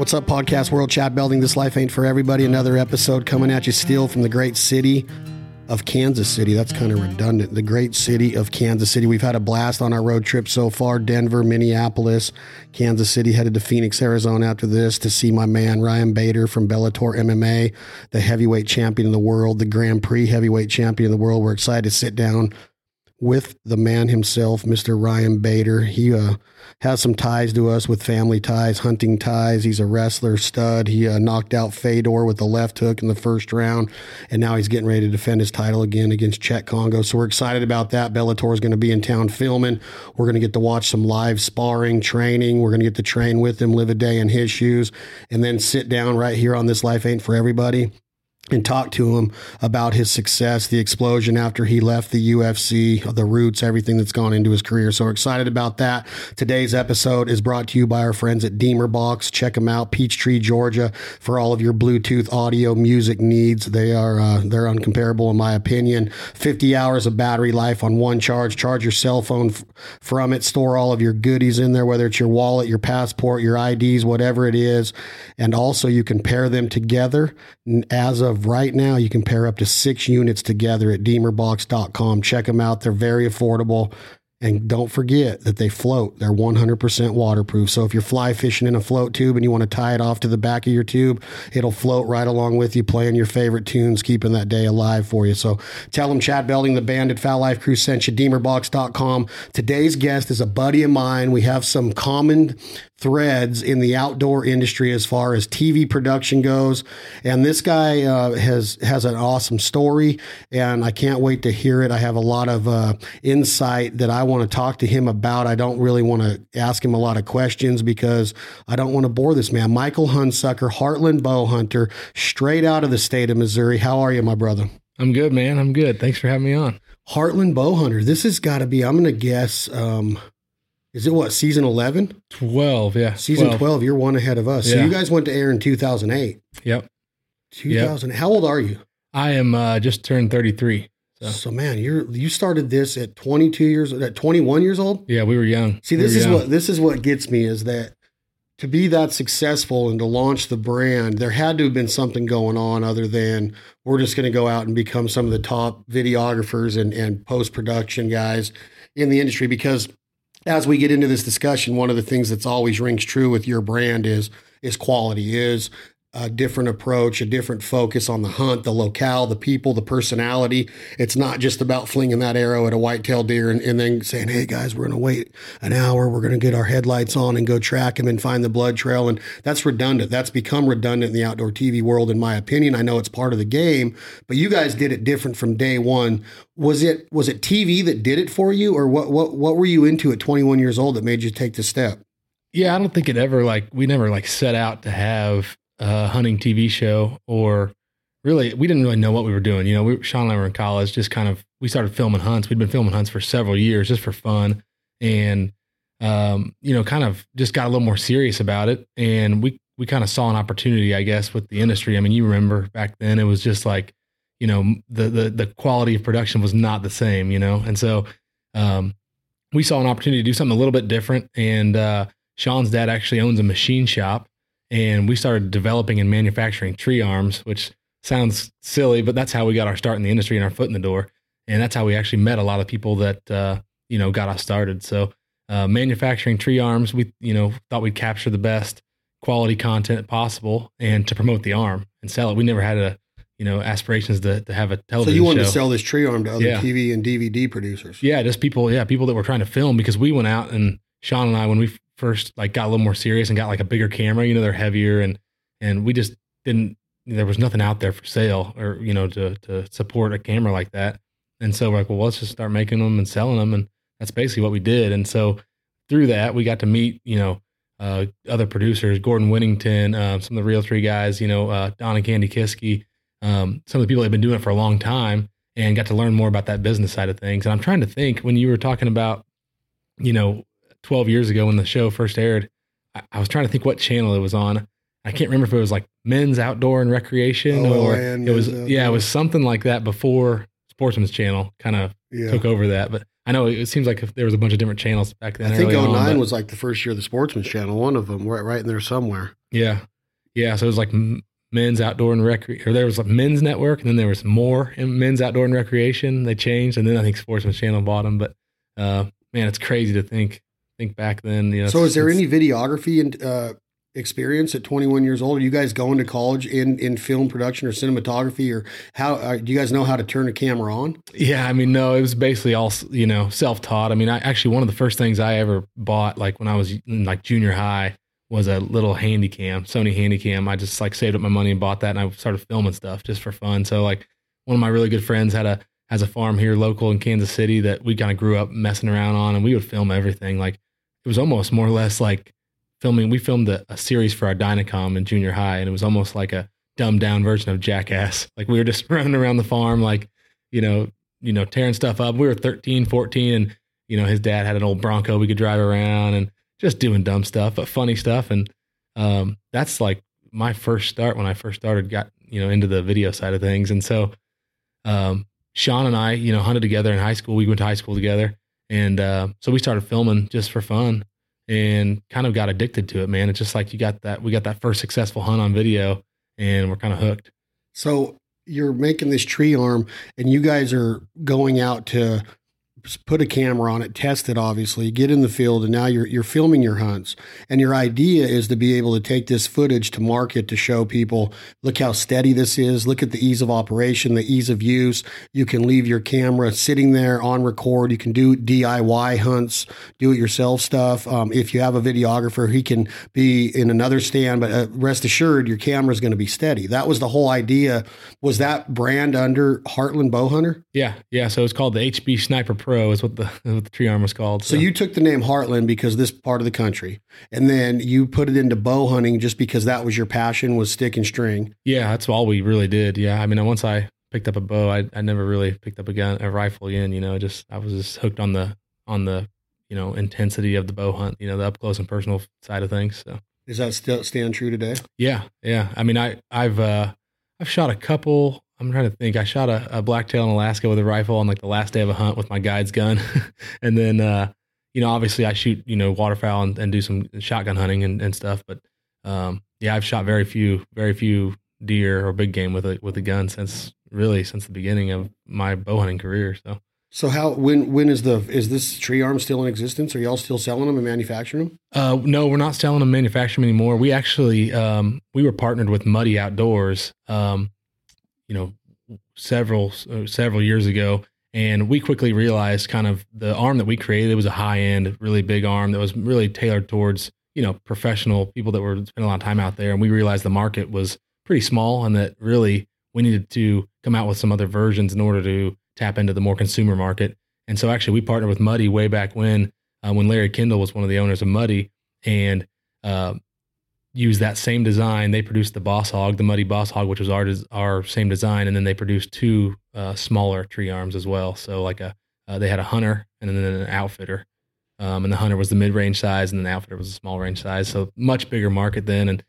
What's up, podcast world? Chad Belding. This life ain't for everybody. Another episode coming at you still from the great city of Kansas City. That's kind of redundant. The great city of Kansas City. We've had a blast on our road trip so far Denver, Minneapolis, Kansas City, headed to Phoenix, Arizona after this to see my man Ryan Bader from Bellator MMA, the heavyweight champion of the world, the Grand Prix heavyweight champion of the world. We're excited to sit down with the man himself, Mr. Ryan Bader. He uh, has some ties to us with family ties, hunting ties. He's a wrestler stud. He uh, knocked out Fedor with the left hook in the first round, and now he's getting ready to defend his title again against Cheick Kongo. So we're excited about that. Bellator is going to be in town filming. We're going to get to watch some live sparring, training. We're going to get to train with him, live a day in his shoes, and then sit down right here on This Life Ain't For Everybody and talk to him about his success, the explosion after he left the UFC, the roots, everything that's gone into his career. So we're excited about that. Today's episode is brought to you by our friends at DemerBox. Check them out, Peachtree, Georgia, for all of your Bluetooth audio music needs. They are uh, they're uncomparable in my opinion. 50 hours of battery life on one charge. Charge your cell phone f- from it. Store all of your goodies in there, whether it's your wallet, your passport, your IDs, whatever it is. And also you can pair them together as of right now, you can pair up to six units together at demerbox.com. Check them out. They're very affordable. And don't forget that they float. They're 100% waterproof. So if you're fly fishing in a float tube and you want to tie it off to the back of your tube, it'll float right along with you, playing your favorite tunes, keeping that day alive for you. So tell them Chad Belding, the Banded Fowl Life Crew sent you, demerbox.com. Today's guest is a buddy of mine. We have some common threads in the outdoor industry as far as TV production goes. And this guy uh, has has an awesome story, and I can't wait to hear it. I have a lot of uh, insight that I want to talk to him about. I don't really want to ask him a lot of questions because I don't want to bore this man. Michael Hunsucker, Heartland Bow Hunter, straight out of the state of Missouri. How are you, my brother? I'm good, man. I'm good. Thanks for having me on. Heartland Bow Hunter. This has got to be. I'm going to guess. Um, is it what season eleven? Twelve, yeah. Season 12. 12 you're one ahead of us. So you guys went to air in two thousand eight. Yep. Two thousand. How old are you? I am uh, just turned 33. So. So. man, you're you started this at twenty two years at twenty one years old. Yeah, we were young. See, this were is young. what this is what gets me is that to be that successful and to launch the brand, there had to have been something going on other than we're just going to go out and become some of the top videographers and, and post production guys in the industry. Because as we get into this discussion, one of the things that's always rings true with your brand is is quality, is a different approach, a different focus on the hunt, the locale, the people, the personality. It's not just about flinging that arrow at a whitetail deer and, and then saying, hey guys, we're going to wait an hour. We're going to get our headlights on and go track him and find the blood trail. And that's redundant. That's become redundant in the outdoor TV world, in my opinion. I know it's part of the game, but you guys did it different from day one. Was it was it TV that did it for you, or what what what were you into at 21 years old that made you take the step? Yeah, I don't think it ever like we never like set out to have hunting TV show or really we didn't really know what we were doing. You know, we, Sean and I were in college, just kind of we started filming hunts. We'd been filming hunts for several years just for fun, and um, you know, kind of just got a little more serious about it. And we we kind of saw an opportunity, I guess, with the industry. I mean, you remember back then it was just like you know the the the quality of production was not the same. You know, and so um, we saw an opportunity to do something a little bit different. And uh, Sean's dad actually owns a machine shop, and we started developing and manufacturing tree arms, which sounds silly, but that's how we got our start in the industry and our foot in the door. And that's how we actually met a lot of people that uh, you know got us started. So uh, manufacturing tree arms, we you know thought we'd capture the best quality content possible and to promote the arm and sell it. We never had a you know aspirations to, to have a television. So you wanted show. to sell this tree arm to other Yeah. TV and DVD producers. Yeah, just people. Yeah, people that were trying to film because we went out and Sean and I when we first like got a little more serious and got like a bigger camera. You know, they're heavier and and we just didn't. There was nothing out there for sale or you know to to support a camera like that. And so we're like, well, let's just start making them and selling them, and that's basically what we did. And so through that, we got to meet you know uh, other producers, Gordon Winnington, uh, some of the Realtree guys, you know, uh, Don and Kandi Kisky, um, some of the people that have been doing it for a long time and got to learn more about that business side of things. And I'm trying to think when you were talking about, you know, 12 years ago when the show first aired, I, I was trying to think what channel it was on. I can't remember if it was like men's outdoor and recreation Oh, or and it was, Men's yeah, it was something like that before Sportsman's Channel kind of Yeah. took over that. But I know it seems like if there was a bunch of different channels back then. I think early on, 09 was like the first year of the Sportsman's Channel, one of them, right, right in there somewhere. Yeah. Yeah, so it was like men's outdoor and recreation, or there was a men's network, and then there was more in men's outdoor and recreation. They changed, and then I think Sportsman Channel bought them. But uh, man, it's crazy to think think back then. You know, so is there any videography and uh, experience at 21 years old? Are you guys going to college in in film production or cinematography, or how uh, do you guys know how to turn a camera on? Yeah, I mean, no, it was basically all you know self taught. I mean, I actually one of the first things I ever bought, like when I was in like junior high was a little handy cam, Sony handy cam. I just like saved up my money and bought that and I started filming stuff just for fun. So like one of my really good friends had a has a farm here local in Kansas City that we kind of grew up messing around on and we would film everything. Like it was almost more or less like filming we filmed a, a series for our Dynacom in junior high and it was almost like a dumbed down version of Jackass. Like we were just running around the farm like, you know, you know, tearing stuff up. We were 13, 14 and you know, his dad had an old Bronco we could drive around and just doing dumb stuff, but funny stuff. And um, that's like my first start when I first started, got, you know, into the video side of things. And so um, Sean and I, you know, hunted together in high school. We went to high school together. And uh, so we started filming just for fun and kind of got addicted to it, man. It's just like you got that, we got that first successful hunt on video and we're kind of hooked. So you're making this tree arm and you guys are going out to put a camera on it, test it, obviously, get in the field, and now you're you're filming your hunts. And your idea is to be able to take this footage to market to show people, look how steady this is, look at the ease of operation, the ease of use. You can leave your camera sitting there on record. You can do DIY hunts, do it yourself stuff. Um, if you have a videographer, he can be in another stand, but uh, rest assured, your camera is going to be steady. That was the whole idea. Was that brand under Heartland Bowhunter? Yeah, yeah. So it's called the HB Sniper Pro Pro is what the what the tree arm was called. So. so. you took the name Heartland because this part of the country, and then you put it into bow hunting just because that was your passion was stick and string. Yeah, that's all we really did. Yeah, I mean, once I picked up a bow, I I never really picked up a gun, a rifle again. You know, just I was just hooked on the on the you know intensity of the bow hunt. You know, the up close and personal side of things. So does that still stand true today? Yeah, yeah. I mean, I I've uh I've shot a couple I'm trying to think. I shot a, a blacktail in Alaska with a rifle on like the last day of a hunt with my guide's gun, and then uh, you know obviously I shoot you know waterfowl and, and do some shotgun hunting and, and stuff. But um, yeah, I've shot very few very few deer or big game with a with a gun since really since the beginning of my bow hunting career. So so how when when is the is this tree arm still in existence? Are y'all still selling them and manufacturing them? Uh, no, we're not selling them manufacturing anymore. We actually um, we were partnered with Muddy Outdoors. Um, you know, several uh, several years ago, and we quickly realized kind of the arm that we created was a high end, really big arm that was really tailored towards you know professional people that were spending a lot of time out there, and we realized the market was pretty small, and that really we needed to come out with some other versions in order to tap into the more consumer market. And so actually, we partnered with Muddy way back when, uh, when Larry Kendall was one of the owners of Muddy, and uh, use that same design. They produced the Boss Hog, the Muddy Boss Hog, which was our our same design, and then they produced two uh, smaller tree arms as well. So like a uh, they had a hunter and then an outfitter, um, and the hunter was the mid range size, and then the outfitter was a small range size. So much bigger market then, and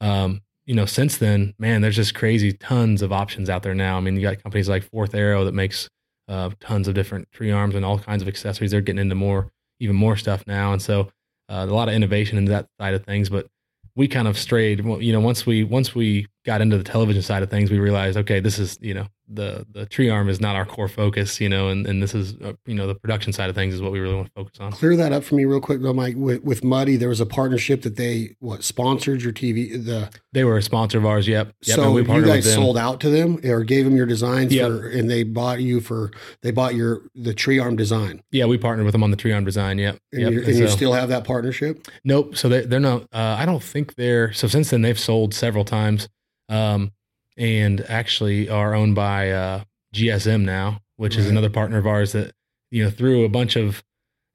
um, you know since then, man, there's just crazy tons of options out there now. I mean, you got companies like Fourth Arrow that makes uh, tons of different tree arms and all kinds of accessories. They're getting into more even more stuff now, and so uh, a lot of innovation in that side of things, but we kind of strayed. You know, once we once we got into the television side of things, we realized, okay, this is you know the the tree arm is not our core focus, you know, and, and this is uh, you know the production side of things is what we really want to focus on. Clear that up for me real quick, though, Mike. With, with Muddy, there was a partnership that they what sponsored your TV. The they were a sponsor of ours. Yep. yep so you guys sold out to them or gave them your designs, yep. for, and they bought you for they bought your the tree arm design. Yeah, we partnered with them on the tree arm design. Yep. And, yep. and, and so, you still have that partnership? Nope. So they, they're not. Uh, I don't think they're. So since then they've sold several times. Um, and actually are owned by uh, GSM now, which right. is another partner of ours that you know through a bunch of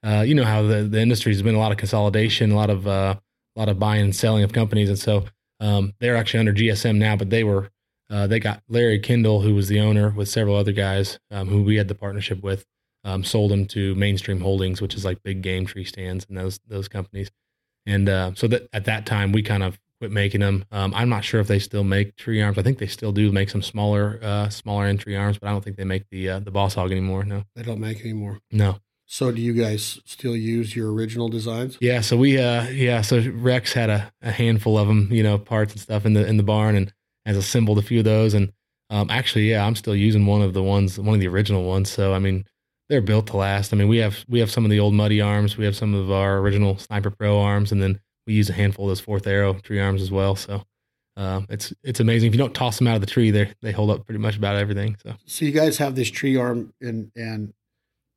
uh, you know how the the industry has been a lot of consolidation, a lot of uh, a lot of buying and selling of companies, and so um, they're actually under GSM now, but they were uh, they got Larry Kendall, who was the owner, with several other guys um, who we had the partnership with, um, sold them to Mainstream Holdings, which is like big game tree stands and those those companies. And uh, so that at that time we kind of quit making them. Um, I'm not sure if they still make tree arms. I think they still do make some smaller, uh, smaller end tree arms, but I don't think they make the uh, the boss hog anymore. No, they don't make anymore. No. So do you guys still use your original designs? Yeah, so we uh yeah, so Rex had a, a handful of them, you know, parts and stuff in the in the barn and has assembled a few of those and um actually yeah, I'm still using one of the ones one of the original ones. So I mean, they're built to last. I mean, we have we have some of the old muddy arms, we have some of our original Sniper Pro arms and then we use a handful of those fourth arrow tree arms as well. So uh, it's it's amazing. If you don't toss them out of the tree, they they hold up pretty much about everything. So So you guys have this tree arm and and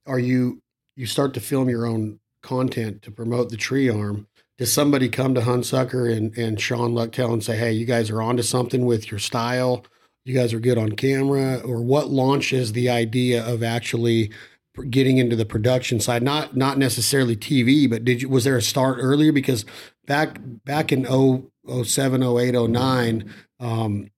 are you you start to film your own content to promote the tree arm? Does somebody come to Hunsucker and, and Sean Lucktail and say, hey, you guys are onto something with your style? You guys are good on camera? Or what launches the idea of actually getting into the production side? Not not necessarily TV, but did you was there a start earlier? Because back back in 0, 07, 08, 09, um,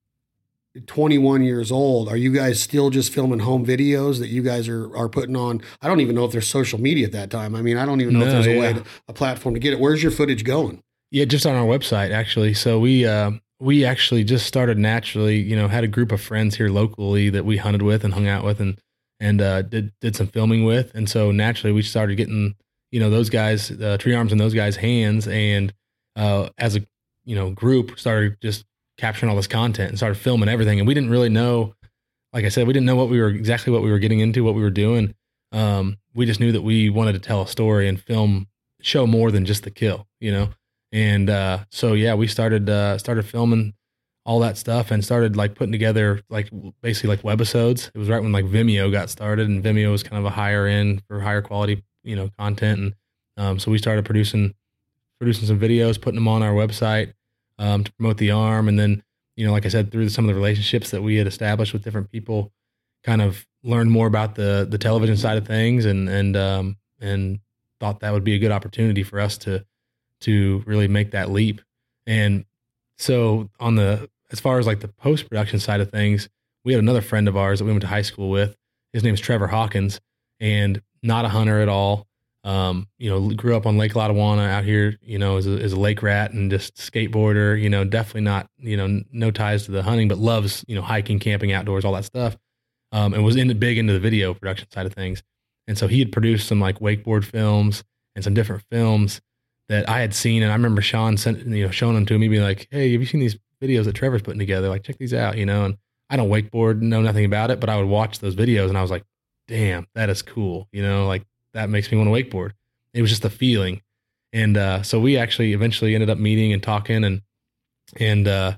21 years old are you guys still just filming home videos that you guys are are putting on i don't even know if there's social media at that time i mean i don't even know No, if there's a way to, a platform to get it where's your footage going Yeah, just on our website actually. So we uh, we actually just started naturally. You know, had a group of friends here locally that we hunted with and hung out with, and and uh, did did some filming with, and so naturally we started getting you know those guys, uh, tree arms in those guys' hands, and uh, as a you know group started just capturing all this content and started filming everything, and we didn't really know. Like I said, we didn't know what we were exactly what we were getting into, what we were doing. Um, we just knew that we wanted to tell a story and film, show more than just the kill, you know and uh, so yeah, we started uh, started filming all that stuff and started like putting together like basically like webisodes. It was right when like Vimeo got started, and Vimeo was kind of a higher end for higher quality you know content, and um, so we started producing producing some videos, putting them on our website um, to promote the arm, and then you know like I said through some of the relationships that we had established with different people, kind of learned more about the the television side of things, and and um, and thought that would be a good opportunity for us to to really make that leap. And so on the as far as like the post production side of things, we had another friend of ours that we went to high school with. His name's Trevor Hawkins, and not a hunter at all. Um, you know, grew up on Lake Lotawana out here. You know, is a, as a lake rat and just skateboarder. You know, definitely not you know no ties to the hunting, but loves you know hiking, camping, outdoors, all that stuff. Um, and was in big into the video production side of things. And so he had produced some like wakeboard films and some different films that I had seen, and I remember Sean sent you know showing them to me, being like, "Hey, have you seen these videos that Trevor's putting together? Like, check these out." You know, and I don't wakeboard, know nothing about it, but I would watch those videos, and I was like, "Damn, that is cool." You know, like that makes me want to wakeboard. It was just a feeling, and uh, so we actually eventually ended up meeting and talking, and and uh,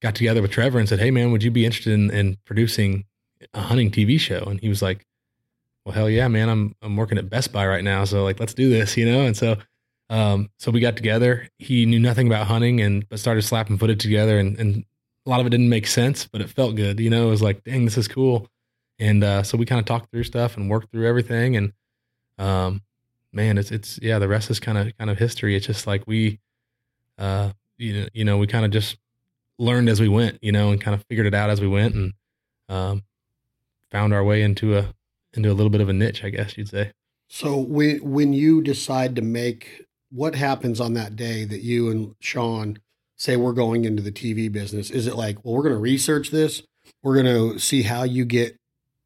got together with Trevor and said, "Hey, man, would you be interested in, in producing a hunting TV show?" And he was like, "Well, hell yeah, man! I'm I'm working at Best Buy right now, so like, let's do this," you know, and so. Um, so we got together. He knew nothing about hunting and but started slapping footage together and, and a lot of it didn't make sense, but it felt good. You know, it was like, dang, this is cool. And uh, so we kind of talked through stuff and worked through everything. And um, man, it's it's yeah, the rest is kind of kind of history. It's just like we uh you know, you know, we kind of just learned as we went, you know, and kind of figured it out as we went and um found our way into a into a little bit of a niche, I guess you'd say. So when when you decide to make what happens on that day that you and Sean say we're going into the TV business? Is it like, well, we're going to research this, we're going to see how you get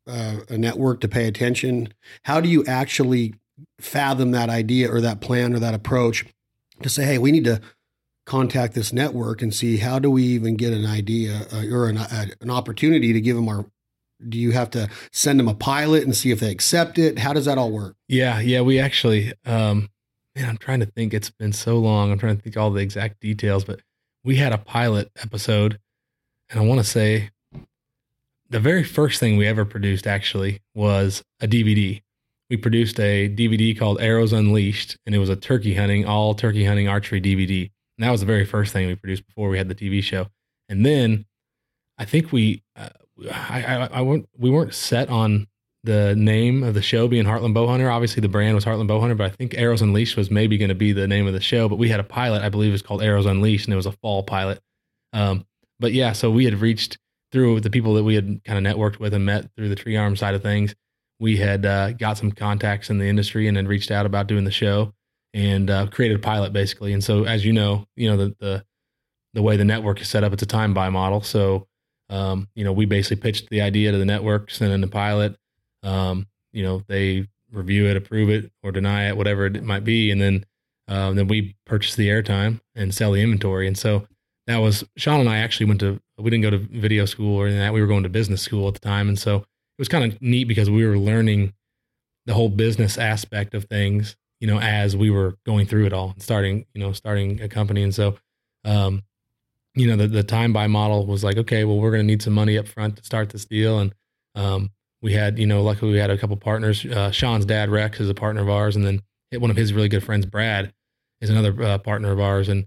uh, a network to pay attention? How do you actually fathom that idea or that plan or that approach to say, hey, we need to contact this network and see how do we even get an idea uh, or an, uh, an opportunity to give them our do you have to send them a pilot and see if they accept it how does that all work Yeah, yeah, we actually um man, I'm trying to think it's been so long. I'm trying to think all the exact details, but we had a pilot episode and I want to say the very first thing we ever produced actually was a DVD. We produced a DVD called Arrows Unleashed and it was a turkey hunting, all turkey hunting archery DVD. And that was the very first thing we produced before we had the TV show. And then I think we uh, I, I, I weren't, we weren't set on the name of the show being Heartland Bowhunter. Obviously, the brand was Heartland Bowhunter, but I think Arrows Unleashed was maybe going to be the name of the show. But we had a pilot, I believe, it's called Arrows Unleashed, and it was a fall pilot. Um, but yeah, so we had reached through the people that we had kind of networked with and met through the tree arm side of things. We had uh, got some contacts in the industry and then reached out about doing the show and uh, created a pilot basically. And so, as you know, you know the the the way the network is set up, it's a time buy model. So um, you know, we basically pitched the idea to the network, sent in the pilot. Um, you know, they review it, approve it, or deny it, whatever it might be, and then um, then we purchase the airtime and sell the inventory. And so that was Sean and I actually went to we didn't go to video school or anything that we were going to business school at the time, and so it was kind of neat because we were learning the whole business aspect of things, you know, as we were going through it all and starting, you know, starting a company. And so, um, you know, the, the time buy model was like, okay, well, we're going to need some money up front to start this deal. And, um, we had, you know, luckily we had a couple partners. Uh, Sean's dad, Rex, is a partner of ours. And then one of his really good friends, Brad, is another uh, partner of ours. And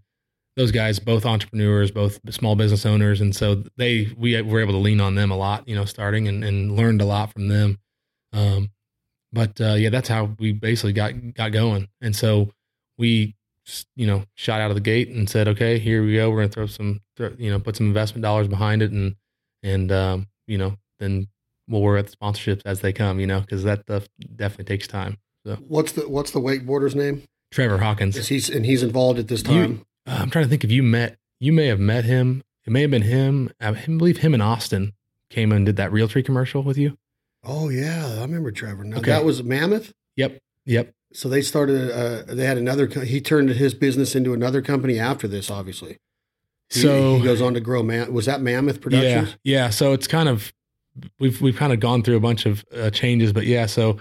those guys, both entrepreneurs, both small business owners. And so they, we were able to lean on them a lot, you know, starting and, and learned a lot from them. Um, but uh, yeah, that's how we basically got got going. And so we, you know, shot out of the gate and said, okay, here we go. We're going to throw some, you know, put some investment dollars behind it, and and um, you know, then we'll worry at the sponsorships as they come. You know, because that stuff definitely takes time. So what's the what's the wakeboarder's name? Trevor Hawkins. Is he's and he's involved at this time. You, uh, I'm trying to think if you met. You may have met him. It may have been him. I believe him and Austin came and did that Realtree commercial with you. Oh yeah, I remember Trevor. Now, okay. that was Mammoth. Yep. Yep. So they started. Uh, they had another. He turned his business into another company after this. Obviously. He, so he goes on to grow. Man, was that Mammoth Productions? Yeah. Yeah. So it's kind of we've we've kind of gone through a bunch of uh, changes, but yeah. So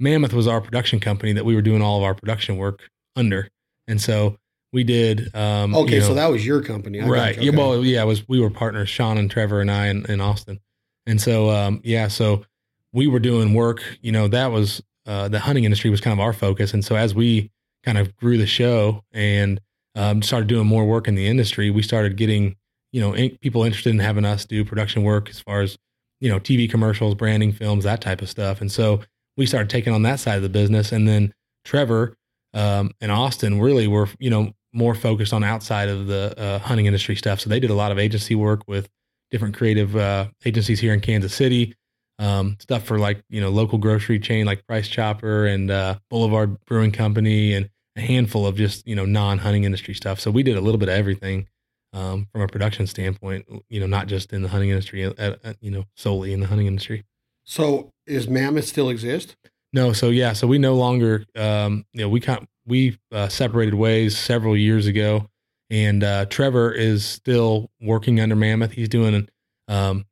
Mammoth was our production company that we were doing all of our production work under, and so we did. Um, okay, you know, so that was your company, I right? Okay. Yeah. Well, yeah. It was we were partners, Sean and Trevor and I, in Austin, and so um, yeah. So we were doing work, you know, that was uh, the hunting industry was kind of our focus. And so as we kind of grew the show and um, started doing more work in the industry, we started getting, you know, in, people interested in having us do production work as far as, you know, TV commercials, branding, films, that type of stuff. And so we started taking on that side of the business. And then Trevor um, and Austin really were, you know, more focused on outside of the uh, hunting industry stuff. So they did a lot of agency work with different creative uh, agencies here in Kansas City um, stuff for like you know local grocery chain like Price Chopper and uh, Boulevard Brewing Company and a handful of just you know non hunting industry stuff. So we did a little bit of everything um, from a production standpoint. You know, not just in the hunting industry, uh, uh, you know, solely in the hunting industry. So is Mammoth still exist? No. So yeah. So we no longer. Um, you know, we kind we uh, separated ways several years ago, and uh, Trevor is still working under Mammoth. He's doing um,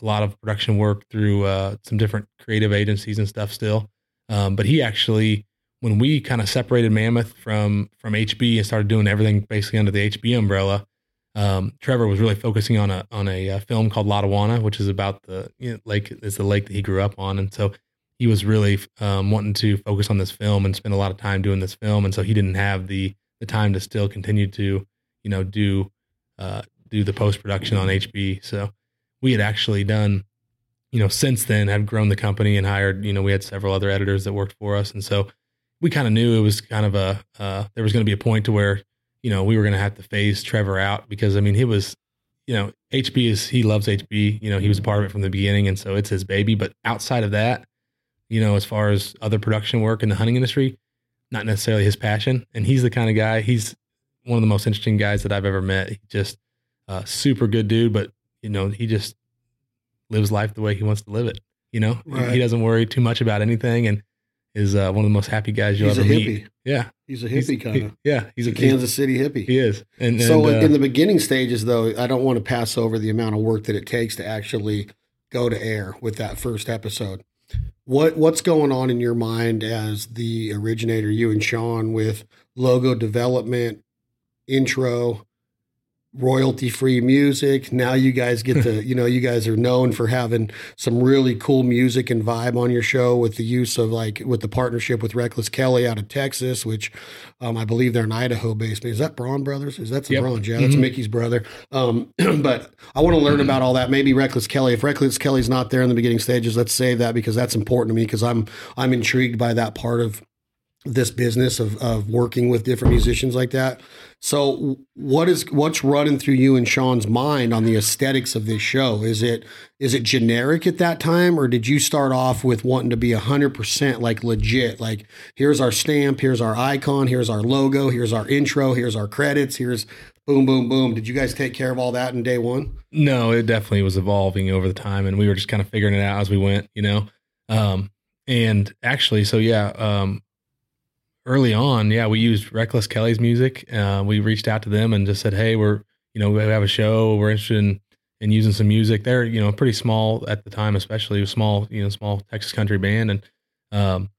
a lot of production work through uh, some different creative agencies and stuff still. Um, but he actually, when we kind of separated Mammoth from from HB and started doing everything basically under the HB umbrella, um, Trevor was really focusing on a on a, a uh, film called Lotawana, which is about the you know, lake. It's the lake that he grew up on, and so he was really um, wanting to focus on this film and spend a lot of time doing this film, and so he didn't have the the time to still continue to you know do uh, do the post production on HB. So we had actually done, you know, since then have grown the company and hired, you know, we had several other editors that worked for us. And so we kind of knew it was kind of a, uh, there was going to be a point to where, you know, we were going to have to phase Trevor out because I mean, he was, you know, HB is, he loves HB, you know, he was a part of it from the beginning. And so it's his baby. But outside of that, you know, as far as other production work in the hunting industry, not necessarily his passion. And he's the kind of guy, he's one of the most interesting guys that I've ever met. He just, uh, super good dude, but you know, he just lives life the way he wants to live it. You know, right. he doesn't worry too much about anything and is uh, one of the most happy guys you'll he's ever meet. Yeah. He's a hippie kind of. Yeah. He's a, Kansas City hippie. He is. And, and so uh, in the beginning stages, though, I don't want to pass over the amount of work that it takes to actually go to air with that first episode. What what's going on in your mind as the originator, you and Sean, with logo development, intro, royalty free music. Now you guys get to, you know, you guys are known for having some really cool music and vibe on your show with the use of like with the partnership with Reckless Kelly out of Texas, which um, I believe they're an Idaho based. Is that Braun Brothers? Is that some yep. Braun? Yeah, that's mm-hmm. Mickey's brother. Um, but I want to learn mm-hmm. about all that. Maybe Reckless Kelly. If Reckless Kelly's not there in the beginning stages, let's save that because that's important to me because I'm I'm intrigued by that part of this business of, of working with different musicians like that. So what is what's running through you and Sean's mind on the aesthetics of this show? Is it is it generic at that time or did you start off with wanting to be 100% like legit like here's our stamp, here's our icon, here's our logo, here's our intro, here's our credits, here's boom boom boom. Did you guys take care of all that in day 1? No, it definitely was evolving over the time and we were just kind of figuring it out as we went, you know. Um, and actually, so yeah, um, early on, yeah, we used Reckless Kelly's music. Uh, we reached out to them and just said, hey, we're you know we have a show. We're interested in in using some music. They're you know pretty small at the time, especially a small you know small Texas country band, and um,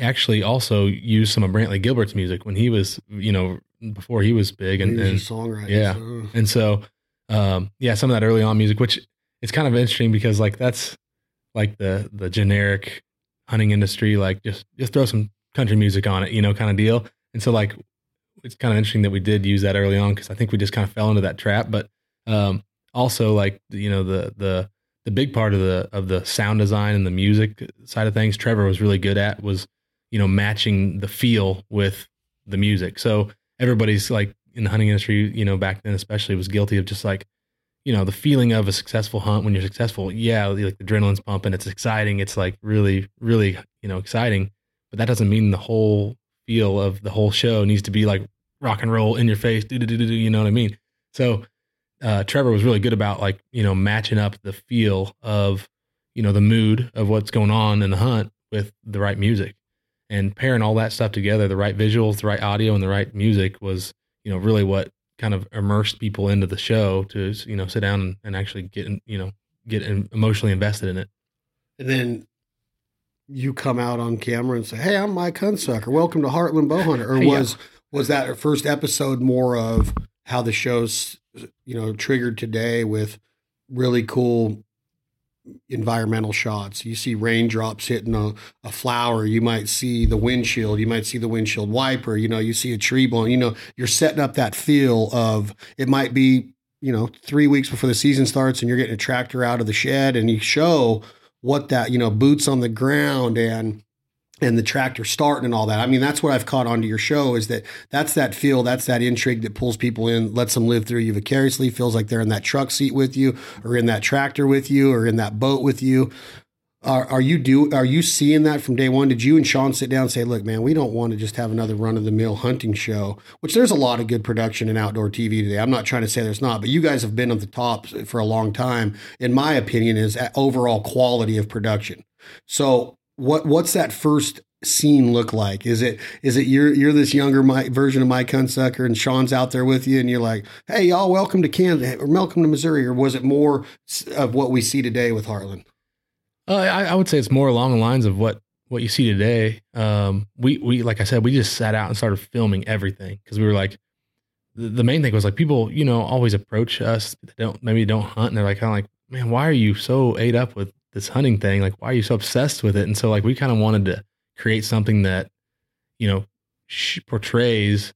actually also used some of Brantley Gilbert's music when he was you know before he was big and, and songwriter. yeah. so- and so, um, yeah, some of that early on music, which it's kind of interesting because like that's like the the generic hunting industry, like just just throw some country music on it, you know, kind of deal. And so like it's kind of interesting that we did use that early on because I think we just kind of fell into that trap. But um, also like you know the the the big part of the of the sound design and the music side of things, Trevor was really good at was you know matching the feel with the music. So everybody's like in the hunting industry, you know, back then especially was guilty of just like, you know, the feeling of a successful hunt when you're successful. Yeah, like the adrenaline's pumping, it's exciting, it's like really, really, you know, exciting. But that doesn't mean the whole feel of the whole show needs to be like rock and roll in your face, do do do do. You know what I mean? So uh, Trevor was really good about like you know matching up the feel of you know the mood of what's going on in the hunt with the right music and pairing all that stuff together the right visuals the right audio and the right music was you know really what kind of immersed people into the show to you know sit down and, actually get you know get emotionally invested in it And then you come out on camera and say, "Hey, I'm Mike Hunsucker. Welcome to Heartland Bowhunter." Or Yeah. was was that first episode more of how the show's you know triggered today with really cool environmental shots? You see raindrops hitting a, a flower. You might see the windshield. You might see the windshield wiper. You know, you see a tree blowing. You know, you're setting up that feel of it might be you know three weeks before the season starts and you're getting a tractor out of the shed and you show what that you know boots on the ground and and the tractor starting and all that. I mean, that's what I've caught onto your show is that that's that feel, that's that intrigue that pulls people in, lets them live through you vicariously, feels like they're in that truck seat with you, or in that tractor with you, or in that boat with you. Are, are you do are you seeing that from day one? Did you and Sean sit down and say, "Look, man, we don't want to just have another run of the mill hunting show"? Which there's a lot of good production in outdoor TV today. I'm not trying to say there's not, but you guys have been at the top for a long time. In my opinion, is overall quality of production. So what what's that first scene look like? Is it is it you're you're this younger Mike, version of Mike Hunsucker and Sean's out there with you and you're like, hey y'all, welcome to Kansas or welcome to Missouri, or was it more of what we see today with Heartland? Uh, I, I would say it's more along the lines of what what you see today. Um, we we like I said, we just sat out and started filming everything because we were like, the, the main thing was like people, you know, always approach us that don't maybe don't hunt, and they're like kind of like, man, why are you so ate up with this hunting thing? Like, why are you so obsessed with it? And so like we kind of wanted to create something that, you know, sh- portrays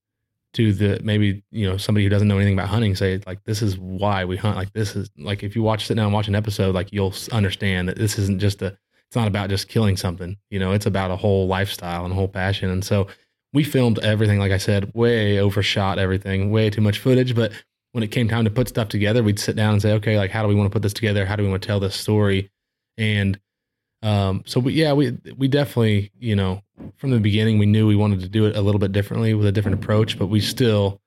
to the maybe you know somebody who doesn't know anything about hunting say like this is why we hunt. Like this is like if you watch sit down and watch an episode like you'll understand that this isn't just a it's not about just killing something you know it's about a whole lifestyle and a whole passion. And so we filmed everything like i said way overshot everything way too much footage. But when it came time to put stuff together we'd sit down and say okay like how do we want to put this together? How do we want to tell this story? And um so we, yeah we we definitely you know from the beginning we knew we wanted to do it a little bit differently with a different approach but we still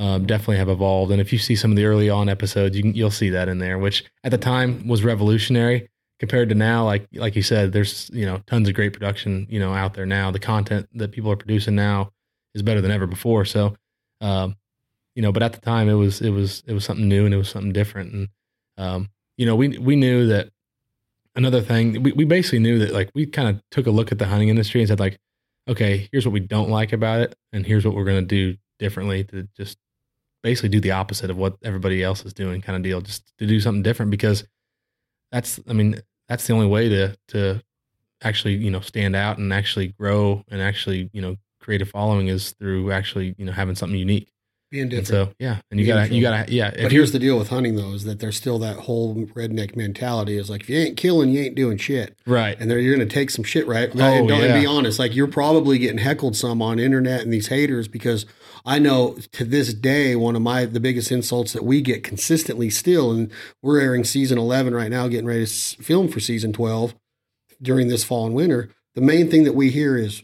um, definitely have evolved. And if you see some of the early on episodes you can, you'll see that in there which at the time was revolutionary compared to now. Like like you said there's you know tons of great production you know out there now. The content that people are producing now is better than ever before. So um you know but at the time it was it was it was something new and it was something different. And um you know we we knew that another thing we, we basically knew that like we kind of took a look at the hunting industry and said like okay here's what we don't like about it and here's what we're going to do differently to just basically do the opposite of what everybody else is doing kind of deal just to do something different because that's i mean that's the only way to to actually you know stand out and actually grow and actually you know create a following is through actually you know having something unique Being and so yeah and you Being gotta you gotta yeah but here's the deal with hunting though, is that there's still that whole redneck mentality is like if you ain't killing, you ain't doing shit. right. And there you're going to take some shit right? Oh, and, Oh, don't, and be honest like you're probably getting heckled some on internet and these haters because i know to this day one of my the biggest insults that we get consistently still and we're airing season 11 right now getting ready to film for season 12 during this fall and winter. The main thing that we hear is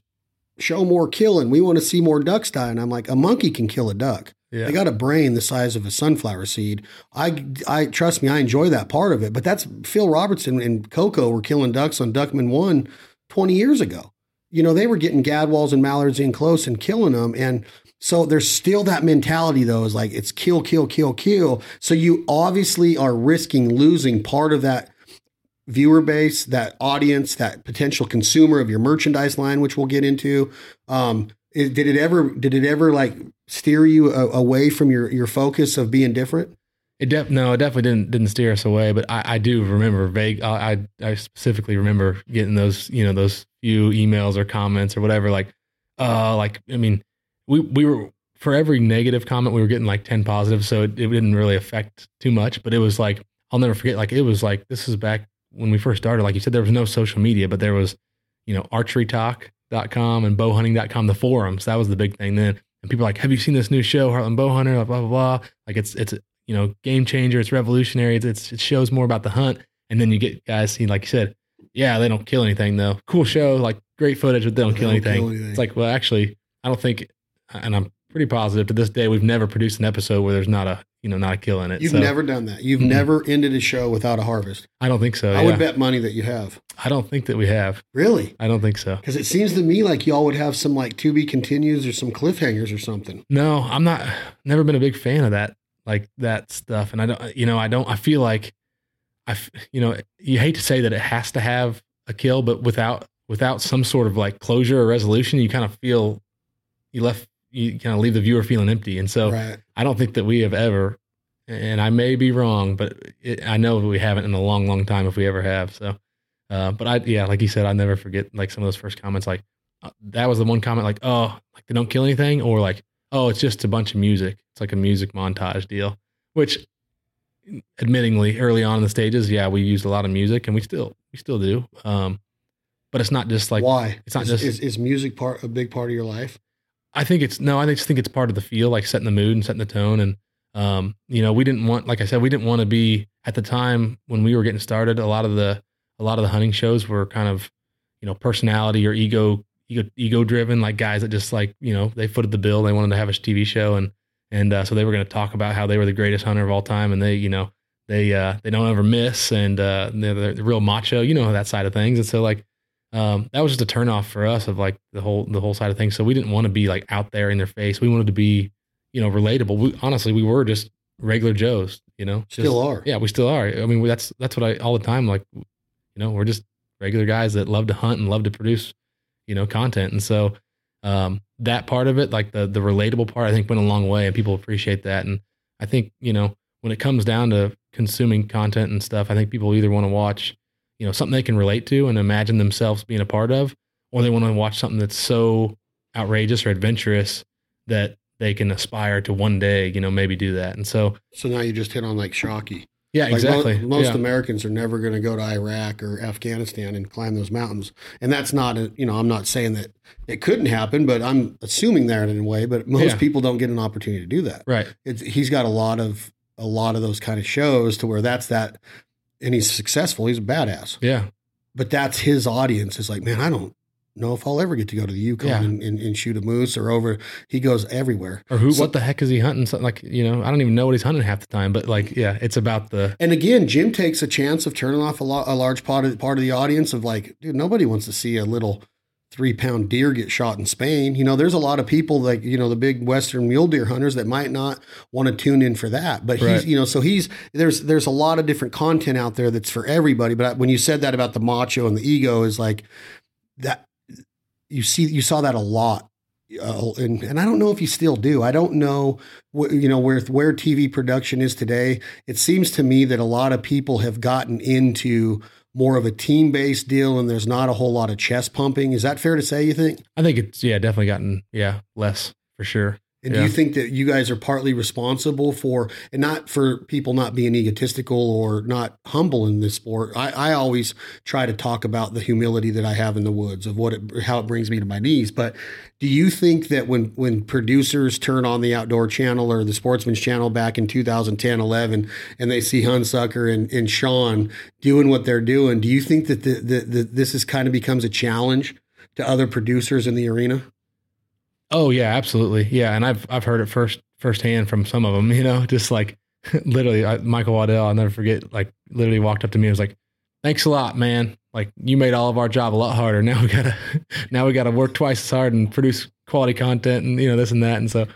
show more killing. We want to see more ducks die. And i'm like a monkey can kill a duck yeah they got a brain the size of a sunflower seed. I, I trust me, I enjoy that part of it. But that's Phil Robertson and Coco were killing ducks on Duckman One 20 years ago. You know, they were getting gadwalls and mallards in close and killing them. And so there's still that mentality though, is like it's kill, kill, kill, kill. So you obviously are risking losing part of that viewer base, that audience, that potential consumer of your merchandise line, which we'll get into. Um, it, did it ever did it ever like steer you a, away from your your focus of being different? It def- no, it definitely didn't didn't steer us away. But I, I do remember vague. I, I specifically remember getting those you know those few emails or comments or whatever. Like, uh, like I mean, we we were for every negative comment we were getting like ten positive, so it, it didn't really affect too much. But it was like I'll never forget. Like it was like this is back when we first started. Like you said, there was no social media, but there was you know archerytalk.com and bowhunting.com, the forums. That was the big thing then. And people are like, have you seen this new show, Heartland Bowhunter? Blah blah blah. Like it's it's you know, game changer. It's revolutionary. It's, it's, it shows more about the hunt. And then you get guys see, like you said, yeah, they don't kill anything though. Cool show, like great footage, but they don't, they kill, don't anything. kill, anything. It's like, well, actually, I don't think, and I'm pretty positive to this day, we've never produced an episode where there's not a, you know, not killing it. You've so, never done that. You've mm-hmm. never ended a show without a harvest. I don't think so. I yeah. would bet money that you have. I don't think that we have. Really? I don't think so. Because it seems to me like y'all would have some like to be continues or some cliffhangers or something. No, I'm not. Never been a big fan of that like that stuff. And I don't, you know, I don't, I feel like I, you know, you hate to say that it has to have a kill, but without, without some sort of like closure or resolution, you kind of feel you left, you kind of leave the viewer feeling empty. And so right. I don't think that we have ever, and I may be wrong, but it, I know we haven't in a long, long time if we ever have. So, uh, but I, yeah, like you said, I never forget like some of those first comments. Like uh, that was the one comment, like, oh, like they don't kill anything, or like, oh, it's just a bunch of music. It's like a music montage deal, which admittingly early on in the stages, yeah, we used a lot of music and we still, we still do. Um, but it's not just like, why it's not is, just, is, is music part, a big part of your life? I think it's, no, I just think it's part of the feel, like setting the mood and setting the tone. And, um, you know, we didn't want, like I said, we didn't want to be at the time when we were getting started. A lot of the, a lot of the hunting shows were kind of, you know, personality or ego ego, ego driven, like guys that just like, you know, they footed the bill. They wanted to have a TV show. And, and, uh, so they were going to talk about how they were the greatest hunter of all time. And they, you know, they, uh, they don't ever miss. And, uh, they're, the real macho, you know, that side of things. And so like, um, that was just a turn off for us of like the whole, the whole side of things. So we didn't want to be like out there in their face. We wanted to be, you know, relatable. We, honestly, we were just regular Joes, you know, just, still are. Yeah, we still are. I mean, that's, that's what I, all the time, like, you know, we're just regular guys that love to hunt and love to produce you know, content. And so um, that part of it, like the the relatable part, I think went a long way, and people appreciate that. And I think you know when it comes down to consuming content and stuff, I think people either want to watch you know something they can relate to and imagine themselves being a part of, or they want to watch something that's so outrageous or adventurous that they can aspire to one day, you know, maybe do that. And so, so now you just hit on like Shockey. Yeah, like exactly. Most, most yeah. Americans are never going to go to Iraq or Afghanistan and climb those mountains, and that's not a, you know I'm not saying that it couldn't happen, but I'm assuming that in a way. But most yeah. people don't get an opportunity to do that. Right. It's, he's got a lot of a lot of those kind of shows to where that's that, and he's successful. He's a badass. Yeah. But that's his audience. Is like, man, I don't know if I'll ever get to go to the Yukon yeah. and, and, and, shoot a moose or over. He goes everywhere. Or who? So, what the heck is he hunting? Something like you know, I don't even know what he's hunting half the time. But like, yeah, it's about the. And again, Jim takes a chance of turning off a, lo- a large part of part of the audience of like, dude, nobody wants to see a little three pound deer get shot in Spain. You know, there's a lot of people like, you know, the big Western mule deer hunters that might not want to tune in for that. But right. he's, you know, so he's, there's, there's a lot of different content out there that's for everybody. But when you said that about the macho and the ego is like that, you see you saw that a lot uh, and and I don't know if you still do. I don't know wh- you know where where TV production is today. It seems to me that a lot of people have gotten into more of a team based deal and there's not a whole lot of chest pumping. Is that fair to say you think? I think it's yeah, definitely gotten yeah, less for sure. And yeah. do you think that you guys are partly responsible for, and not for people not being egotistical or not humble in this sport? I, I always try to talk about the humility that I have in the woods of what it, how it brings me to my knees. But do you think that when when producers turn on the Outdoor Channel or the Sportsman's Channel back in 2010, 11, and they see Hunsucker and, and Sean doing what they're doing, do you think that the, the, the, this is kind of becomes a challenge to other producers in the arena? Oh yeah, absolutely. Yeah, and I've I've heard it first firsthand from some of them. You know, just like literally, I, Michael Waddell. I'll never forget. Like literally walked up to me and was like, thanks a lot, man. Like you made all of our job a lot harder. Now we gotta, now we gotta work twice as hard and produce quality content and you know this and that. And so,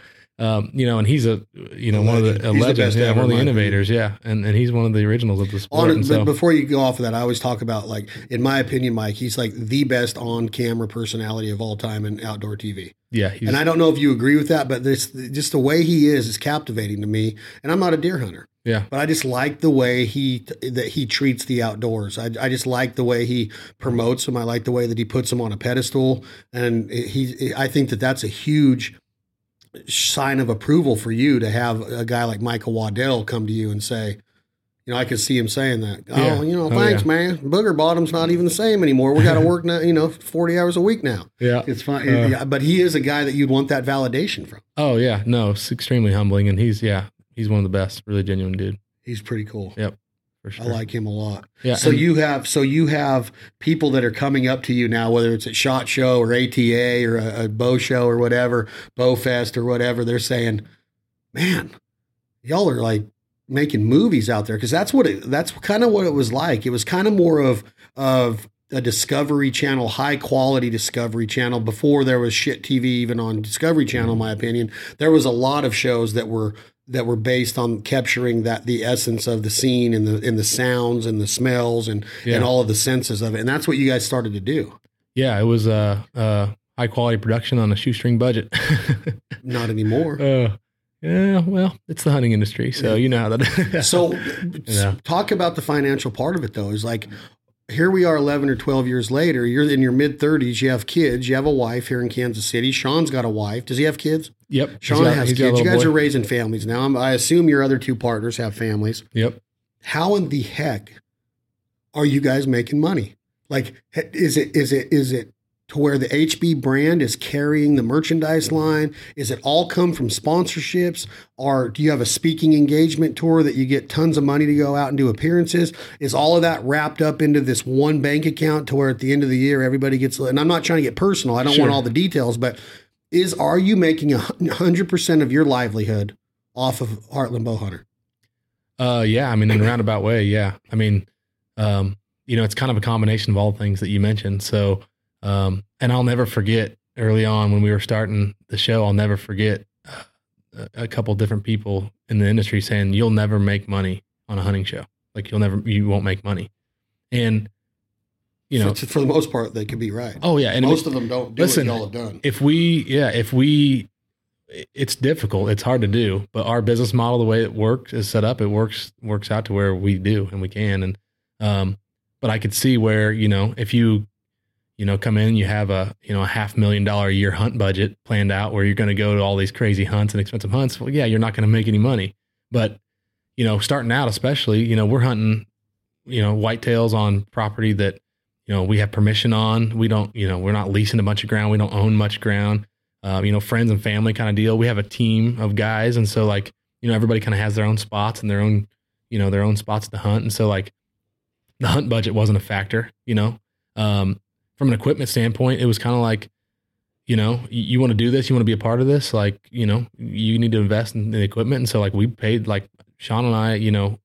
um, you know, and he's a, you know, A one of the legend. a He's the yeah, one of the innovators, yeah, and and he's one of the originals of the sport. On, so, before you go off of that, I always talk about like, in my opinion, Mike, he's like the best on-camera personality of all time in outdoor TV. yeah, he's, And I don't know if you agree with that, but this just the way he is is captivating to me. And I'm not a deer hunter, yeah, but I just like the way he that he treats the outdoors. I, I just like the way he promotes them. I like the way that he puts them on a pedestal, and he. I think that that's a huge sign of approval for you to have a guy like Michael Waddell come to you and say. You know, I could see him saying that. Yeah. Oh, you know, Oh, thanks, yeah. man. Booger bottom's not even the same anymore. We got to work now. You know, forty hours a week now. yeah. It's fine. Uh, yeah, but he is a guy that you'd want that validation from. Oh yeah, no, it's extremely humbling, and he's yeah, he's one of the best, really genuine dude He's pretty cool. for sure. I like him a lot. yeah. So you have so you have people that are coming up to you now, whether it's at Shot Show or ATA or a, a bow show or whatever, Bow Fest or whatever. They're saying, "Man, y'all are like making movies out there," because that's what it. That's kind of what it was like. It was kind of more of of a Discovery Channel, high quality Discovery Channel. Before there was shit TV, even on Discovery Channel, mm-hmm. in my opinion, there was a lot of shows that were that were based on capturing that the essence of the scene and the and the sounds and the smells and Yeah. and all of the senses of it. And that's what you guys started to do. yeah, it was a uh, uh, high quality production on a shoestring budget. Not anymore. uh, yeah, well, it's the hunting industry, so you know how that. So Yeah. talk about the financial part of it though. Is like here we are 11 or 12 years later. You're in your mid 30s. You have kids. You have a wife here in Kansas City. Sean's got a wife. Does he have kids? Yep, Sean got- has he's got a kids. You guys boy. are raising families now. I'm, I assume your other two partners have families. Yep. how in the heck are you guys making money? Like, is it is it is it to where the HB brand is carrying the merchandise line? Is it all come from sponsorships, or do you have a speaking engagement tour that you get tons of money to go out and do appearances? Is all of that wrapped up into this one bank account to where at the end of the year everybody gets? And I'm not trying to get personal. I don't Sure. want all the details, but is are you making a hundred percent of your livelihood off of Heartland Bowhunter? Uh, yeah, I mean, in a roundabout way, yeah. I mean, um, you know, it's kind of a combination of all the things that you mentioned. So, um, and I'll never forget early on when we were starting the show, I'll never forget uh, a- a couple different people in the industry saying, "You'll never make money on a hunting show. Like you'll never, you won't make money." And you know, for, for the most part, they could be right. oh yeah, and Most of them don't do listen, what y'all have done. if we yeah if we it's difficult it's hard to do but our business model the way it works is set up it works works out to where we do and we can and um but i could see where you know if you you know come in you have a you know a half million dollar a year hunt budget planned out where you're going to go to all these crazy hunts and expensive hunts well yeah you're not going to make any money but you know starting out especially you know we're hunting you know whitetails on property that you know we have permission on. We don't you know we're not leasing a bunch of ground. We don't own much ground. Um, you know friends and family kind of deal. We have a team of guys and so like you know everybody kind of has their own spots and their own you know their own spots to hunt. And so like the hunt budget wasn't a factor you know? Um, from an equipment standpoint it was kind of like you know you, you want to do this you want to be a part of this like you know you need to invest in the equipment. And so like we paid like sean and i you know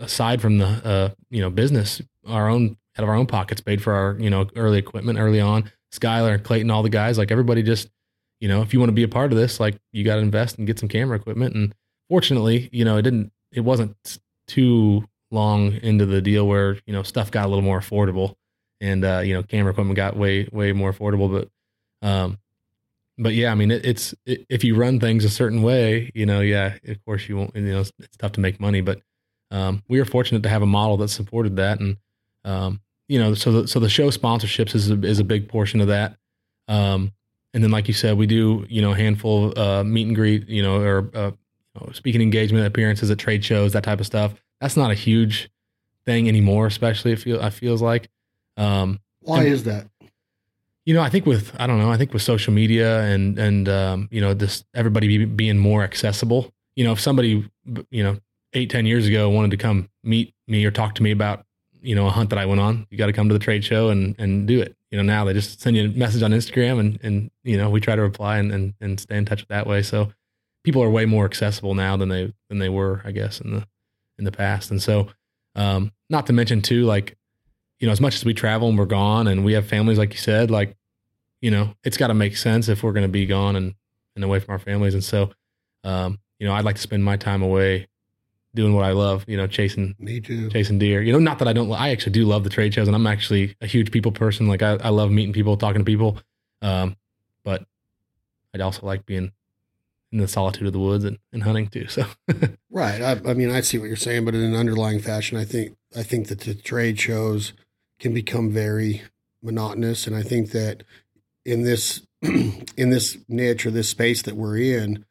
aside from the uh, you know business our own out of our own pockets paid for our you know early equipment early on. Skylar and clayton all the guys like everybody just you know if you want to be a part of this like you got to invest and get some camera equipment. And fortunately you know it didn't it wasn't too long into the deal where you know stuff got a little more affordable and uh you know camera equipment got way way more affordable. But um but yeah i mean it, it's it, if you run things a certain way you know yeah of course you won't you know it's, it's tough to make money. But um we were fortunate to have a model that supported that. And um you know so the, so the show sponsorships is a, is a big portion of that um and then like you said we do you know a handful of uh meet and greet you know or uh, you know, speaking engagement appearances at trade shows that type of stuff that's not a huge thing anymore especially it feel I feels like um Why and- is that? you know, I think with I don't know, I think with social media and and um, you know, this everybody be, being more accessible. You know, if somebody you know eight ten years ago wanted to come meet me or talk to me about you know a hunt that I went on, you got to come to the trade show and and do it. You know, now they just send you a message on Instagram and and you know we try to reply and and, and stay in touch that way. So people are way more accessible now than they than they were, I guess, in the in the past. And so, um, not to mention too, like you know, as much as we travel and we're gone and we have families, like you said, like, you know, it's got to make sense if we're going to be gone and, and away from our families. And so, um, you know, I'd like to spend my time away doing what I love, you know, chasing, Me too. chasing deer. You know, not that I don't, I actually do love the trade shows and I'm actually a huge people person. Like I, I love meeting people, talking to people. Um, but I'd also like being in the solitude of the woods and, and hunting too. So Right. I, I mean, I see what you're saying, but in an underlying fashion, I think I think that the trade shows can become very monotonous, and I think that in this in this niche or this space that we're in,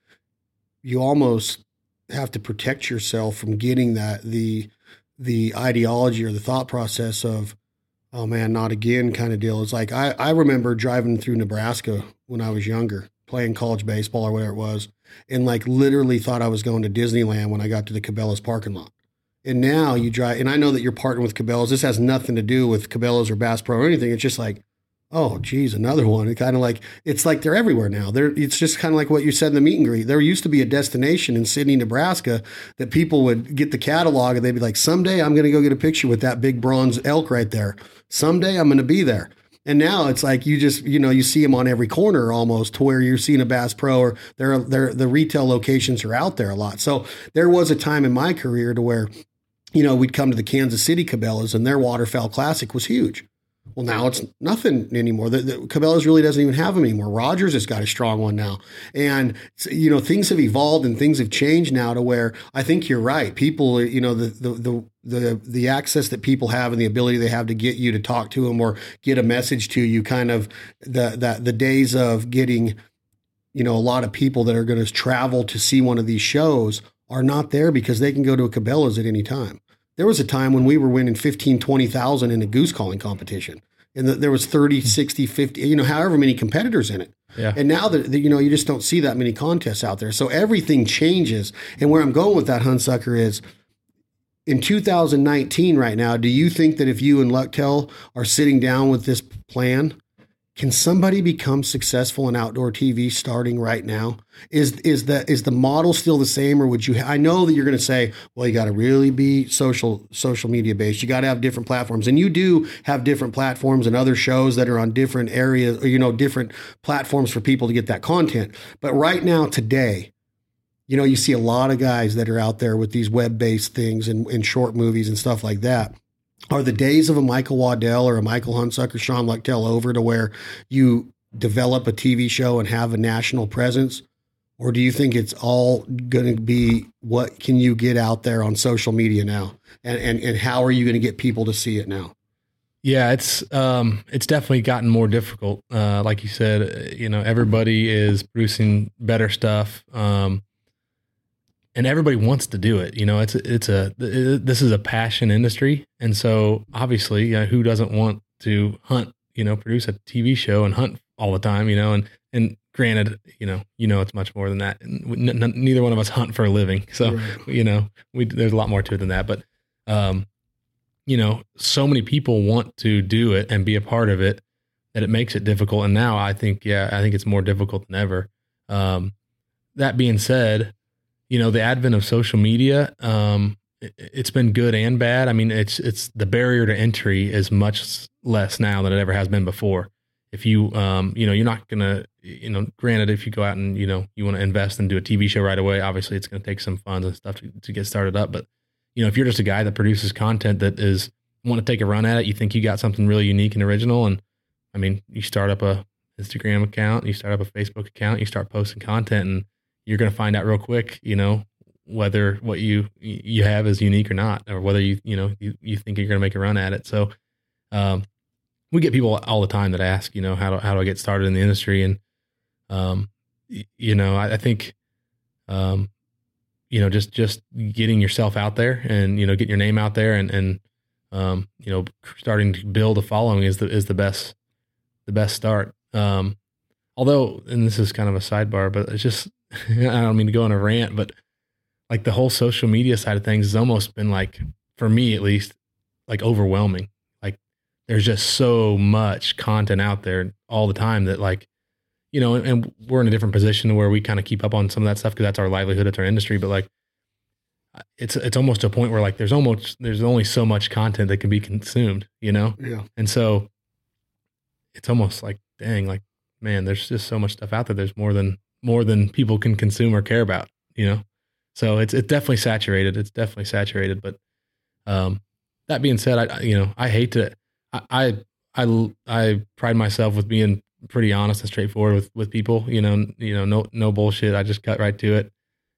you almost have to protect yourself from getting that the the ideology or the thought process of oh man not again kind of deal. It's like i i remember driving through nebraska when i was younger playing college baseball or whatever it was and like literally thought i was going to disneyland when i got to the cabela's parking lot. And now you drive and i know that you're partnering with cabela's. This has nothing to do with cabela's or bass pro or anything. It's just like oh geez another one. It kind of like it's like they're everywhere now. They're it's just kind of like what you said in the meet and greet. There used to be a destination in sidney nebraska that people would get the catalog and they'd be like someday i'm going to go get a picture with that big bronze elk right there. Someday i'm going to be there. And now it's like you just you know you see them on every corner almost to where you're seeing a Bass Pro or they're, they're the retail locations are out there a lot. So there was a time in my career to where you know we'd come to the Kansas City Cabela's and their Waterfowl Classic was huge. Well, now it's nothing anymore. The, the Cabela's really doesn't even have them anymore. Rogers has got a strong one now, and you know things have evolved and things have changed now to where I think you're right. People, you know, the the the the, the access that people have and the ability they have to get you to talk to them or get a message to you, kind of the that the days of getting, you know, a lot of people that are going to travel to see one of these shows are not there because they can go to a Cabela's at any time. There was a time when we were winning 15, 20,000 in a goose calling competition. And the, there was 30, hmm. 60, 50, you know, however many competitors in it. yeah, And now that, that, you know, you just don't see that many contests out there. So everything changes. And where I'm going with that Hunsicker is in 2019 right now, do you think that if you and Luchtel are sitting down with this plan, can somebody become successful in outdoor TV starting right now? Is is the is the model still the same, or would you? I know that you're going to say, well, you got to really be social social media based. You got to have different platforms, and you do have different platforms and other shows that are on different areas, or you know, different platforms for people to get that content. But right now, today, you know, you see a lot of guys that are out there with these web based things and, and short movies and stuff like that. Are the days of a Michael Waddell or a Michael Hunsicker, Sean Luchtel over to where you develop a TV show and have a national presence? Or do you think it's all going to be what can you get out there on social media now? And, and, and how are you going to get people to see it now? Yeah, it's um, it's definitely gotten more difficult. Uh, like you said, uh, you know, everybody is producing better stuff, um, and everybody wants to do it. You know, it's it's a it, this is a passion industry, and so obviously, you know, who doesn't want to hunt? You know, produce a TV show and hunt all the time. You know, and and granted, you know, you know, it's much more than that. N- n- neither one of us hunt for a living, so Right. you know, we there's a lot more to it than that, but. Um, you know, so many people want to do it and be a part of it that it makes it difficult. And now I think, yeah, I think it's more difficult than ever. Um, that being said, you know, the advent of social media, um, it, it's been good and bad. I mean, it's it's the barrier to entry is much less now than it ever has been before. If you, um, you know, you're not gonna, you know, granted, if you go out and you know you want to invest and do a TV show right away, obviously it's going to take some funds and stuff to, to get started up. But you know, if you're just a guy that produces content that is want to take a run at it, you think you got something really unique and original, and I mean, you start up a Instagram account, you start up a Facebook account, you start posting content, and you're going to find out real quick, you know, whether what you you have is unique or not, or whether you you know you, you think you're going to make a run at it. So, um, we get people all the time that ask, you know, how do how do I get started in the industry, and um, you know, I, I think, um, you know, just just getting yourself out there and you know, getting your name out there and and um, you know, starting to build a following is the is the best the best start. Um, although, and this is kind of a sidebar, but it's just I don't mean to go on a rant, but like the whole social media side of things has almost been like, for me at least, like overwhelming. Like there's just so much content out there all the time that like, you know, and, and we're in a different position where we kind of keep up on some of that stuff because that's our livelihood, it's our industry. But like, it's it's almost a point where like there's almost there's only so much content that can be consumed, you know? Yeah. And so it's almost like dang, like man, there's just so much stuff out there. There's more than more than people can consume or care about, you know? So it's it's definitely saturated. It's definitely saturated. But um that being said, I you know, I hate to I I I, I pride myself with being pretty honest and straightforward with with people, you know, you know, no no bullshit. I just cut right to it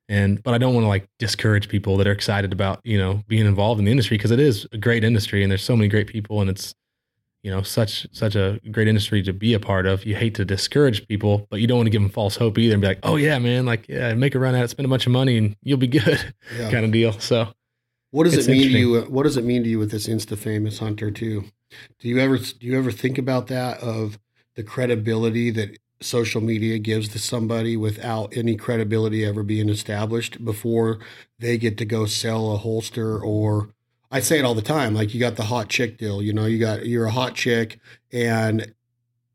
and but I don't want to like discourage people that are excited about you know being involved in the industry because it is a great industry and there's so many great people and it's you know such such a great industry to be a part of. You hate to discourage people, but you don't want to give them false hope either and be like, oh yeah, man, like yeah, make a run at it, spend a bunch of money and you'll be good, yeah. kind of deal. So. What does it mean to you? Uh, what does it mean to you with this Insta famous hunter too? Do you ever do you ever think about that of the credibility that social media gives to somebody without any credibility ever being established before they get to go sell a holster or I say it all the time like you got the hot chick deal you know you got you're a hot chick and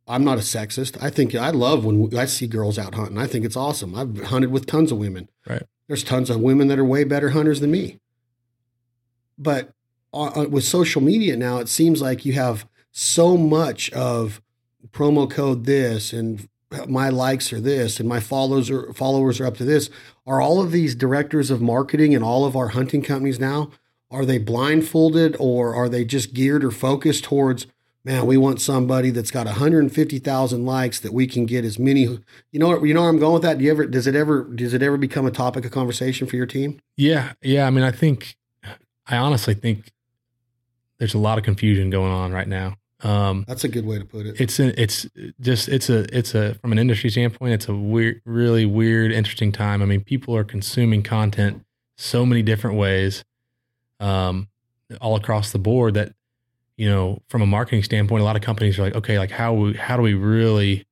I'm not a sexist. I think I love when I see girls out hunting. I think it's awesome. I've hunted with tons of women. Right. There's tons of women that are way better hunters than me. But uh, with social media now it seems like you have so much of promo code this and my likes are this and my followers are followers are up to this. Are all of these directors of marketing and all of our hunting companies now are they blindfolded or are they just geared or focused towards man we want somebody that's got 150,000 likes that we can get as many you know you know where I'm going with that do you ever does it ever does it ever become a topic of conversation for your team yeah yeah i mean i think i honestly think there's a lot of confusion going on right now um, That's a good way to put it. It's a, it's just it's a it's a from an industry standpoint, it's a weird, really weird, interesting time. I mean, people are consuming content so many different ways, um, all across the board. That you know, from a marketing standpoint, a lot of companies are like, okay, like how we, how do we really,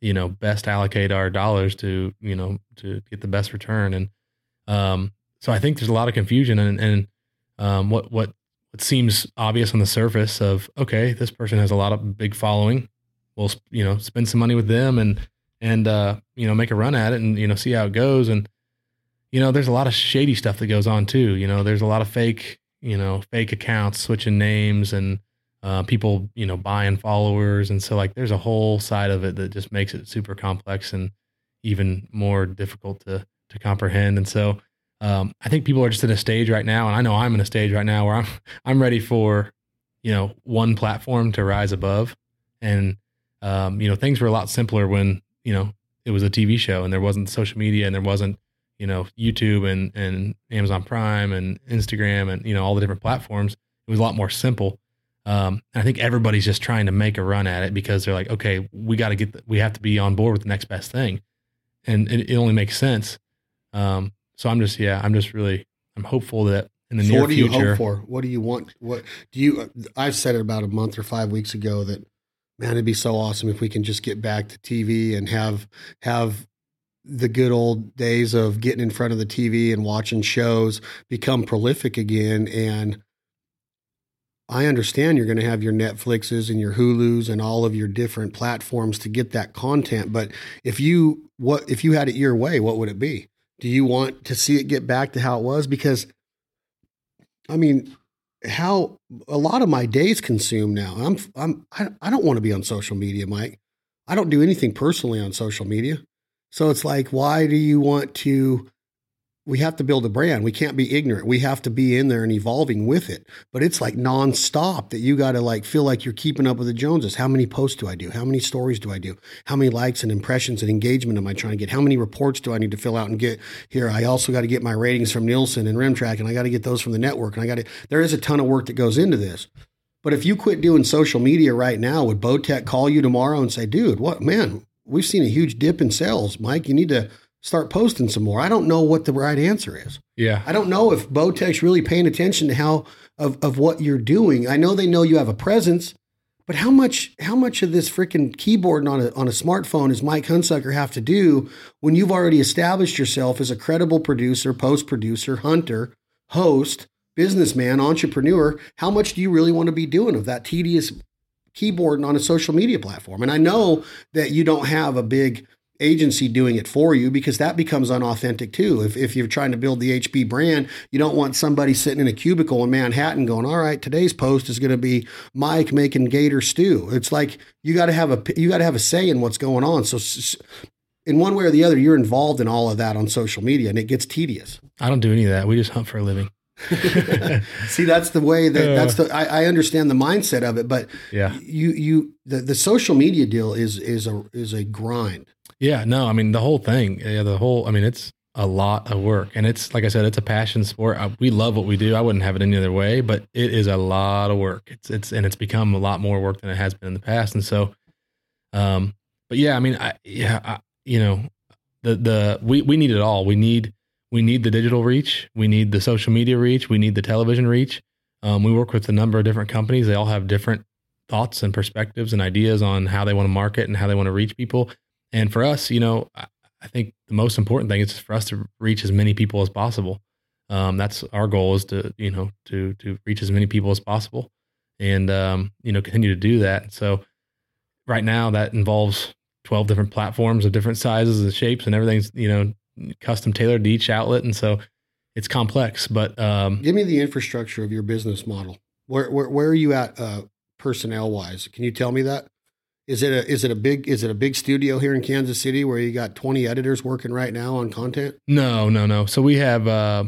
you know, best allocate our dollars to you know to get the best return? And um, so I think there's a lot of confusion and and um, what what it seems obvious on the surface of okay, this person has a lot of big following. We'll you know spend some money with them and and uh, you know make a run at it and you know see how it goes. And you know there's a lot of shady stuff that goes on too. You know there's a lot of fake you know fake accounts switching names and uh, people you know buying followers and so like there's a whole side of it that just makes it super complex and even more difficult to to comprehend. And so um, I think people are just in a stage right now, and I know I'm in a stage right now where I'm I'm ready for you know one platform to rise above, and um, you know things were a lot simpler when you know it was a TV show and there wasn't social media and there wasn't you know YouTube and and Amazon Prime and Instagram and you know all the different platforms. It was a lot more simple. Um, and I think everybody's just trying to make a run at it because they're like, okay, we got to get, the, we have to be on board with the next best thing, and it, it only makes sense. Um, so I'm just yeah, I'm just really I'm hopeful that in the so near what do future. you hope for? What do you want? What do you? I've said it about a month or five weeks ago that man, it'd be so awesome if we can just get back to TV and have have the good old days of getting in front of the TV and watching shows become prolific again. And I understand you're going to have your Netflixes and your Hulus and all of your different platforms to get that content. But if you what if you had it your way, what would it be? Do you want to see it get back to how it was? Because, I mean, how a lot of my days consume now. I'm I'm I, I don't want to be on social media, Mike. I don't do anything personally on social media. So it's like, why do you want to we have to build a brand. We can't be ignorant. We have to be in there and evolving with it. But it's like nonstop that you got to like feel like you're keeping up with the Joneses. How many posts do I do? How many stories do I do? How many likes and impressions and engagement am I trying to get? How many reports do I need to fill out and get here? I also got to get my ratings from Nielsen and Rentrak, and I got to get those from the network. And I got to. There is a ton of work that goes into this. But if you quit doing social media right now, would Bowtech call you tomorrow and say, "Dude, what man? We've seen a huge dip in sales, Mike. You need to." start posting some more. I don't know what the right answer is. Yeah. I don't know if Bowtech's really paying attention to how of, of what you're doing. I know they know you have a presence, but how much how much of this freaking keyboard on a on a smartphone does Mike Hunsicker have to do when you've already established yourself as a credible producer, post producer, hunter, host, businessman, entrepreneur? How much do you really want to be doing of that tedious keyboard and on a social media platform? And I know that you don't have a big agency doing it for you because that becomes unauthentic too. If, if you're trying to build the HB brand, you don't want somebody sitting in a cubicle in Manhattan going, all right, today's post is going to be Mike making gator stew. It's like you got to have a, you got to have a say in what's going on. So in one way or the other, you're involved in all of that on social media and it gets tedious. I don't do any of that. We just hunt for a living. See, that's the way that that's the I, I, understand the mindset of it, but yeah, you you the, the social media deal is is a is a grind. Yeah, no, I mean the whole thing, yeah, the whole. I mean, it's a lot of work, and it's like I said, it's a passion sport. I, we love what we do. I wouldn't have it any other way, but it is a lot of work. It's it's and it's become a lot more work than it has been in the past, and so, um, but yeah, I mean, I yeah, I, you know, the the we we need it all. We need we need the digital reach, we need the social media reach, we need the television reach. Um, we work with a number of different companies. They all have different thoughts and perspectives and ideas on how they want to market and how they want to reach people. And for us, you know, I think the most important thing is for us to reach as many people as possible. Um, that's our goal is to, you know, to, to reach as many people as possible and, um, you know, continue to do that. So right now that involves 12 different platforms of different sizes and shapes and everything's, you know, custom tailored to each outlet. And so it's complex, but, um, give me the infrastructure of your business model. Where, where, where are you at, uh, personnel wise? Can you tell me that? Is it a is it a big is it a big studio here in Kansas City where you got 20 editors working right now on content? No, no, no. So we have uh,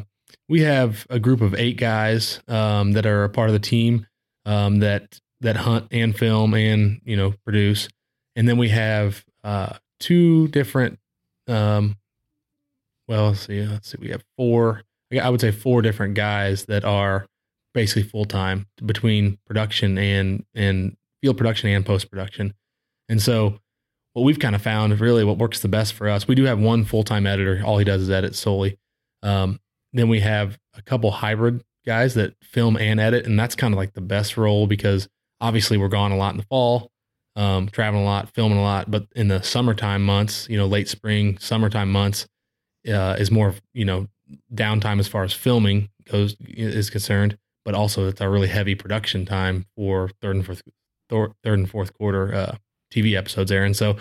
we have a group of eight guys um, that are a part of the team um, that that hunt and film and you know produce, and then we have uh, two different. Um, well, let's see. Let's see. We have four. I would say four different guys that are basically full time between production and and field production and post production. And so what we've kind of found really what works the best for us, we do have one full time editor. All he does is edit solely. Um, then we have a couple hybrid guys that film and edit. And that's kind of like the best role because obviously we're gone a lot in the fall, um, traveling a lot, filming a lot. But in the summertime months, you know, late spring, summertime months uh, is more, you know, downtime as far as filming goes is concerned. But also it's a really heavy production time for third and fourth, third and fourth quarter uh, TV episodes Aaron. so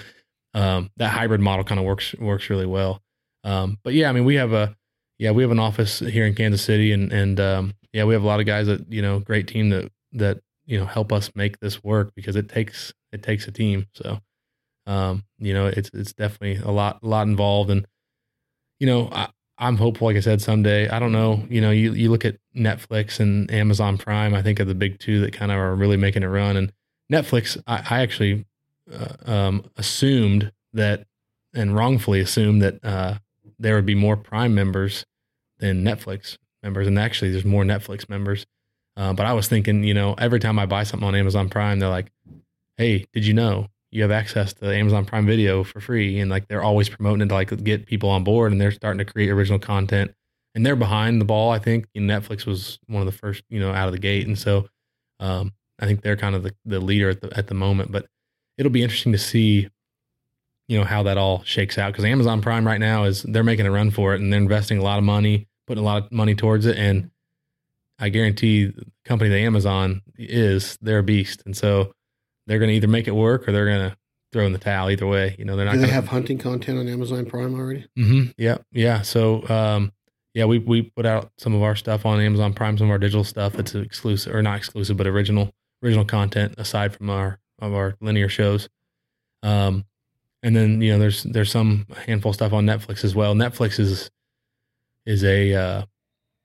um, that hybrid model kind of works works really well. Um, but yeah, I mean, we have a yeah, we have an office here in Kansas City, and and um, yeah, we have a lot of guys that you know, great team that that you know help us make this work because it takes it takes a team. So um, you know, it's it's definitely a lot a lot involved, and you know, I, I'm hopeful. Like I said, someday I don't know. You know, you you look at Netflix and Amazon Prime. I think are the big two that kind of are really making it run. And Netflix, I, I actually uh, um, assumed that, and wrongfully assumed that uh, there would be more Prime members than Netflix members, and actually, there's more Netflix members. Uh, but I was thinking, you know, every time I buy something on Amazon Prime, they're like, "Hey, did you know you have access to Amazon Prime Video for free?" And like they're always promoting it to like get people on board, and they're starting to create original content. And they're behind the ball. I think Netflix was one of the first, you know, out of the gate, and so um, I think they're kind of the, the leader at the at the moment. But it'll be interesting to see, you know, how that all shakes out because Amazon Prime right now is they're making a run for it and they're investing a lot of money, putting a lot of money towards it, and I guarantee the company that Amazon is, they're a beast, and so they're going to either make it work or they're going to throw in the towel. Either way, you know, they're not. Do they gonna, have hunting content on Amazon Prime already? Mm-hmm. Yeah, yeah. So, um, yeah, we we put out some of our stuff on Amazon Prime, some of our digital stuff that's exclusive or not exclusive, but original original content aside from our of our linear shows. Um, and then you know there's there's some handful of stuff on Netflix as well. Netflix is is a uh,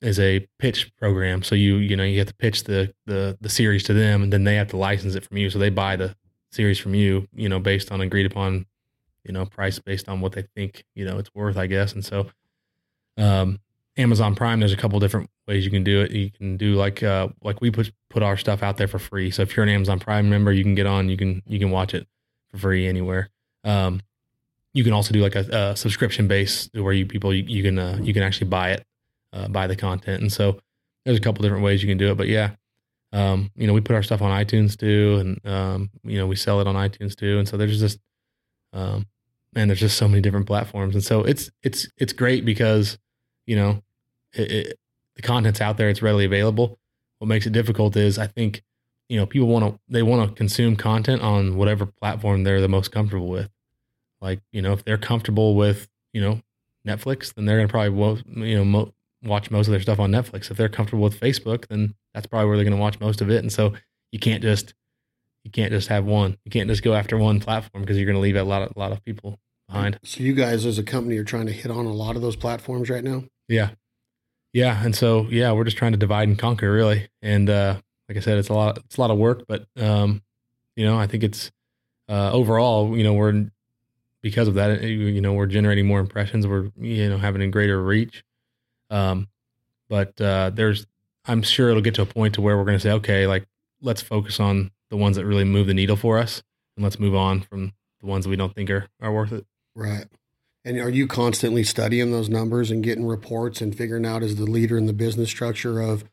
is a pitch program, so you you know you have to pitch the the the series to them, and then they have to license it from you. So they buy the series from you, you know, based on agreed upon, you know, price based on what they think you know it's worth, I guess. And so, um, Amazon Prime, there's a couple different ways you can do it. You can do like uh, like we put put our stuff out there for free. So if you're an Amazon Prime member, you can get on. You can you can watch it for free anywhere. Um, you can also do like a, a subscription base where you people you, you can uh, you can actually buy it, uh, buy the content. And so there's a couple different ways you can do it. But yeah, um, you know we put our stuff on iTunes too, and um, you know we sell it on iTunes too. And so there's just um, man, there's just so many different platforms. And so it's it's it's great because you know, it, it, the content's out there, it's readily available. What makes it difficult is I think, you know, people want to, they want to consume content on whatever platform they're the most comfortable with. like you know if they're comfortable with you know Netflix, then they're gonna probably you know watch most of their stuff on Netflix. If they're comfortable with Facebook, then that's probably where they're gonna watch most of it. And so you can't just you can't just have one. You can't just go after one platform because you're gonna leave a lot of a lot of people behind. So you guys as a company are trying to hit on a lot of those platforms right now. Yeah, yeah, and so yeah, we're just trying to divide and conquer really. And uh, like I said, it's a lot it's a lot of work, but um, you know I think it's uh, overall you know we're because of that you know we're generating more impressions, we're you know having a greater reach. Um, but uh, there's I'm sure it'll get to a point to where we're going to say okay, like let's focus on the ones that really move the needle for us, and let's move on from the ones that we don't think are are worth it. Right. And are you constantly studying those numbers and getting reports and figuring out as the leader in the business structure of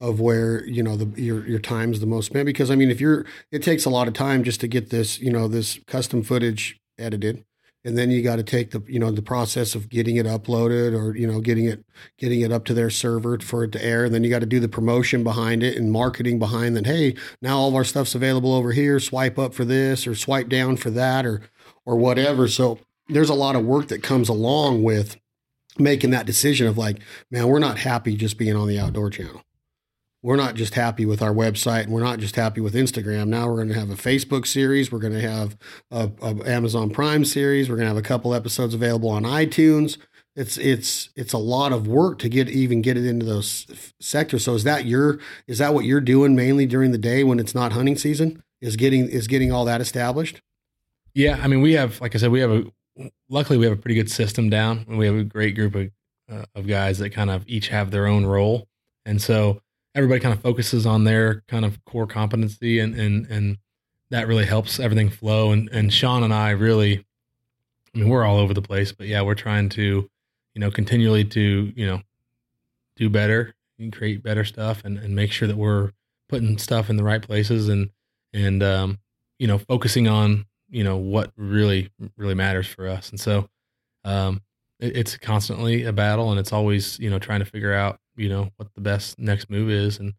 of where you know the your your time's the most spent? Because I mean, if you're, it takes a lot of time just to get this you know this custom footage edited, and then you got to take the you know the process of getting it uploaded or you know getting it getting it up to their server for it to air, and then you got to do the promotion behind it and marketing behind that. Hey, now all of our stuff's available over here. Swipe up for this or swipe down for that or or whatever. So there's a lot of work that comes along with making that decision of like, man, we're not happy just being on the outdoor channel. We're not just happy with our website and we're not just happy with Instagram. Now we're going to have a Facebook series. We're going to have a, a Amazon Prime series. We're going to have a couple episodes available on iTunes. It's it's it's a lot of work to get even get it into those sectors. So is that your is that what you're doing mainly during the day when it's not hunting season? Is getting is getting all that established? Yeah, I mean we have like I said we have a luckily we have a pretty good system down. We have a great group of uh, of guys that kind of each have their own role, and so everybody kind of focuses on their kind of core competency, and and and that really helps everything flow. And and Sean and I really, I mean, we're all over the place, but yeah, we're trying to, you know, continually to you know do better and create better stuff, and and make sure that we're putting stuff in the right places, and and um, you know, focusing on you know what really really matters for us and so um it, it's constantly a battle and it's always you know trying to figure out you know what the best next move is and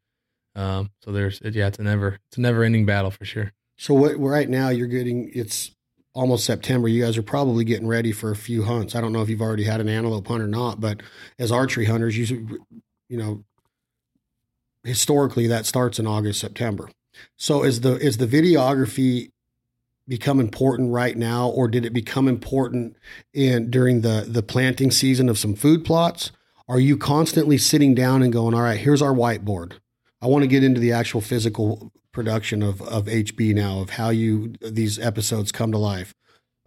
um so there's yeah it's a never it's a never ending battle for sure. So what right now you're getting it's almost september. You guys are probably getting ready for a few hunts. I don't know if you've already had an antelope hunt or not but as archery hunters you you know historically that starts in august september. So is the is the videography become important right now, or did it become important in during the the planting season of some food plots? Are you constantly sitting down and going, all right, here's our whiteboard. I want to get into the actual physical production of of HB now, of how you these episodes come to life.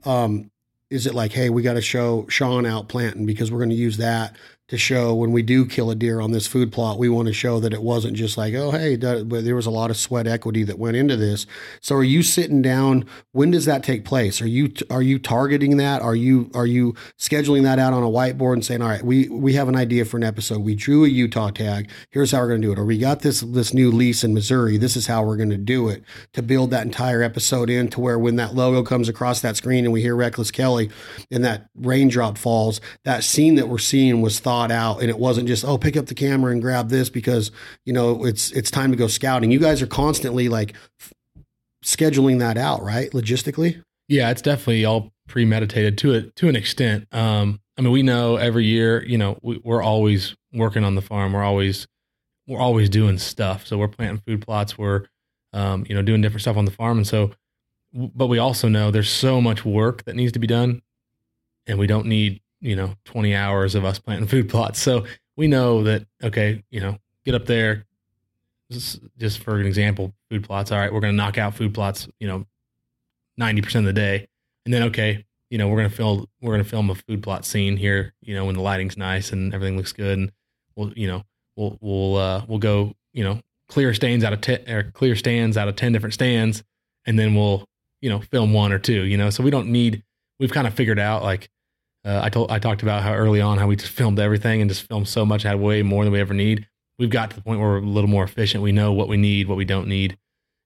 Um, is it like, hey, we got to show Sean out planting because we're going to use that to show when we do kill a deer on this food plot, we want to show that it wasn't just like, oh, hey, but there was a lot of sweat equity that went into this. So are you sitting down? When does that take place? Are you are you targeting that? Are you are you scheduling that out on a whiteboard and saying, all right, we we have an idea for an episode. We drew a Utah tag. Here's how we're going to do it. Or we got this this new lease in Missouri. This is how we're going to do it to build that entire episode in to where when that logo comes across that screen and we hear Reckless Kelly and that raindrop falls, that scene that we're seeing was thought thought out and it wasn't just oh pick up the camera and grab this because you know it's it's time to go scouting. You guys are constantly like f- scheduling that out right? Logistically? Yeah it's definitely all premeditated to it to an extent. Um i mean we know every year you know we, we're always working on the farm. We're always we're always doing stuff. So we're planting food plots. We're um, you know doing different stuff on the farm. And so but we also know there's so much work that needs to be done and we don't need you know 20 hours of us planting food plots. So we know that okay you know get up there. Just, just for an example food plots. All right we're going to knock out food plots you know 90% of the day. And then okay you know we're going to film we're going to film a food plot scene here you know when the lighting's nice and everything looks good. And we'll you know we'll we'll uh we'll go you know clear stands out of 10 or clear stands out of 10 different stands. And then we'll you know film one or two you know. So we don't need we've kind of figured out like uh, I told I talked about how early on how we just filmed everything and just filmed so much, had way more than we ever need. We've got to the point where we're a little more efficient. We know what we need, what we don't need,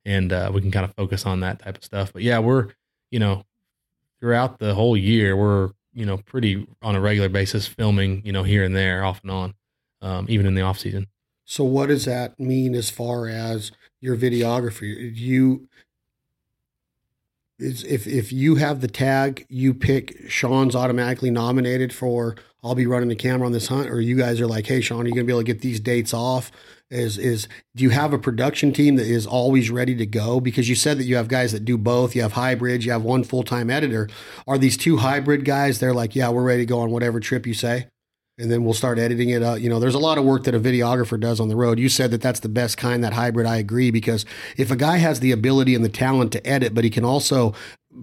and uh, we can kind of focus on that type of stuff. But yeah, we're you know throughout the whole year we're you know pretty on a regular basis filming you know here and there off and on, um, even in the off season. So what does that mean as far as your videography? You is if if you have the tag, you pick Sean's automatically nominated for I'll be running the camera on this hunt, or you guys are like, hey Sean, are you gonna be able to get these dates off? Is is do you have a production team that is always ready to go? Because you said that you have guys that do both. You have hybrids, you have one full time editor. Are these two hybrid guys? They're like, yeah, we're ready to go on whatever trip you say and then we'll start editing it out. You know, there's a lot of work that a videographer does on the road. You said that that's the best kind, that hybrid. I agree because if a guy has the ability and the talent to edit, but he can also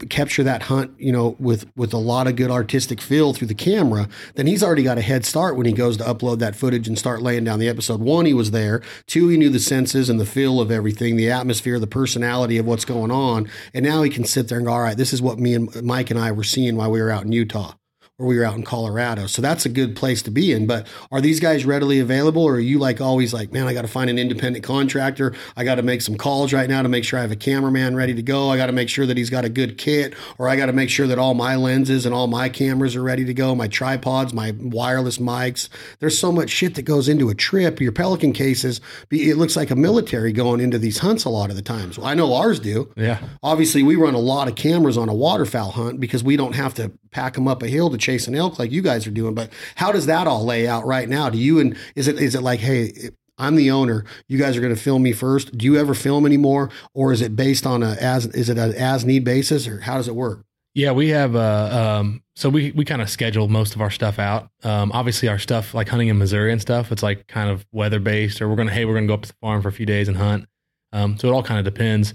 capture that hunt, you know, with with a lot of good artistic feel through the camera, then he's already got a head start when he goes to upload that footage and start laying down the episode. One, he was there. Two, he knew the senses and the feel of everything, the atmosphere, the personality of what's going on, and now he can sit there and go, all right, this is what me and Mike and I were seeing while we were out in Utah or we were out in Colorado. So that's a good place to be in. But are these guys readily available or are you like always like, man, I got to find an independent contractor. I got to make some calls right now to make sure I have a cameraman ready to go. I got to make sure that he's got a good kit or I got to make sure that all my lenses and all my cameras are ready to go, my tripods, my wireless mics. There's so much shit that goes into a trip. Your Pelican cases, it looks like a military going into these hunts a lot of the times. Well, I know ours do. Yeah. Obviously, we run a lot of cameras on a waterfowl hunt because we don't have to pack them up a hill to chase an elk like you guys are doing. But how does that all lay out right now? Do you and is it is it like, hey, I'm the owner. You guys are going to film me first. Do you ever film anymore, or is it based on a as is it an as need basis, or how does it work? Yeah, we have uh um so we we kind of schedule most of our stuff out. Um obviously our stuff like hunting in Missouri and stuff, it's like kind of weather based or we're gonna hey, we're gonna go up to the farm for a few days and hunt. Um so it all kind of depends.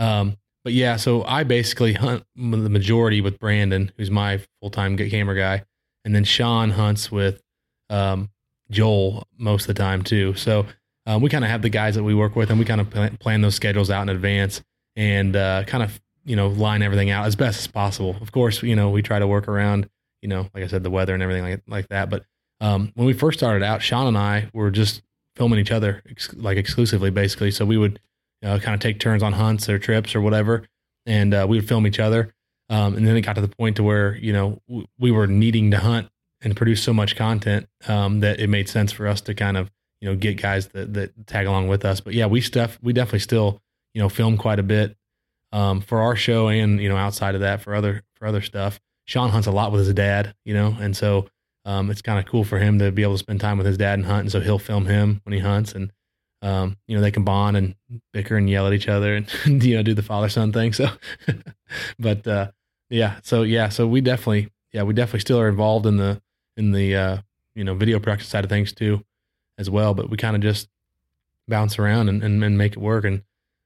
Um but yeah, so I basically hunt the majority with Brandon, who's my full time camera guy, and then Sean hunts with um, Joel most of the time too. So um, we kind of have the guys that we work with, and we kind of plan those schedules out in advance and uh, kind of you know line everything out as best as possible. Of course, you know we try to work around you know like I said the weather and everything like like that. But um, when we first started out, Sean and I were just filming each other ex- like exclusively, basically. So we would uh, kind of take turns on hunts or trips or whatever, and uh, we would film each other. Um, and then it got to the point to where you know we were needing to hunt and produce so much content um, that it made sense for us to kind of you know get guys that that tag along with us. But yeah, we stuff we definitely still you know film quite a bit um, for our show and you know outside of that for other for other stuff. Sean hunts a lot with his dad, you know, and so um, it's kind of cool for him to be able to spend time with his dad and hunt. And so he'll film him when he hunts, and um, you know, they can bond and bicker and yell at each other and, you know, do the father son thing. So, but, uh, yeah, so, yeah, so we definitely, yeah, we definitely still are involved in the, in the, uh, you know, video production side of things too, as well. But we kind of just bounce around and, and, and, make it work. And,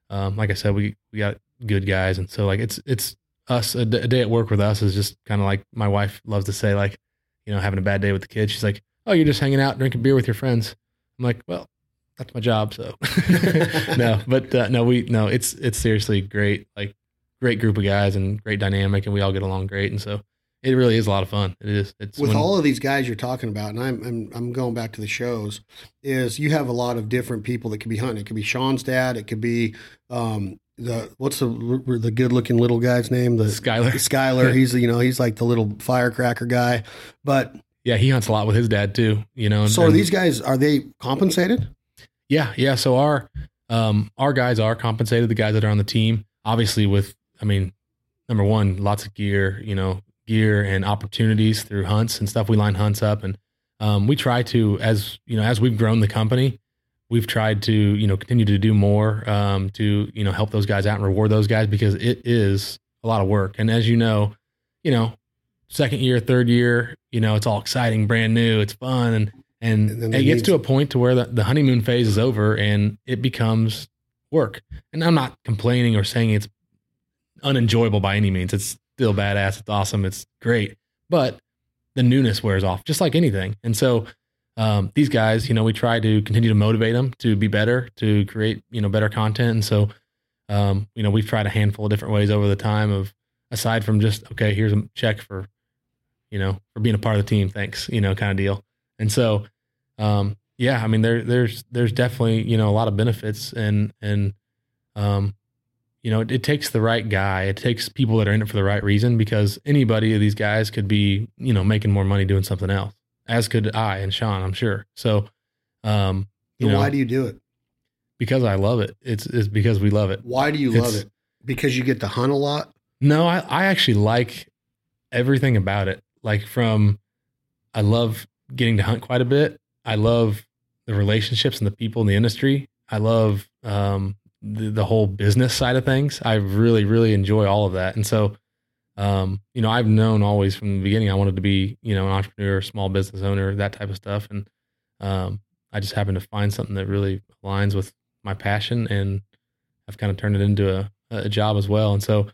um, like I said, we, we got good guys. And so like, it's, it's us, a, d- a day at work with us is just kind of like my wife loves to say, like, you know, having a bad day with the kids. She's like, Oh, you're just hanging out, drinking beer with your friends. I'm like, well, that's my job. So no, but uh, no, we no, it's it's seriously great, like great group of guys and great dynamic, and we all get along great, and so it really is a lot of fun. It is. It's with when, all of these guys you're talking about, and I'm, I'm I'm going back to the shows. Is you have a lot of different people that could be hunting. It could be Sean's dad. It could be um, the what's the the good looking little guy's name? The Skyler. Skyler. he's you know he's like the little firecracker guy, but yeah, he hunts a lot with his dad too. You know. And, so are these guys are they compensated? Yeah, yeah. So our um, our guys are compensated. The guys that are on the team, obviously, with I mean, number one, lots of gear. You know, gear and opportunities through hunts and stuff. We line hunts up, and um, we try to as you know as we've grown the company, we've tried to you know continue to do more um, to you know help those guys out and reward those guys because it is a lot of work. And as you know, you know, second year, third year, you know, it's all exciting, brand new, it's fun, and and, and it gets to a point to where the, the honeymoon phase is over and it becomes work. And I'm not complaining or saying it's unenjoyable by any means. It's still badass. It's awesome. It's great. But the newness wears off, just like anything. And so um, these guys, you know, we try to continue to motivate them to be better, to create, you know, better content. And so, um, you know, we've tried a handful of different ways over the time of aside from just, okay, here's a check for, you know, for being a part of the team. Thanks, you know, kind of deal. And so, um, yeah, I mean, there, there's, there's definitely, you know, a lot of benefits and, and, um, you know, it, it, takes the right guy. It takes people that are in it for the right reason because anybody of these guys could be, you know, making more money doing something else, as could I and Sean, I'm sure. So, um, you know, why do you do it? Because I love it. It's, it's because we love it. Why do you it's, love it? Because you get to hunt a lot No, I, I actually like everything about it. Like from, I love getting to hunt quite a bit. I love the relationships and the people in the industry. I love um, the, the whole business side of things. I really, really enjoy all of that. And so, um, you know, I've known always from the beginning I wanted to be, you know, an entrepreneur, small business owner, that type of stuff. And um, I just happened to find something that really aligns with my passion, and I've kind of turned it into a, a job as well. And so,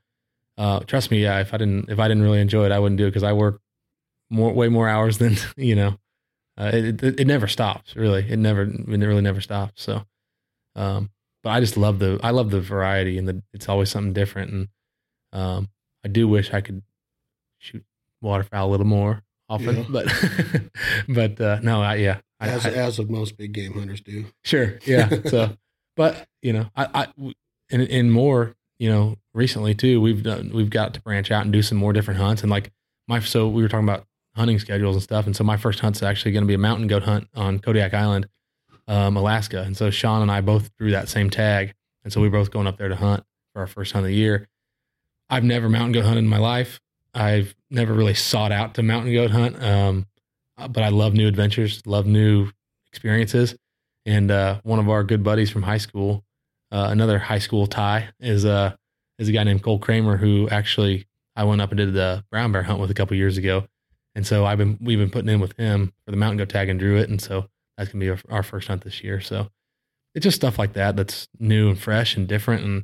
uh, trust me, yeah, if I didn't if I didn't really enjoy it, I wouldn't do it because I work more way more hours than you know. Uh, it, it, it never stops really. It never it really never stops. So, um, but I just love the I love the variety and the it's always something different. And um, I do wish I could shoot waterfowl a little more often, yeah. but but uh, no, I, yeah, as I, as of most big game hunters do. Sure, yeah. so, but you know, I, I and, and more, you know, recently too, we've done we've got to branch out and do some more different hunts. And like my so we were talking about hunting schedules and stuff, and so my first hunt's actually going to be a mountain goat hunt on Kodiak Island, um, Alaska. And so Sean and I both drew that same tag, and so we both going up there to hunt for our first hunt of the year. I've never mountain goat hunted in my life. I've never really sought out to mountain goat hunt, um, but I love new adventures, love new experiences. And uh, one of our good buddies from high school, uh, another high school tie, is uh, is a guy named Cole Kramer who actually I went up and did the brown bear hunt with a couple years ago. And so I've been we've been putting in with him for the mountain goat tag and drew it, and so that's gonna be our, our first hunt this year. So it's just stuff like that that's new and fresh and different, and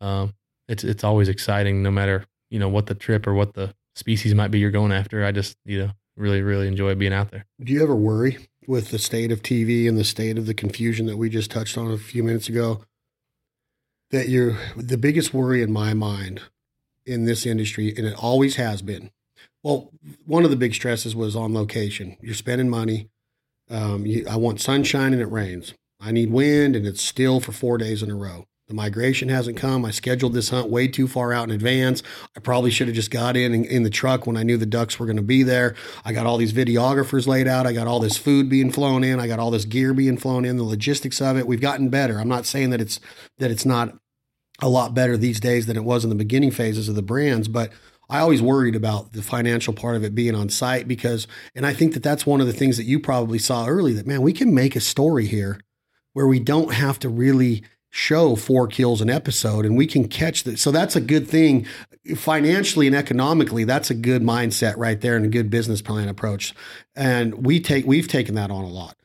um, it's it's always exciting, no matter you know what the trip or what the species might be you're going after. I just you know really really enjoy being out there. Do you ever worry with the state of TV and the state of the confusion that we just touched on a few minutes ago? That you're the biggest worry in my mind in this industry, and it always has been. Well, one of the big stresses was on location. You're spending money. Um, you, I want sunshine and it rains. I need wind and it's still for four days in a row. The migration hasn't come. I scheduled this hunt way too far out in advance. I probably should have just got in, in in, the truck when I knew the ducks were going to be there. I got all these videographers laid out. I got all this food being flown in. I got all this gear being flown in. The logistics of it. We've gotten better. I'm not saying that it's that it's not a lot better these days than it was in the beginning phases of the brands, but I always worried about the financial part of it being on site because, and I think that that's one of the things that you probably saw early that, man, we can make a story here where we don't have to really show four kills an episode and we can catch that. So that's a good thing financially and economically. That's a good mindset right there and a good business plan approach. And we take, we've taken that on a lot.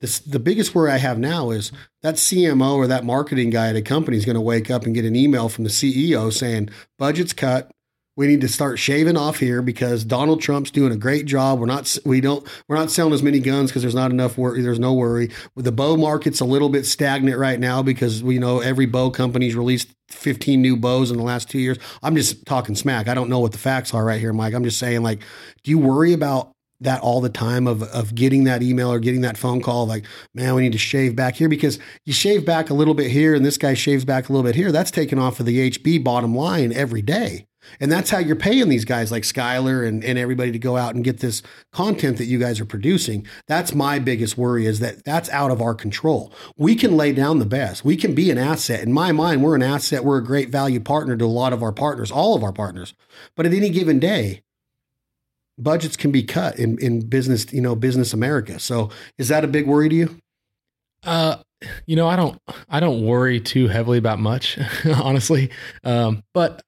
This, the biggest worry I have now is that CMO or that marketing guy at a company is going to wake up and get an email from the CEO saying budget's cut, we need to start shaving off here because Donald Trump's doing a great job. We're not we don't we're not selling as many guns because there's not enough worry. There's no worry. The bow market's a little bit stagnant right now because we know every bow company's released 15 new bows in the last two years. I'm just talking smack. I don't know what the facts are right here, Mike. I'm just saying, like, do you worry about that all the time of of getting that email or getting that phone call like man we need to shave back here because you shave back a little bit here and this guy shaves back a little bit here that's taken off of the HB bottom line every day and that's how you're paying these guys like Skyler and, and everybody to go out and get this content that you guys are producing. That's my biggest worry is that that's out of our control. We can lay down the best. We can be an asset. In my mind, we're an asset. We're a great value partner to a lot of our partners, all of our partners. But at any given day, budgets can be cut in, in business, you know, business America. So is that a big worry to you? Uh, you know, I don't, I don't worry too heavily about much, honestly. Um, but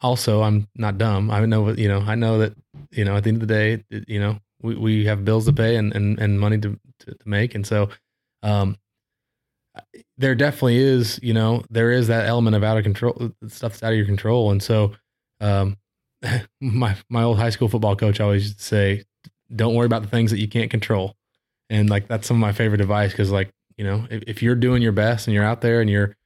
also I'm not dumb. I know, you know, I know that, you know, at the end of the day, you know, we, we have bills to pay and, and, and money to, to, to make. And so, um, there definitely is, you know, there is that element of out of control stuff that's out of your control. And so, um, my, my old high school football coach always used to say, don't worry about the things that you can't control. And like, that's some of my favorite advice. Cause like, you know, if, if you're doing your best and you're out there and you're,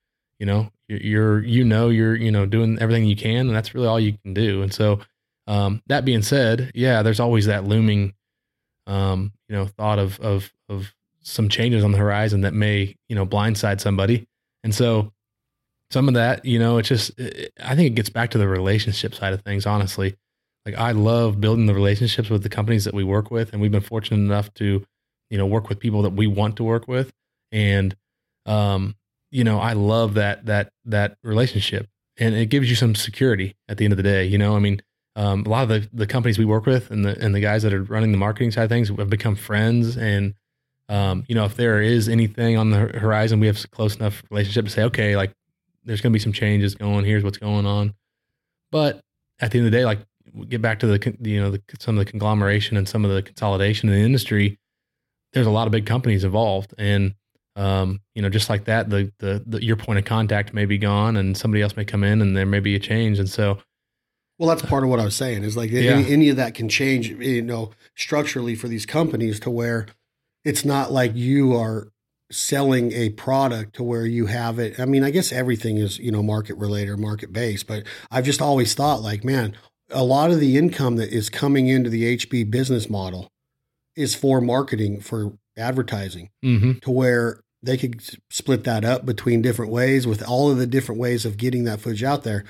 you know, you're you know you're you know doing everything you can and that's really all you can do. And so um, that being said yeah there's always that looming um, you know thought of of of some changes on the horizon that may you know blindside somebody. And so some of that you know it's just i think it gets back to the relationship side of things honestly. Like i love building the relationships with the companies that we work with and we've been fortunate enough to you know work with people that we want to work with. And um you know, I love that that that relationship. and it gives you some security at the end of the day. You know, I mean, um, a lot of the, the companies we work with and the and the guys that are running the marketing side of things have become friends. And um, you know, if there is anything on the horizon, we have a close enough relationship to say, okay, like there's going to be some changes going. Here's what's going on. But at the end of the day, like get back to the you know the, some of the conglomeration and some of the consolidation in the industry. There's a lot of big companies involved, and um, you know, just like that, the, the, the your point of contact may be gone, and somebody else may come in, and there may be a change, and so. Well, that's part of what I was saying is like yeah. any, any of that can change, you know, structurally for these companies to where it's not like you are selling a product to where you have it. I mean, I guess everything is, you know, market related or market based, but I've just always thought like, man, a lot of the income that is coming into the HB business model is for marketing for advertising mm-hmm. to where they could split that up between different ways with all of the different ways of getting that footage out there.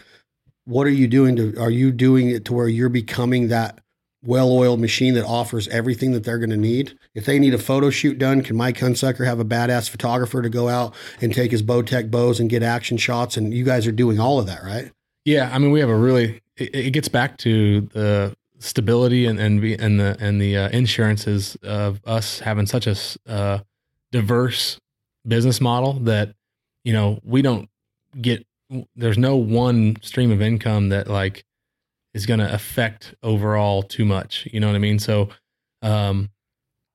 What are you doing to are you doing it to where you're becoming that well-oiled machine that offers everything that they're going to need? If they need a photo shoot done, can Mike Hunsicker have a badass photographer to go out and take his Bowtech bows and get action shots and you guys are doing all of that, right? Yeah, I mean we have a really it, it gets back to the stability and and, and the and the uh, insurances of us having such a uh, diverse business model that you know we don't get there's no one stream of income that like is going to affect overall too much you know what i mean? So um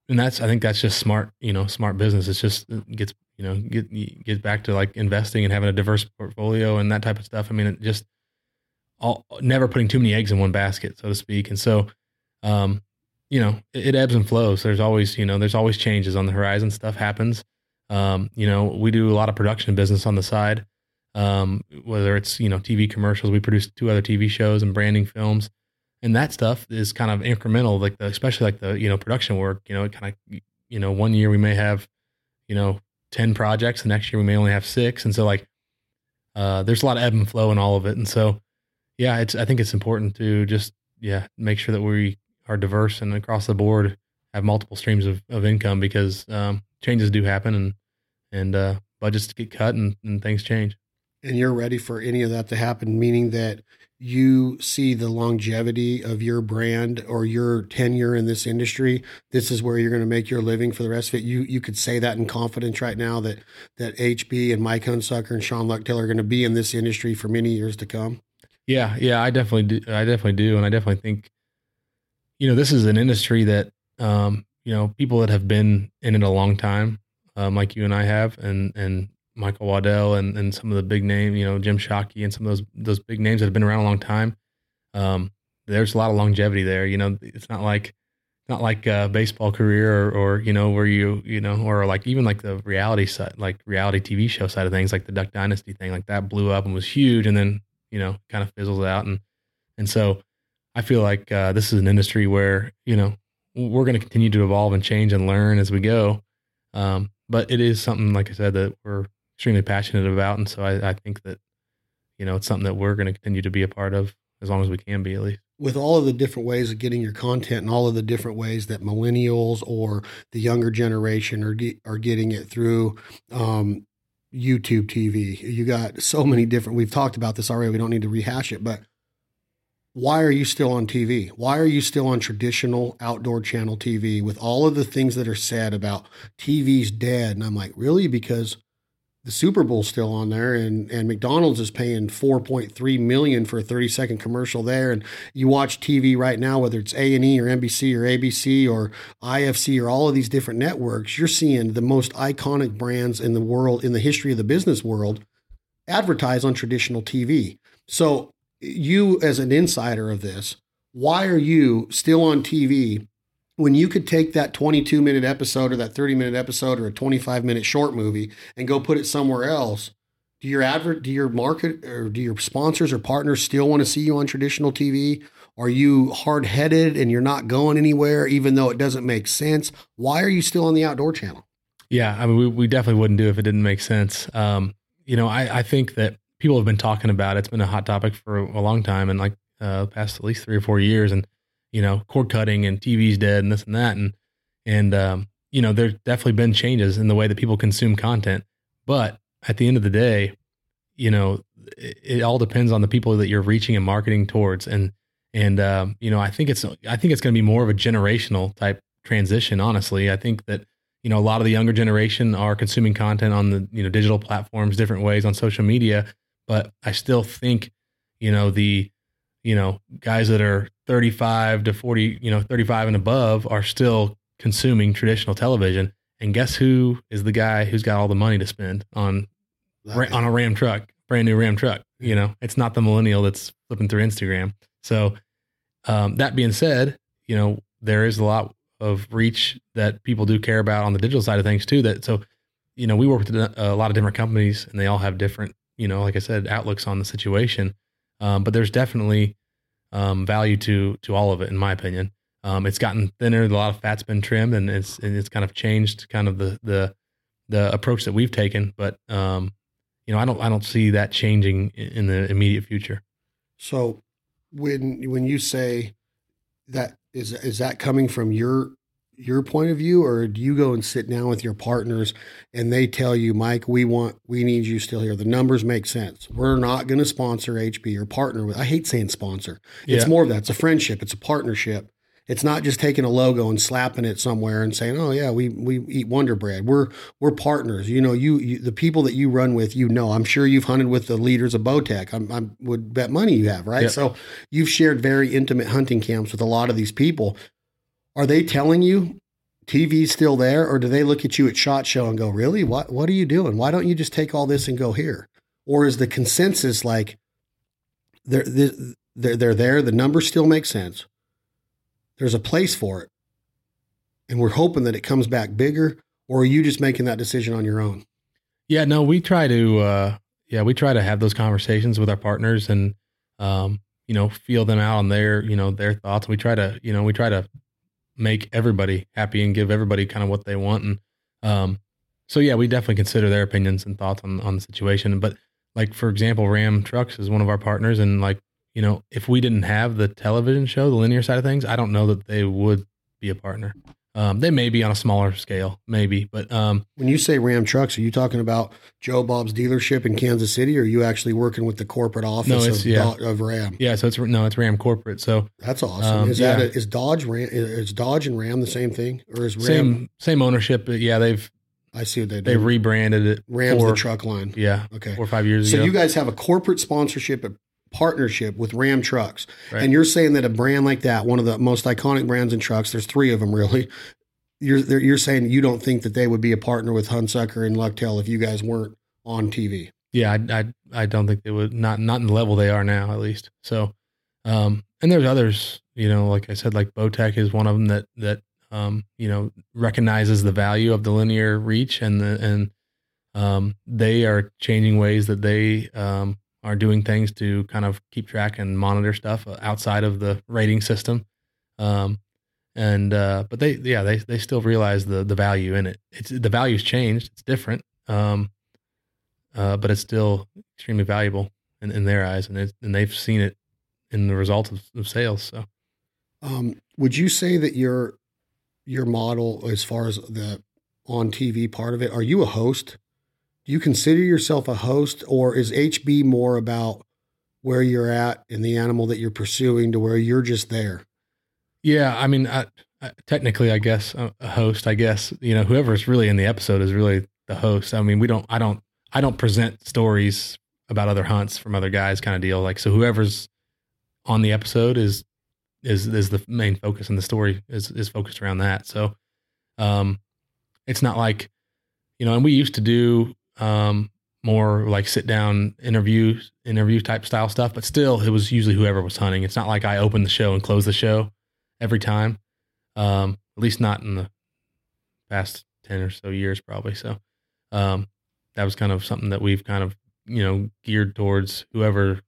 and that's i think that's just smart you know smart business. It's just it gets you know get get back to like investing and having a diverse portfolio and that type of stuff. I mean it just all never putting too many eggs in one basket, so to speak. And so, um, you know, it, it, ebbs and flows. There's always, you know, there's always changes on the horizon. Stuff happens. Um, you know, we do a lot of production business on the side. Um, whether it's you know TV commercials, we produce two other TV shows and branding films, and that stuff is kind of incremental. Like the, especially like the you know production work. You know, it kind of you know one year we may have you know ten projects, the next year we may only have six, and so like uh, there's a lot of ebb and flow in all of it, and so yeah, it's I think it's important to just yeah make sure that we are diverse and across the board have multiple streams of, of income because um, changes do happen and and uh, budgets get cut and, and things change. And you're ready for any of that to happen, meaning that you see the longevity of your brand or your tenure in this industry. This is where you're going to make your living for the rest of it. You you could say that in confidence right now that that HB and Mike Hunsicker and Sean Luchtel are going to be in this industry for many years to come. Yeah, yeah, I definitely do. I definitely do, and I definitely think, you know, this is an industry that, um, you know, people that have been in it a long time, um, like you and I have, and and Michael Waddell and and some of the big names, you know, Jim Shockey and some of those those big names that have been around a long time. Um, there's a lot of longevity there. You know, it's not like not like a baseball career or, or you know where you you know or like even like the reality side like reality TV show side of things like the Duck Dynasty thing like that blew up and was huge and then you know, kind of fizzles out. And, and so I feel like uh, this is an industry where, you know, we're going to continue to evolve and change and learn as we go. Um, but it is something, like I said, that we're extremely passionate about. And so I, I think that, you know, it's something that we're going to continue to be a part of as long as we can be at least with all of the different ways of getting your content and all of the different ways that millennials or the younger generation are are getting it through um, YouTube TV. You got so many different, we've talked about this already. We don't need to rehash it, but why are you still on TV? Why are you still on traditional outdoor channel TV with all of the things that are said about TV's dead? And I'm like, really? Because the Super Bowl's still on there, and and McDonald's is paying 4.3 million for a 30 second commercial there. And you watch TV right now, whether it's A and E or NBC or ABC or IFC or all of these different networks, you're seeing the most iconic brands in the world, in the history of the business world, advertise on traditional TV. So you, as an insider of this, why are you still on TV when you could take that 22 minute episode or that 30 minute episode or a 25 minute short movie and go put it somewhere else do your advert do your market or do your sponsors or partners still want to see you on traditional tv are you hard-headed and you're not going anywhere even though it doesn't make sense? Why are you still on the outdoor channel? Yeah i mean we, we definitely wouldn't do it if it didn't make sense. Um, you know I, I think that people have been talking about it. it's been a hot topic for a long time and like uh, past at least three or four years and you know, cord cutting and TV's dead and this and that. And, and, um, you know, there's definitely been changes in the way that people consume content. But at the end of the day, you know, it, it all depends on the people that you're reaching and marketing towards. And, and, um, you know, I think it's, I think it's going to be more of a generational type transition. Honestly, I think that, you know, a lot of the younger generation are consuming content on the, you know, digital platforms, different ways on social media. But I still think, you know, the, you know, guys that are 35 to 40, you know, 35 and above are still consuming traditional television. And guess who is the guy who's got all the money to spend on on a Ram truck, brand new Ram truck? You know, it's not the millennial that's flipping through Instagram. So, um, that being said, you know, there is a lot of reach that people do care about on the digital side of things too. That so, you know, we work with a lot of different companies, and they all have different, you know, like I said, outlooks on the situation. Um, but there's definitely um, value to to all of it, in my opinion. Um, it's gotten thinner. A lot of fat's been trimmed, and it's and it's kind of changed kind of the the the approach that we've taken. But um, you know, I don't I don't see that changing in the immediate future. So when when you say that is is that coming from your your point of view or do you go and sit down with your partners and they tell you mike we want we need you still here the numbers make sense we're not going to sponsor hb or partner with i hate saying sponsor it's more of that it's a friendship it's a partnership it's not just taking a logo and slapping it somewhere and saying, "Oh yeah, we we eat Wonder Bread. We're we're partners." You know, you, you the people that you run with, you know. I'm sure you've hunted with the leaders of Bowtech. I would bet money you have, right? So you've shared very intimate hunting camps with a lot of these people. Are they telling you TV's still there, or do they look at you at Shot Show and go, "Really? What what are you doing? Why don't you just take all this and go here?" Or is the consensus like they're they're they're there? The numbers still make sense there's a place for it. And we're hoping that it comes back bigger, or are you just making that decision on your own? Yeah, no, we try to, uh, yeah, we try to have those conversations with our partners and, um, you know, feel them out on their, you know, their thoughts. We try to, you know, we try to make everybody happy and give everybody kind of what they want. And, um, so yeah, we definitely consider their opinions and thoughts on, on the situation. But like, for example, Ram Trucks is one of our partners and like, you know, if we didn't have the television show, the linear side of things, I don't know that they would be a partner. Um, they may be on a smaller scale, maybe, but um, when you say Ram Trucks, are you talking about Joe Bob's dealership in Kansas City, or are you actually working with the corporate office no, of, yeah. of, Ram? Yeah, so it's no, it's Ram corporate. So that's awesome. Um, is yeah. that a, is Dodge Ram? Is Dodge and Ram the same thing, or is Ram same same ownership? But yeah, they've I see what they do. They rebranded it. Ram's four, the truck line. Yeah. Okay. Four or five years so ago. So you guys have a corporate sponsorship at partnership with Ram Trucks. Right. And you're saying that a brand like that, one of the most iconic brands in trucks, there's three of them really. You're you're saying you don't think that they would be a partner with Hunsicker and Luchtel if you guys weren't on TV. Yeah, I, I I don't think they would not not in the level they are now at least. So, um, and there's others, you know, like I said, like Bowtech is one of them that that um, you know recognizes the value of the linear reach and the and um, they are changing ways that they um, are doing things to kind of keep track and monitor stuff outside of the rating system. Um, and uh, but they yeah they they still realize the the value in it. It's the value's changed. It's different. Um, uh, but it's still extremely valuable in, in their eyes, and and they've seen it in the results of, of sales. So, um, would you say that your your model, as far as the on TV part of it, are you a host? Do you consider yourself a host or is HB more about where you're at in the animal that you're pursuing to where you're just there? Yeah, I mean, I, I, technically, I guess a host. I guess you know whoever's really in the episode is really the host. I mean, we don't. I don't. I don't present stories about other hunts from other guys, kind of deal. Like so, whoever's on the episode is is is the main focus, and the story is is focused around that. So, um, it's not like you know, and we used to do um, more like sit down interview interview type style stuff. But still, it was usually whoever was hunting. It's not like I opened the show and closed the show every time. Um, at least not in the past ten or so years, probably. So um, that was kind of something that we've kind of you know geared towards whoever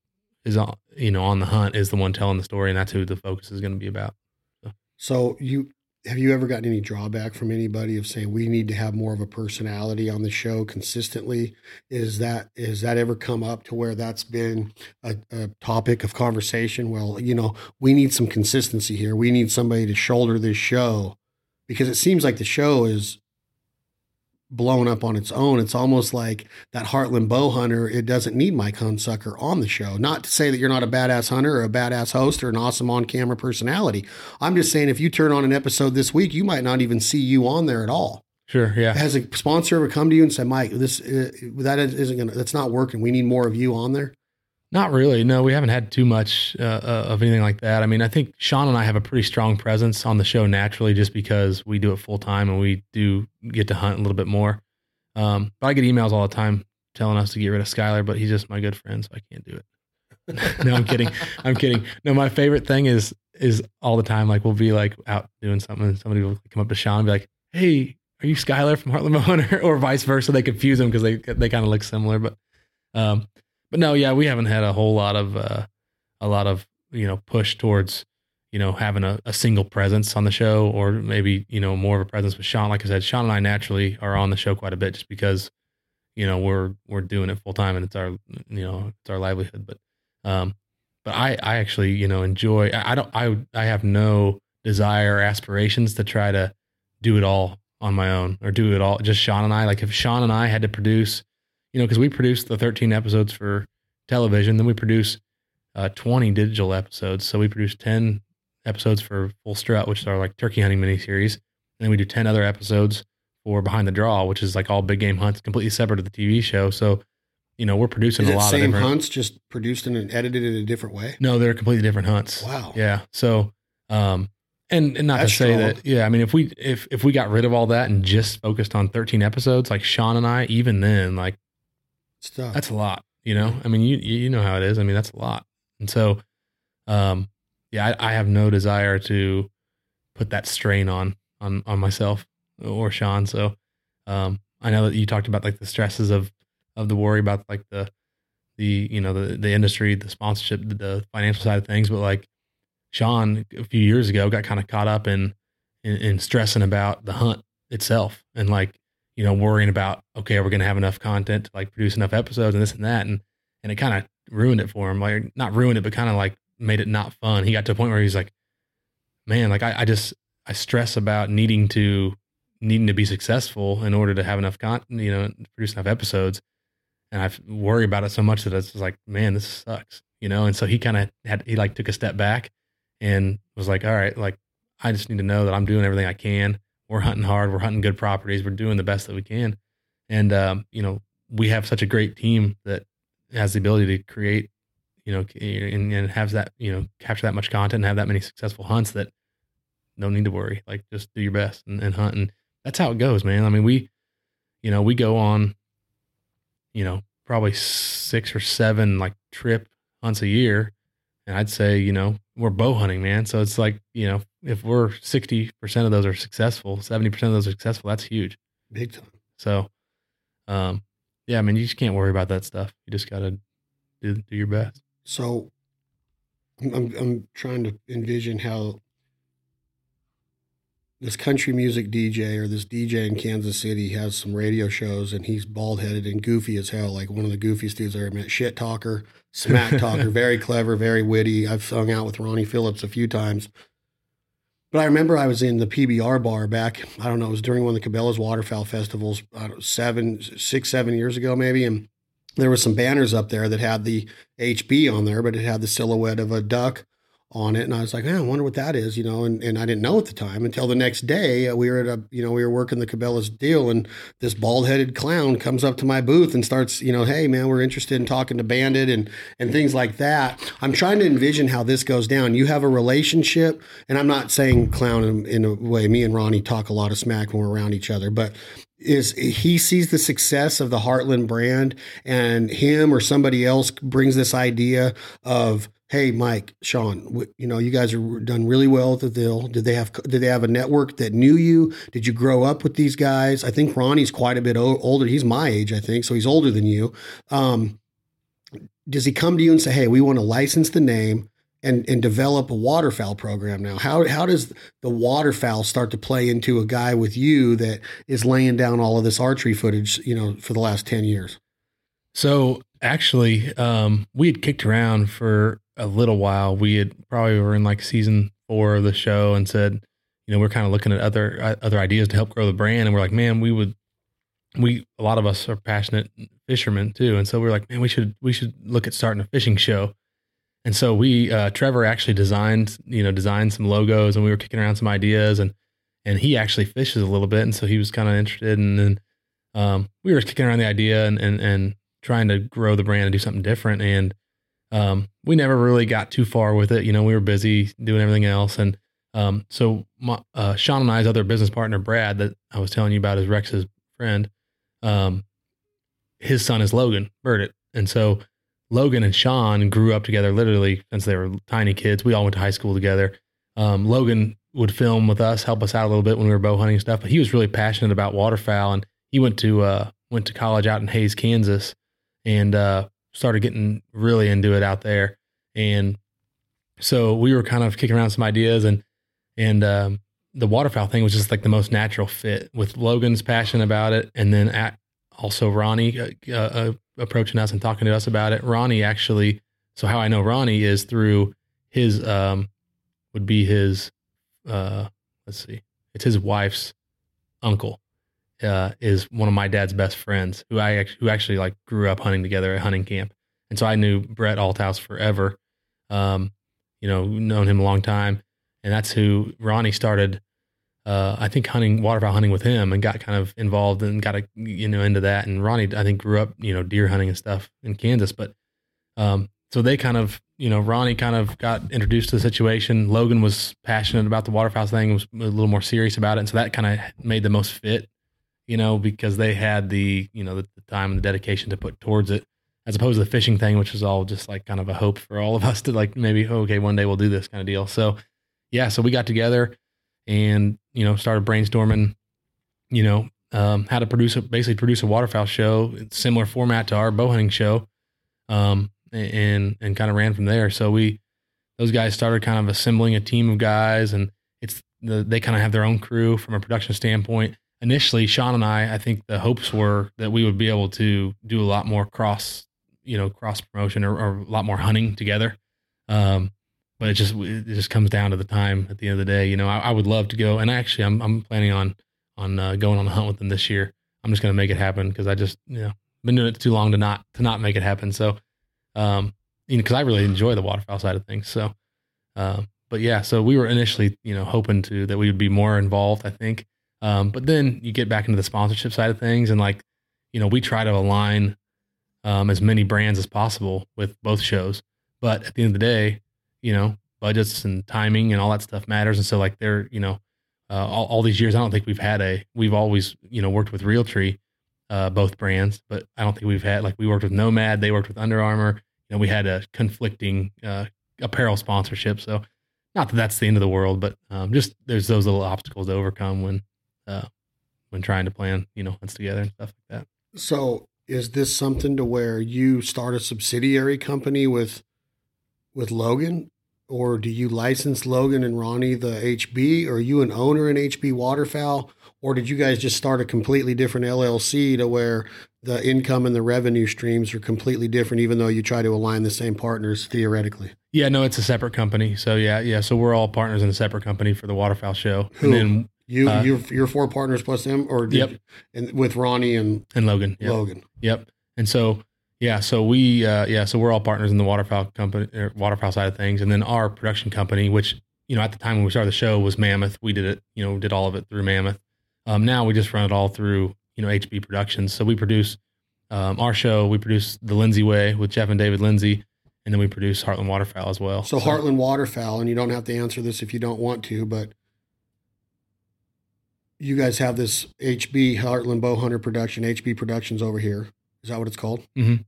is on you know on the hunt is the one telling the story, and that's who the focus is going to be about. So. so you have you ever gotten any drawback from anybody of saying we need to have more of a personality on the show consistently is that is that ever come up to where that's been a, a, topic of conversation? Well you know we need some consistency here. We need somebody to shoulder this show because it seems like the show is blown up on its own. It's almost like that Heartland bow hunter. It doesn't need Mike Hunsicker on the show. Not to say that you're not a badass hunter or a badass host or an awesome on camera personality. I'm just saying if you turn on an episode this week, you might not even see you on there at all. Sure. Yeah. Has a sponsor ever come to you and said, Mike, this uh, that isn't gonna that's not working. We need more of you on there. Not really. No, we haven't had too much uh, uh, of anything like that. I mean, I think Sean and I have a pretty strong presence on the show naturally, just because we do it full time and we do get to hunt a little bit more. Um, but I get emails all the time telling us to get rid of Skyler, but he's just my good friend, so I can't do it. no, I'm kidding. I'm kidding. No, my favorite thing is is all the time. Like we'll be like out doing something, and somebody will come up to Sean and be like, "Hey, are you Skyler from Heartland Hunter?" or vice versa. They confuse them because they they kind of look similar, but um, but no, yeah, we haven't had a whole lot of uh, a lot of you know push towards you know having a, a single presence on the show or maybe you know more of a presence with Sean. Like I said, Sean and I naturally are on the show quite a bit just because you know we're we're doing it full time and it's our you know it's our livelihood. But um, but I I actually you know enjoy. I, I don't I I have no desire or aspirations to try to do it all on my own or do it all just Sean and I. Like if Sean and I had to produce you know, because we produce the 13 episodes for television, then we produce uh, 20 digital episodes. So we produce 10 episodes for Full Strut, which are like turkey hunting miniseries. And then we do 10 other episodes for Behind the Draw, which is like all big game hunts, completely separate of the TV show. So, you know, we're producing is a lot same of different hunts, just produced and edited in a different way. No, they're completely different hunts. Wow. Yeah. So, um, and, and not That's to say strong. that, yeah, I mean, if we, if, if we got rid of all that and just focused on 13 episodes, like Sean and I, even then, like Stuff. that's a lot you know? I mean you you know how it is. I mean that's a lot. And so um yeah i, I have no desire to put that strain on on on myself or sean. So um i know that you talked about like the stresses of of the worry about like the the you know the the industry the sponsorship the, the financial side of things. But like sean a few years ago got kind of caught up in, in in stressing about the hunt itself and like you know, worrying about, okay, are we going to have enough content to like produce enough episodes and this and that. And, and it kind of ruined it for him. Like not ruined it, but kind of like made it not fun. He got to a point where he's like, man, like I, I just, I stress about needing to, needing to be successful in order to have enough content, you know, produce enough episodes. And I worry about it so much that it's like, man, this sucks, you know? And so he kind of had, he like took a step back and was like, all right, like I just need to know that I'm doing everything I can we're hunting hard. We're hunting good properties. We're doing the best that we can. And, um, you know, we have such a great team that has the ability to create, you know, and, and has that, you know, capture that much content and have that many successful hunts that no need to worry. Like just do your best and, and hunt. And that's how it goes, man. I mean, we, you know, we go on, you know, probably six or seven like trip hunts a year. And I'd say, you know, we're bow hunting, man. So it's like, you know, if we're 60% of those are successful, 70% of those are successful, that's huge. Big time. So, um, yeah, I mean, you just can't worry about that stuff. You just got to do, do your best. So I'm, I'm, I'm trying to envision how this country music DJ or this DJ in Kansas City has some radio shows and he's bald headed and goofy as hell, like one of the goofiest dudes I ever met. Shit talker, smack talker, very clever, very witty. I've hung out with Ronnie Phillips a few times. But I remember I was in the PBR bar back, I don't know, it was during one of the Cabela's Waterfowl festivals, know, seven, six, seven years ago, maybe. And there were some banners up there that had the HB on there, but it had the silhouette of a duck on it. And I was like, I wonder what that is, you know, and, and I didn't know at the time until the next day uh, we were at a, you know, we were working the Cabela's deal and this bald headed clown comes up to my booth and starts, you know, Hey man, we're interested in talking to Bandit and, and things like that. I'm trying to envision how this goes down. You have a relationship and I'm not saying clown in, in a way, me and Ronnie talk a lot of smack when we're around each other, but is he sees the success of the Heartland brand and him or somebody else brings this idea of, hey mike sean you know you guys are done really well at the Ville. did they have did they have a network that knew you? Did you grow up with these guys? I think ronnie's quite a bit older. He's my age i think so he's older than you. Um, does he come to you and say hey we want to license the name and and develop a waterfowl program now? How how does the waterfowl start to play into a guy with you that is laying down all of this archery footage you know for the last 10 years? So actually um, we had kicked around for a little while. We had probably were in like season four of the show and said, you know, we're kind of looking at other uh, other ideas to help grow the brand, and we're like, man, we would we a lot of us are passionate fishermen too, and so we are like, man, we should we should look at starting a fishing show. And so we uh, Trevor actually designed you know designed some logos, and we were kicking around some ideas, and and he actually fishes a little bit, and so he was kind of interested, and then um, we were kicking around the idea and and and trying to grow the brand and do something different, and um, we never really got too far with it. You know, we were busy doing everything else, and um, so my, uh, Sean and I's other business partner Brad that I was telling you about is Rex's friend. Um, his son is Logan Burdett, and so Logan and Sean grew up together literally since they were tiny kids. We all went to high school together. Um, Logan would film with us, help us out a little bit when we were bow hunting and stuff. But he was really passionate about waterfowl, and he went to uh, went to college out in Hays, Kansas, and uh, started getting really into it out there. And so we were kind of kicking around some ideas, and and um, the waterfowl thing was just like the most natural fit with Logan's passion about it, and then also Ronnie uh, uh, approaching us and talking to us about it. Ronnie actually, so how I know Ronnie is through his um, would be his uh, let's see, it's his wife's uncle uh, is one of my dad's best friends who I who actually like grew up hunting together at hunting camp, and so I knew Brett Althouse forever. Um, you know, known him a long time, and that's who Ronnie started. Uh, I think hunting waterfowl hunting with him and got kind of involved and got a, you know into that. And Ronnie, I think, grew up you know deer hunting and stuff in Kansas, but um, so they kind of you know Ronnie kind of got introduced to the situation. Logan was passionate about the waterfowl thing, was a little more serious about it, and so that kind of made the most fit you know, because they had the, you know, the, the, time and the dedication to put towards it, as opposed to the fishing thing, which was all just like kind of a hope for all of us to like maybe, okay, one day we'll do this kind of deal. So, yeah, so we got together and, you know, started brainstorming, you know, um, how to produce a, basically produce a waterfowl show, similar format to our bow hunting show, um, and, and kind of ran from there. So we, those guys started kind of assembling a team of guys and it's, the, they kind of have their own crew from a production standpoint initially Sean and I, I think the hopes were that we would be able to do a lot more cross, you know, cross promotion or, or a lot more hunting together. Um, but it just it just comes down to the time at the end of the day. You know, I, I would love to go, and actually, I'm I'm planning on on uh, going on a hunt with them this year. I'm just going to make it happen because I just you know been doing it too long to not to not make it happen. So, um, you know, because I really enjoy the waterfowl side of things. So, um, but yeah, so we were initially you know hoping to that we would be more involved. I think, um, but then you get back into the sponsorship side of things, and like, you know, we try to align um, as many brands as possible with both shows. But at the end of the day, you know, budgets and timing and all that stuff matters. And so, like, they're, you know, uh, all, all, these years, I don't think we've had a, we've always, you know, worked with Realtree, uh, both brands, but I don't think we've had, like, we worked with Nomad, they worked with Under Armour. You know, we had a conflicting uh, apparel sponsorship. So, not that that's the end of the world, but um, just there's those little obstacles to overcome when uh, when trying to plan, you know, hunts together and stuff like that. So, is this something to where you start a subsidiary company with with Logan, or do you license Logan and Ronnie the HB? Or are you an owner in HB Waterfowl, or did you guys just start a completely different LLC to where the income and the revenue streams are completely different, even though you try to align the same partners theoretically? Yeah, no, it's a separate company. So yeah, yeah. So we're all partners in a separate company for the waterfowl show. Who? And then you, uh, your, your four partners plus them, or yep, and with Ronnie and and Logan, yep. Logan, yep. And so, yeah, so we, uh, yeah, so we're all partners in the waterfowl company, er, waterfowl side of things, and then our production company, which you know at the time when we started the show was Mammoth. We did it, you know, did all of it through Mammoth. Um, now we just run it all through you know HB Productions. So we produce um, our show, we produce the Lindsay Way with Jeff and David Lindsay, and then we produce Heartland Waterfowl as well. So, so Heartland Waterfowl, and you don't have to answer this if you don't want to, but you guys have this HB Heartland Bowhunter production, HB Productions over here. Is that what it's called? Mm-hmm.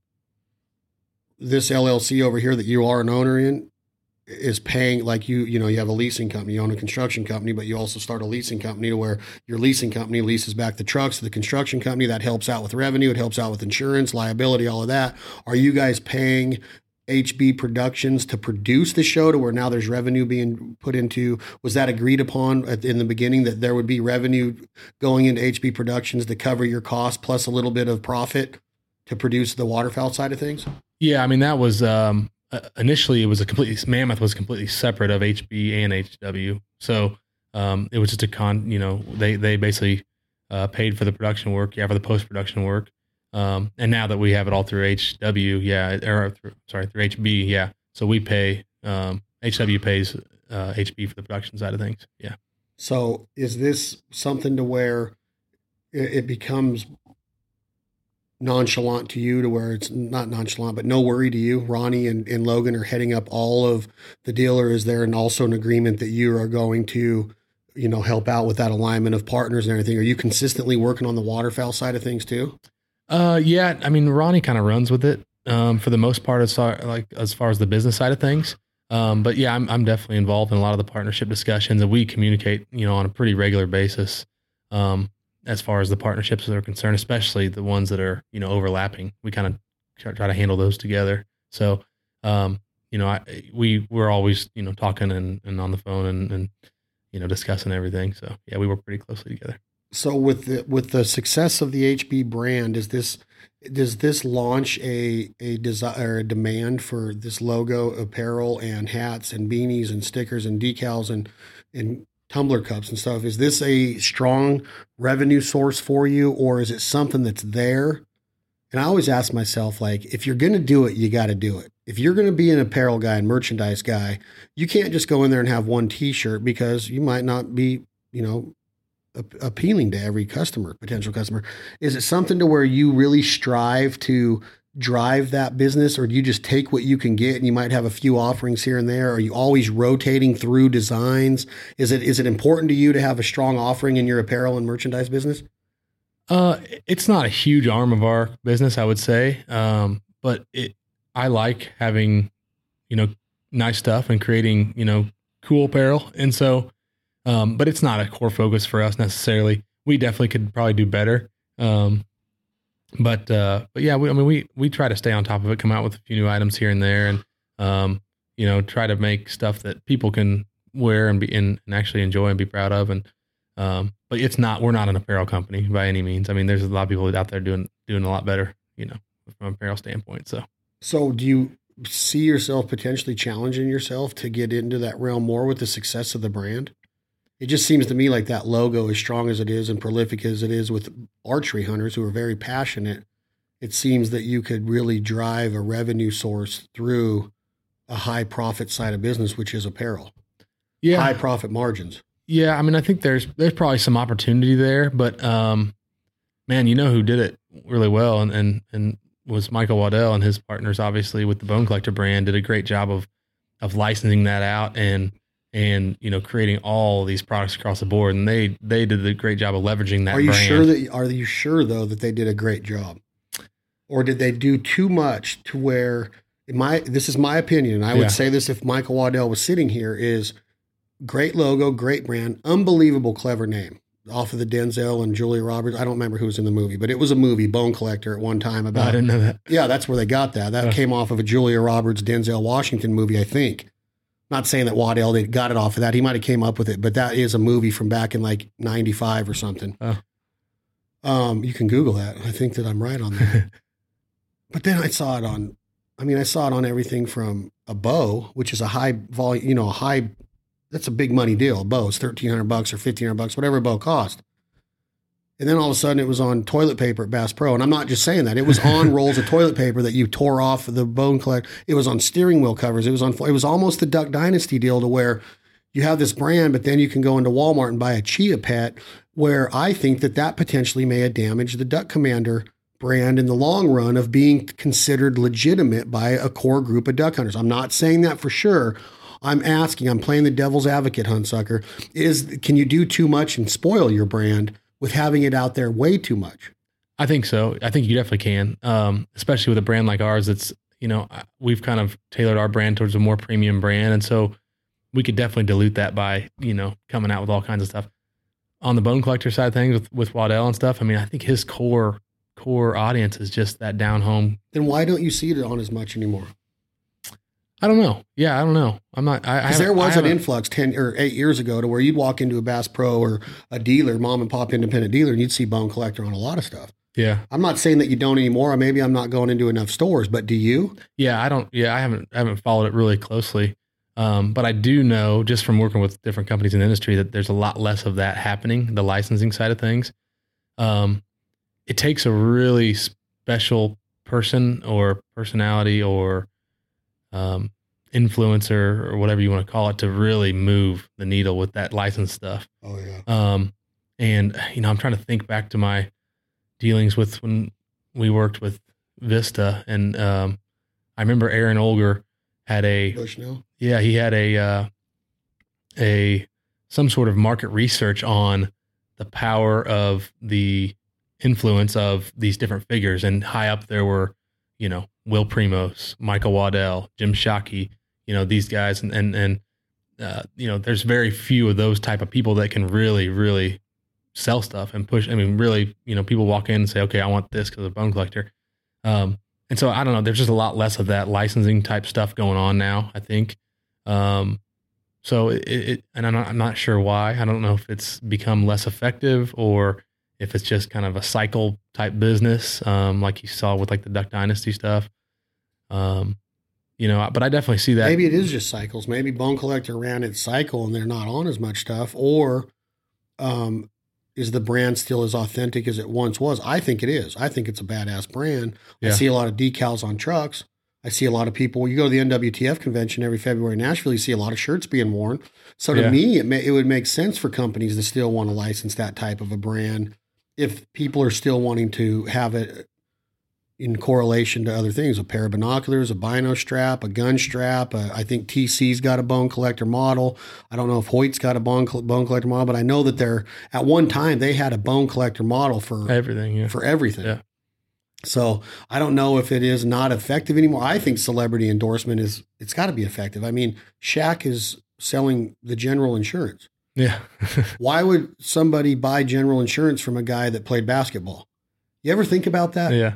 This LLC over here that you are an owner in is paying like you you know you have a leasing company you own a construction company but you also start a leasing company to where your leasing company leases back the trucks to the construction company that helps out with revenue it helps out with insurance liability all of that are you guys paying HB Productions to produce the show to where now there's revenue being put into was that agreed upon in the beginning that there would be revenue going into HB Productions to cover your cost plus a little bit of profit to produce the waterfowl side of things? Yeah, I mean that was um, uh, initially it was a completely Mammoth was completely separate of HB and HW. So um, it was just a con, you know, they they basically uh, paid for the production work, yeah, for the post production work. Um, and now that we have it all through HW, yeah, or through, sorry, through HB, yeah. So we pay, um, HW pays uh, HB for the production side of things. Yeah. So is this something to where it, becomes nonchalant to you to where it's not nonchalant, but no worry to you? Ronnie and, and Logan are heading up all of the dealer. is there and also an agreement that you are going to, you know, help out with that alignment of partners and everything? Are you consistently working on the waterfowl side of things too? Uh, yeah. I mean, Ronnie kind of runs with it um, for the most part, as far like as far as the business side of things. Um, but yeah, I'm I'm definitely involved in a lot of the partnership discussions, and we communicate, you know, on a pretty regular basis. Um, as far as the partnerships are concerned, especially the ones that are you know overlapping, we kind of try, to handle those together. So, um, you know, I, we we're always you know talking and, and on the phone and, and you know discussing everything. So yeah, we work pretty closely together. So with the with the success of the HB brand, is this does this launch a a desire a demand for this logo apparel and hats and beanies and stickers and decals and and tumbler cups and stuff? Is this a strong revenue source for you or is it something that's there? And i always ask myself like if you're going to do it you got to do it. If you're going to be an apparel guy and merchandise guy you can't just go in there and have one t-shirt because you might not be you know appealing to every customer, potential customer. Is it something to where you really strive to drive that business or do you just take what you can get and you might have a few offerings here and there? Are you always rotating through designs? Is it is it important to you to have a strong offering in your apparel and merchandise business? Uh, it's not a huge arm of our business, I would say. Um, but it, I like having, you know, nice stuff and creating, you know, cool apparel. And so, um, but it's not a core focus for us necessarily. We definitely could probably do better. Um, but uh, but yeah, we, I mean, we we try to stay on top of it, come out with a few new items here and there, and um, you know, try to make stuff that people can wear and be and, and actually enjoy and be proud of. And um, but it's not we're not an apparel company by any means. I mean, there's a lot of people out there doing doing a lot better, you know, from an apparel standpoint. So so do you see yourself potentially challenging yourself to get into that realm more with the success of the brand? It just seems to me like that logo, as strong as it is and prolific as it is with archery hunters who are very passionate, it seems that you could really drive a revenue source through a high profit side of business, which is apparel. Yeah. High profit margins. Yeah. I mean, I think there's there's probably some opportunity there, but um man, you know who did it really well and and, and was Michael Waddell and his partners obviously with the Bone Collector brand did a great job of of licensing that out and and you know creating all these products across the board and they they did a great job of leveraging that are you brand. sure that are you sure though that they did a great job? Or did they do too much to where my this is my opinion i would yeah. say this if michael waddell was sitting here is great logo great brand unbelievable clever name off of the denzel and julia roberts. I don't remember who was in the movie but it was a movie bone collector at one time about i didn't know that. Yeah that's where they got that. That came off of a julia roberts denzel washington movie i think not saying that Waddell they got it off of that. He might have came up with it, but that is a movie from back in like '95 or something. Oh. Um, you can Google that. I think that I'm right on that. but then I saw it on. I mean, I saw it on everything from a bow, which is a high volume, you know, a high. That's a big money deal. A bow is thirteen hundred bucks or fifteen hundred bucks, whatever a bow cost. And then all of a sudden it was on toilet paper at Bass Pro. And I'm not just saying that. It was on rolls of toilet paper that you tore off the bone collect. It was on steering wheel covers. It was on it was almost the Duck Dynasty deal to where you have this brand, but then you can go into Walmart and buy a Chia Pet, where I think that that potentially may have damaged the Duck Commander brand in the long run of being considered legitimate by a core group of duck hunters. I'm not saying that for sure. I'm asking, I'm playing the devil's advocate, Hunsicker. Is can you do too much and spoil your brand? With having it out there way too much. I think so. I think you definitely can, um, especially with a brand like ours. It's you know we've kind of tailored our brand towards a more premium brand, and so we could definitely dilute that by you know coming out with all kinds of stuff. On the bone collector side of things with with Waddell and stuff, I mean, I think his core core audience is just that down home. Then why don't you see it on as much anymore? I don't know. Yeah, I don't know. I'm not. Because there was an influx ten or eight years ago to where you'd walk into a Bass Pro or a dealer, mom and pop independent dealer, and you'd see Bone Collector on a lot of stuff. Yeah, I'm not saying that you don't anymore. Or maybe I'm not going into enough stores, but do you? Yeah, I don't. Yeah, I haven't. I haven't followed it really closely. Um, but I do know just from working with different companies in the industry that there's a lot less of that happening, the licensing side of things. um, it takes a really special person or personality or um, influencer or whatever you want to call it to really move the needle with that license stuff. Oh yeah. Um, and you know, I'm trying to think back to my dealings with when we worked with Vista, and um, I remember Aaron Olger had a Bushnell. yeah, he had a uh, a some sort of market research on the power of the influence of these different figures, and high up there were, you know, Will Primos, Michael Waddell, Jim Shockey, you know, these guys, and and and uh, you know, there's very few of those type of people that can really, really sell stuff and push. I mean, really, you know, people walk in and say, okay, I want this because of bone collector. Um, and so I don't know. There's just a lot less of that licensing type stuff going on now. I think. Um, so it, it and I'm not, I'm not sure why. I don't know if it's become less effective or if it's just kind of a cycle type business, um, like you saw with like the Duck Dynasty stuff. Um, you know, but I definitely see that. Maybe it is just cycles. Maybe Bone Collector ran its cycle and they're not on as much stuff, or um, is the brand still as authentic as it once was? I think it is. I think it's a badass brand. I see a lot of decals on trucks. I see a lot of people. You go to the NWTF convention every February in Nashville. You see a lot of shirts being worn. So to Yeah. me, it may, it would make sense for companies to still want to license that type of a brand if people are still wanting to have it in correlation to other things a pair of binoculars, a bino strap, a gun strap. Uh, I think TC's got a bone collector model. I don't know if Hoyt's got a bone, bone collector model, but I know that they're at one time they had a bone collector model for everything. Yeah. for everything. Yeah. So I don't know if it is not effective anymore. I think celebrity endorsement is it's got to be effective. I mean, Shaq is selling the general insurance. Yeah. Why would somebody buy general insurance from a guy that played basketball? You ever think about that? yeah.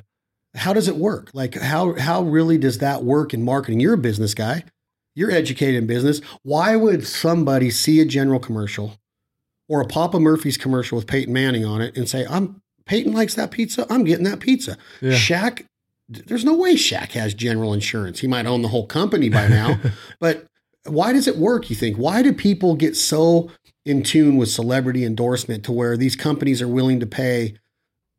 How does it work? Like how how really does that work in marketing? You're a business guy. You're educated in business. Why would somebody see a general commercial or a Papa Murphy's commercial with Peyton Manning on it and say, "I'm Peyton likes that pizza. I'm getting that pizza." Yeah. Shaq, there's no way Shaq has general insurance. He might own the whole company by now, but why does it work? You think? Why do people get so in tune with celebrity endorsement to where these companies are willing to pay?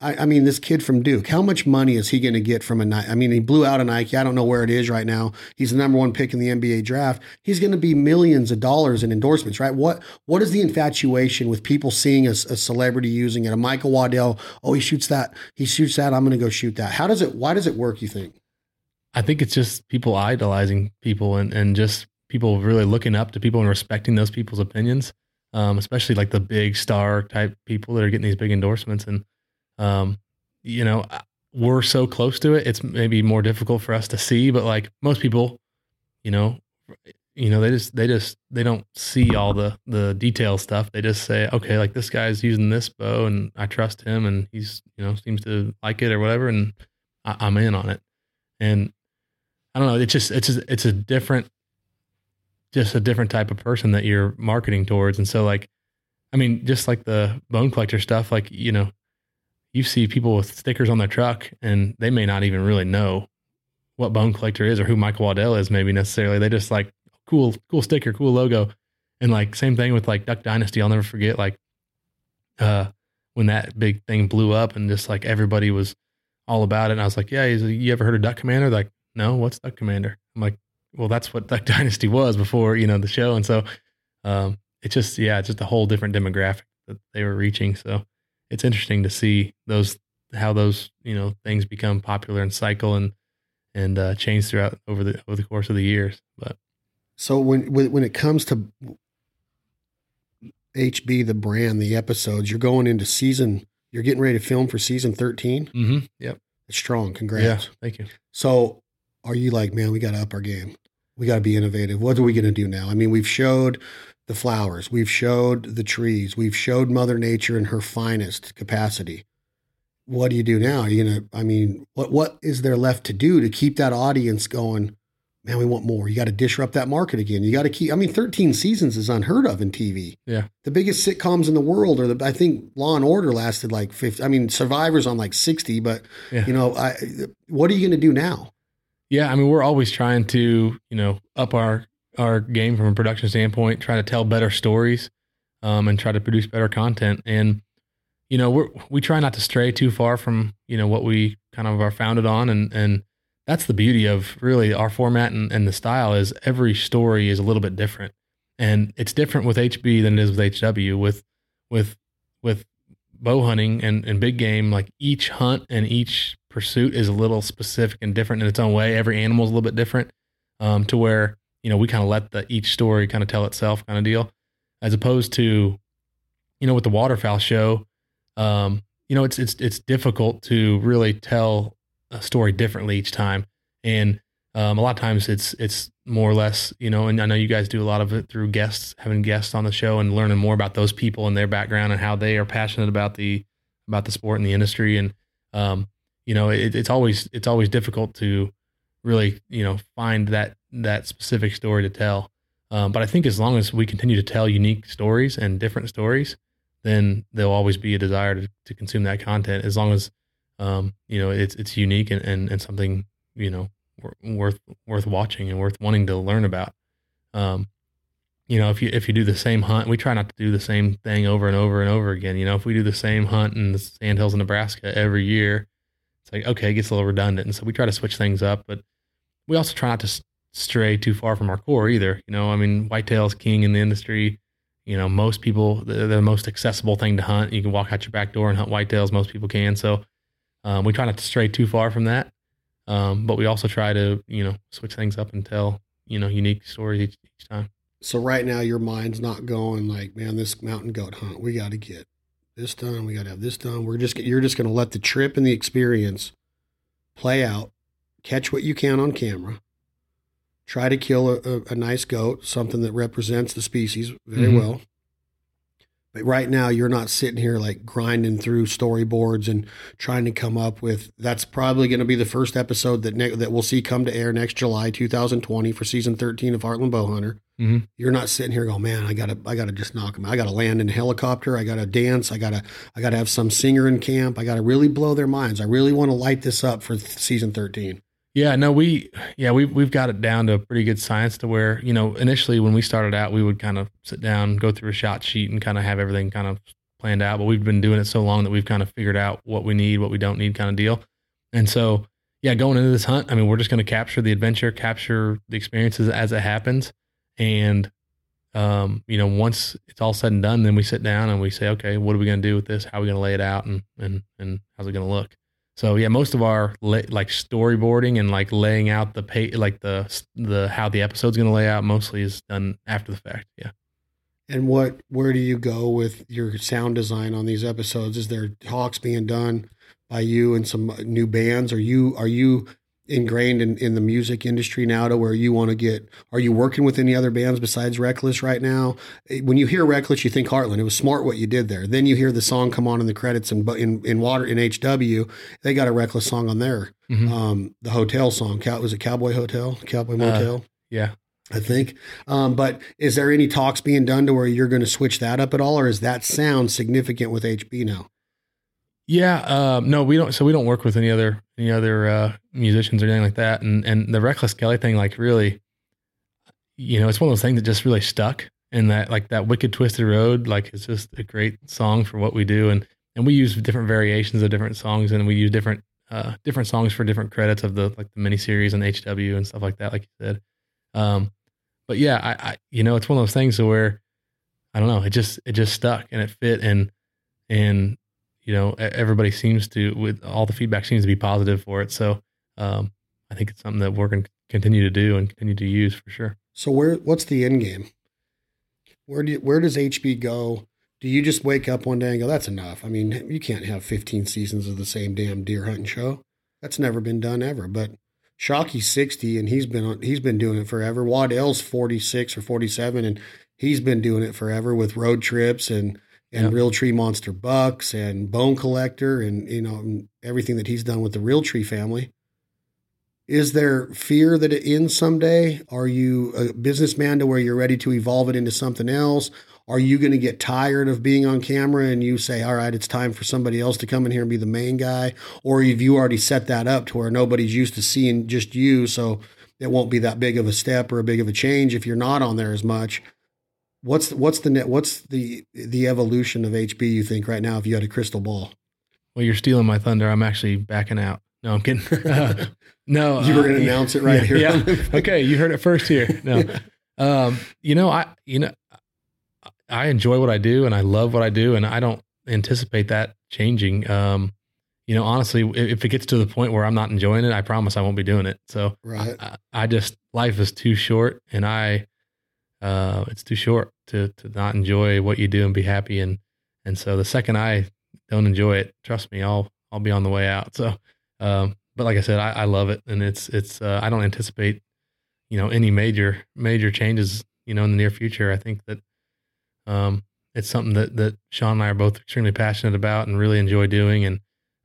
I, I mean, this kid from Duke, how much money is he going to get from a Nike? I mean, he blew out a Nike. I don't know where it is right now. He's the number one pick in the NBA draft. He's going to be millions of dollars in endorsements, right? What What is the infatuation with people seeing a, a celebrity using it? A Michael Waddell, oh, he shoots that. He shoots that. I'm going to go shoot that. How does it? Why does it work? You think? I think it's just people idolizing people and, and just people really looking up to people and respecting those people's opinions, um, especially like the big star type people that are getting these big endorsements. And, um, you know, we're so close to it. It's maybe more difficult for us to see, but like most people, you know, you know, they just, they just, they don't see all the, the detail stuff. They just say, okay, like this guy's using this bow and I trust him and he's, you know, seems to like it or whatever. And I, I'm in on it. And I don't know. It's just it's a, it's a different, just a different type of person that you're marketing towards. And so, like, I mean, just like the bone collector stuff, like you know, you see people with stickers on their truck, and they may not even really know what bone collector is or who Michael Waddell is. Maybe necessarily, they just like cool, cool sticker, cool logo, and like same thing with like Duck Dynasty. I'll never forget like, uh, when that big thing blew up, and just like everybody was all about it. And I was like, yeah, you ever heard of Duck Commander? They're like, no, what's Duck Commander? I'm like, well, that's what Duck Dynasty was before, you know, the show. And so, um, it's just, yeah, it's just a whole different demographic that they were reaching. So it's interesting to see those, how those, you know, things become popular and cycle and, and, uh, change throughout over the, over the course of the years. But So when when it comes to HB the brand, the episodes, you're going into season. You're getting ready to film for season 13. mm-hmm. yep. It's strong. Congrats. Yeah. Thank you. So are you like, man, we got to up our game. We got to be innovative. What are we going to do now? I mean, we've showed the flowers, we've showed the trees, we've showed Mother Nature in her finest capacity. What do you do now? Are you gonna? I mean, what what is there left to do to keep that audience going? Man, we want more. You got to disrupt that market again. You got to keep. I mean, 13 seasons is unheard of in TV. Yeah. The biggest sitcoms in the world are the. I think Law and Order lasted like 50. I mean, Survivor's on like 60, but Yeah. you know, I. What are you going to do now? Yeah, I mean, we're always trying to, you know, up our our game from a production standpoint, try to tell better stories, um, and try to produce better content. And you know, we we try not to stray too far from you know what we kind of are founded on, and and that's the beauty of really our format and, and the style is every story is a little bit different, and it's different with HB than it is with HW. With with with bow hunting and, and big game, like each hunt and each pursuit is a little specific and different in its own way. Every animal is a little bit different, um, to where you know we kind of let the each story kind of tell itself, kind of deal, as opposed to, you know, with the waterfowl show um, you know, it's it's it's difficult to really tell a story differently each time, and um, a lot of times it's it's more or less, you know. And I know you guys do a lot of it through guests, having guests on the show, and learning more about those people and their background and how they are passionate about the about the sport and the industry. And um, you know, it, it's always it's always difficult to really you know find that that specific story to tell. Um, but I think as long as we continue to tell unique stories and different stories, then there'll always be a desire to, to consume that content as long as um, you know it's it's unique and, and, and something you know worth worth watching and worth wanting to learn about. Um, you know, if you if you do the same hunt, we try not to do the same thing over and over and over again. You know, if we do the same hunt in the sandhills of Nebraska every year, it's like okay, it gets a little redundant, and so we try to switch things up. But we also try not to stray too far from our core either. You know, I mean, whitetail's king in the industry. You know, most people, they're the most accessible thing to hunt. You can walk out your back door and hunt whitetails. Most people can. So um, we try not to stray too far from that. Um, but we also try to, you know, switch things up and tell, you know, unique stories each, each time. So right now your mind's not going like, man, this mountain goat hunt, we got to get this done. We got to have this done. We're just, you're just going to let the trip and the experience play out, catch what you can on camera, try to kill a, a, a nice goat, something that represents the species very mm-hmm. well. But right now, you're not sitting here like grinding through storyboards and trying to come up with. That's probably going to be the first episode that ne- that we'll see come to air next July 2020 for season 13 of Heartland Bowhunter. Mm-hmm. You're not sitting here going, man, I gotta, I gotta just knock them. I gotta land in a helicopter. I gotta dance. I gotta, I gotta have some singer in camp. I gotta really blow their minds. I really want to light this up for th- season 13. Yeah, no, we yeah we we've got it down to a pretty good science to where you know initially when we started out we would kind of sit down, go through a shot sheet, and kind of have everything kind of planned out. But we've been doing it so long that we've kind of figured out what we need, what we don't need, kind of deal. And so yeah, going into this hunt, I mean, we're just going to capture the adventure, capture the experiences as it happens, and um, you know, once it's all said and done, then we sit down and we say, okay, what are we going to do with this? How are we going to lay it out, and and and how's it going to look? So yeah, most of our like storyboarding and like laying out the pay, like the the how the episode's going to lay out mostly is done after the fact. Yeah. And what where do you go with your sound design on these episodes? Is there talks being done by you and some uh, new bands? Are you are you ingrained in, in the music industry now to where you want to get are you working with any other bands besides reckless right now? When you hear reckless you think heartland. It was smart what you did there. Then you hear the song come on in the credits and but in, in water in hw they got a reckless song on there. Mm-hmm. um, the hotel song It was it cowboy hotel? Cowboy uh, motel? uh, yeah. I think. Um, but is there any talks being done to where you're going to switch that up at all, or is that sound significant with HB now? Yeah, um, no, we don't. So we don't work with any other any other uh, musicians or anything like that. And and the Reckless Kelly thing, like really, you know, it's one of those things that just really stuck. And that like that Wicked Twisted Road, like it's just a great song for what we do. And and we use different variations of different songs, and we use different uh, different songs for different credits of the like the miniseries and HW and stuff like that, like you said. Um, but yeah, I, I you know, it's one of those things where I don't know, it just it just stuck and it fit and and you know, everybody seems to, with all the feedback seems to be positive for it. So um, I think it's something that we're going to continue to do and continue to use for sure. So where, what's the end game? Where do where does HB go? Do you just wake up one day and go, that's enough? I mean, you can't have 15 seasons of the same damn deer hunting show. That's never been done ever. But Shockey's 60 and he's been he's been doing it forever. Waddell's 46 or 47 and he's been doing it forever with road trips and and yep. Realtree Monster Bucks and Bone Collector and you know everything that he's done with the Realtree family. Is there fear that it ends someday? Are you a businessman to where you're ready to evolve it into something else? Are you going to get tired of being on camera and you say, all right, it's time for somebody else to come in here and be the main guy? Or have you already set that up to where nobody's used to seeing just you? So it won't be that big of a step or a big of a change if you're not on there as much What's the, what's the net? What's the the evolution of HB? You think right now, if you had a crystal ball? Well, you're stealing my thunder. I'm actually backing out. No, I'm kidding. Uh, no, you were going to uh, announce it right yeah, here. Yeah. okay, you heard it first here. No, um, you know, I you know, I enjoy what I do and I love what I do, and I don't anticipate that changing. Um, you know, honestly, if it gets to the point where I'm not enjoying it, I promise I won't be doing it. So, right. I, I just life is too short, and I, uh, it's too short to to not enjoy what you do and be happy. And and so the second I don't enjoy it, trust me, I'll I'll be on the way out. So, um, but like I said, I, I love it, and it's it's uh, I don't anticipate, you know, any major major changes, you know, in the near future. I think that, um, it's something that that Sean and I are both extremely passionate about and really enjoy doing, and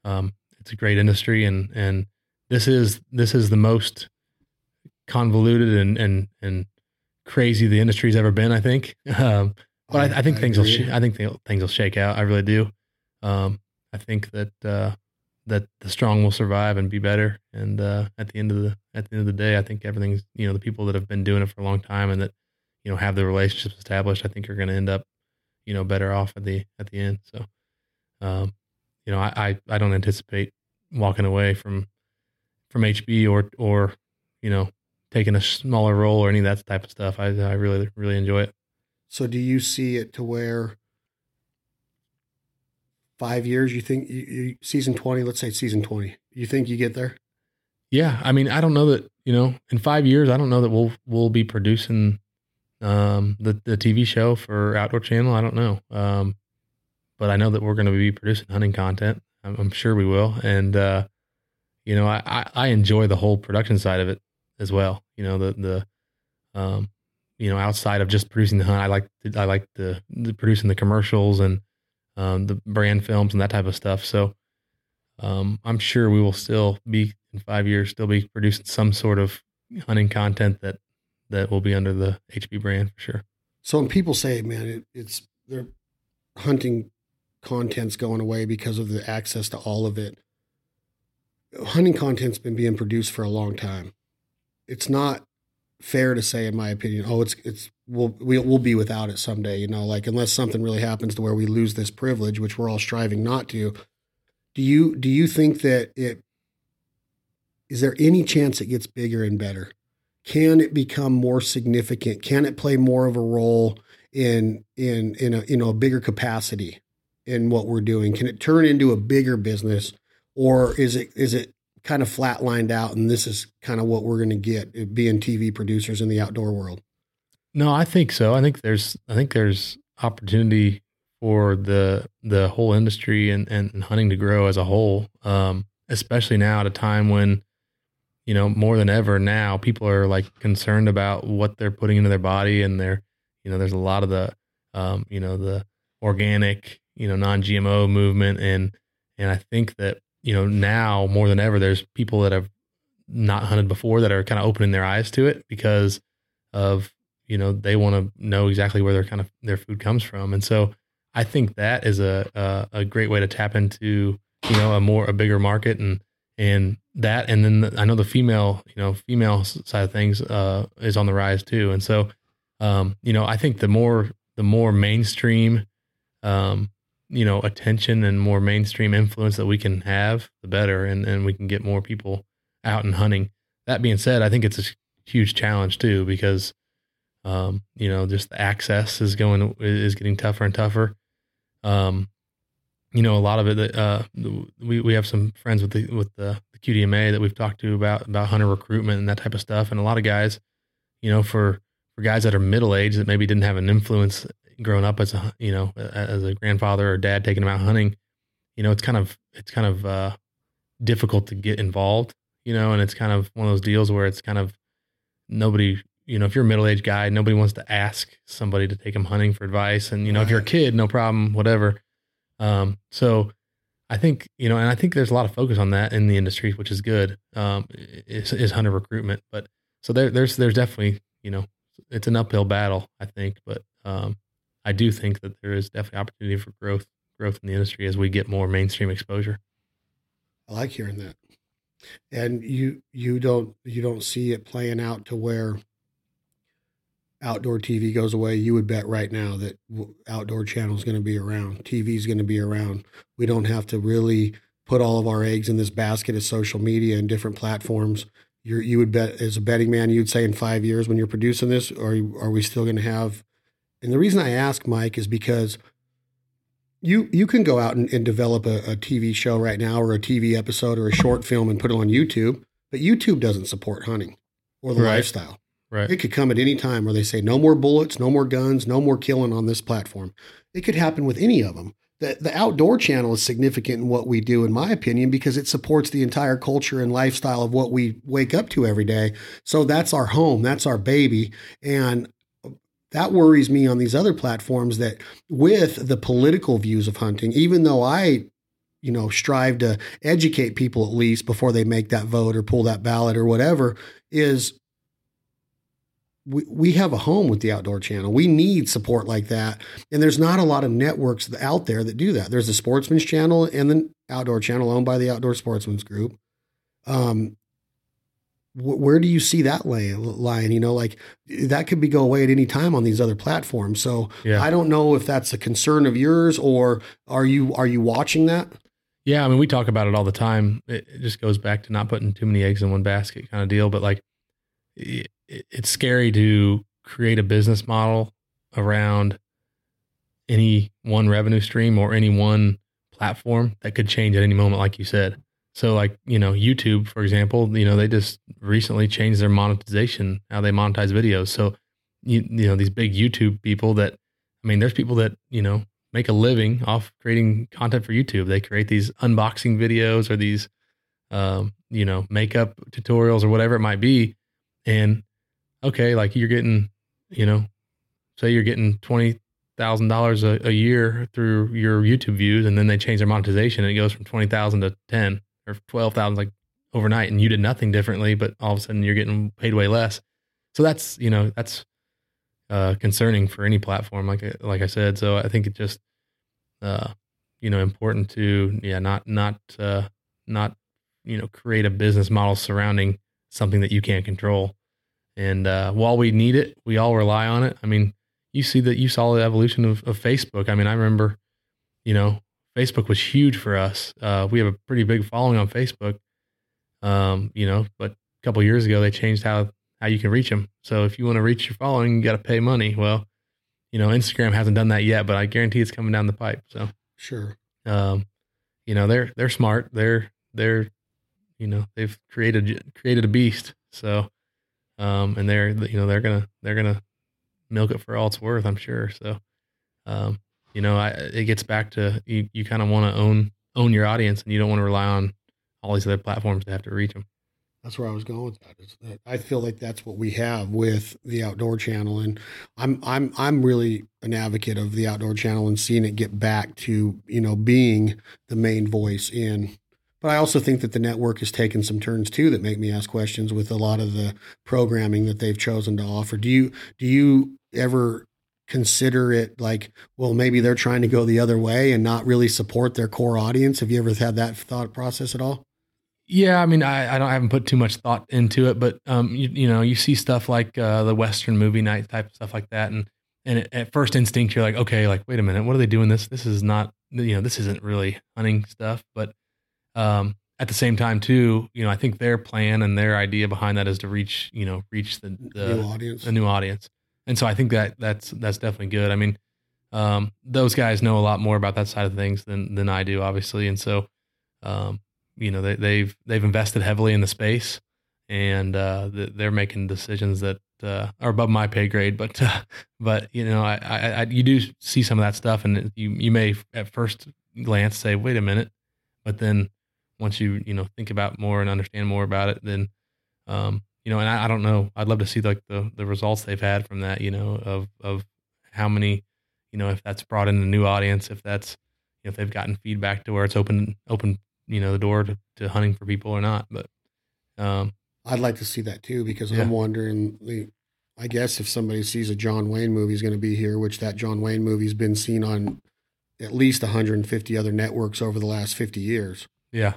um, it's a great industry, and and this is this is the most convoluted and and and crazy the industry's ever been. I think, um, but I, I think I things agree. will sh- I think things will shake out. I really do. Um, I think that uh, that the strong will survive and be better. And uh, at the end of the at the end of the day, I think everything's you know the people that have been doing it for a long time and that you know have the relationships established. I think are going to end up you know better off at the at the end. So um, you know, I, I, I don't anticipate walking away from from HB or or you know taking a smaller role or any of that type of stuff. I I really really enjoy it. So do you see it to where five years? You think you, you, season twenty? Let's say season twenty. You think you get there? Yeah, I mean, I don't know that you know in five years. I don't know that we'll we'll be producing um, the the TV show for Outdoor Channel. I don't know. Um, but I know that we're going to be producing hunting content. I'm, I'm sure we will. And, uh, you know, I, I, I, enjoy the whole production side of it as well. You know, the, the, um, you know, outside of just producing the hunt, I like, I like the, the producing the commercials and, um, the brand films and that type of stuff. So, um, I'm sure we will still be in five years, still be producing some sort of hunting content that, that will be under the HB brand for sure. So when people say, man, it, it's, they're hunting content's going away because of the access to all of it. Hunting content's been being produced for a long time. It's not fair to say, in my opinion, oh, it's it's we'll we'll, we'll be without it someday. You know, like unless something really happens to where we lose this privilege, which we're all striving not to. Do you do you think that it is there any chance it gets bigger and better? Can it become more significant? Can it play more of a role in in in a you know a bigger capacity? in what we're doing? Can it turn into a bigger business, or is it is it kind of flatlined out and this is kind of what we're going to get being TV producers in the outdoor world? No, I think so. I think there's I think there's opportunity for the the whole industry and, and hunting to grow as a whole, um, especially now at a time when you know more than ever now people are like concerned about what they're putting into their body and they're you know there's a lot of the um, you know the organic you know non-GMO movement and and I think that you know now more than ever there's people that have not hunted before that are kind of opening their eyes to it because of you know they want to know exactly where their kind of their food comes from. And so I think that is a, a, a great way to tap into you know a more a bigger market and and that and then the, I know the female you know female side of things uh, is on the rise too. And so um, you know I think the more the more mainstream um, you know attention and more mainstream influence that we can have, the better, and and we can get more people out and hunting. That being said, I think it's a huge challenge too because um, you know just the access is going is getting tougher and tougher. Um, you know, a lot of it. Uh, we we have some friends with the with the, the QDMA that we've talked to about about hunter recruitment and that type of stuff, and a lot of guys, you know, for for guys that are middle aged that maybe didn't have an influence growing up as a you know as a grandfather or dad taking them out hunting, you know it's kind of it's kind of uh, difficult to get involved, you know, and it's kind of one of those deals where it's kind of nobody you know if you're a middle aged guy, nobody wants to ask somebody to take them hunting for advice, and you know right. if you're a kid, no problem, whatever. Um, so I think you know, and I think there's a lot of focus on that in the industry, which is good. Um, is, is hunter recruitment, but so there, there's there's definitely you know it's an uphill battle, I think, but um, I do think that there is definitely opportunity for growth growth in the industry as we get more mainstream exposure. I like hearing that. And you you don't you don't see it playing out to where outdoor TV goes away, you would bet right now that outdoor channel is going to be around. TV is going to be around. We don't have to really put all of our eggs in this basket of social media and different platforms. You're, you would bet as a betting man, you'd say in five years when you're producing this, or are we still going to have? And the reason I ask Mike is because you you can go out and, and develop a, a TV show right now or a TV episode or a short film and put it on YouTube, but YouTube doesn't support hunting or the Right. lifestyle. Right. It could come at any time where they say no more bullets, no more guns, no more killing on this platform. It could happen with any of them. The, the outdoor channel is significant in what we do, in my opinion, because it supports the entire culture and lifestyle of what we wake up to every day. So that's our home, that's our baby. And that worries me on these other platforms that with the political views of hunting, even though I, you know, strive to educate people at least before they make that vote or pull that ballot or whatever, is we, we have a home with the outdoor channel. We need support like that. And there's not a lot of networks out there that do that. There's the sportsman's channel and the outdoor channel owned by the outdoor sportsman's group. Um, where do you see that lay, lying? You know, like that could be go away at any time on these other platforms. So Yeah. I don't know if that's a concern of yours or are you, are you watching that? Yeah, I mean, we talk about it all the time. It, it just goes back to not putting too many eggs in one basket kind of deal. But like, it, it's scary to create a business model around any one revenue stream or any one platform that could change at any moment, like you said. So, like, you know, YouTube, for example, you know, they just recently changed their monetization, how they monetize videos. So, you, you know, these big YouTube people that, I mean, there's people that, you know, make a living off creating content for YouTube. They create these unboxing videos or these, um, you know, makeup tutorials or whatever it might be. And okay, like you're getting, you know, say you're getting twenty thousand dollars a year through your YouTube views, and then they change their monetization and it goes from twenty thousand to ten or twelve thousand like overnight, and you did nothing differently, but all of a sudden you're getting paid way less. So that's you know that's uh, concerning for any platform, like I- like I said. So I think it just uh, you know important to yeah not not uh, not you know create a business model surrounding something that you can't control. And uh, while we need it, we all rely on it. I mean, you see that you saw the evolution of, of Facebook. I mean, I remember, you know, Facebook was huge for us. Uh, we have a pretty big following on Facebook. Um, you know, but a couple years ago they changed how how you can reach them. So if you want to reach your following, you got to pay money. Well, you know, Instagram hasn't done that yet, but I guarantee it's coming down the pipe. So Sure. um, you know they're they're smart they're they're you know they've created created a beast so um and they're you know they're gonna they're gonna milk it for all it's worth i'm sure so um you know i it gets back to you you kind of want to own own your audience and you don't want to rely on all these other platforms to have to reach them That's where I was going with that. That I feel like that's what we have with the outdoor channel, and I'm I'm I'm really an advocate of the outdoor channel and seeing it get back to you know being the main voice in. But I also think that the network has taken some turns too that make me ask questions with a lot of the programming that they've chosen to offer. Do you do you ever consider it like, well, maybe they're trying to go the other way and not really support their core audience? Have you ever had that thought process at all? Yeah, I mean, I, I don't I haven't put too much thought into it, but um, you, you know, you see stuff like uh, the Western movie night type stuff like that, and and it, at first instinct, you're like, okay, like wait a minute, what are they doing? This this is not, you know, this isn't really hunting stuff, but um, at the same time, too, you know, I think their plan and their idea behind that is to reach, you know, reach the the, New audience. a new audience. And so I think that that's that's definitely good. I mean, um, those guys know a lot more about that side of things than than I do, obviously. And so, um, you know, they, they've they've invested heavily in the space, and uh, they're making decisions that uh, are above my pay grade. But uh, but you know, I, I, I you do see some of that stuff, and you you may at first glance say, wait a minute, but then once you you know think about more and understand more about it, then um, you know, and I, I don't know. I'd love to see like the the results they've had from that. You know, of of how many, you know, if that's brought in a new audience, if that's you know, if they've gotten feedback to where it's open open you know the door to, to hunting for people or not. But um, I'd like to see that too because Yeah. I'm wondering. The, I guess if somebody sees a John Wayne movie is going to be here, which that John Wayne movie's been seen on at least 150 other networks over the last 50 years. yeah,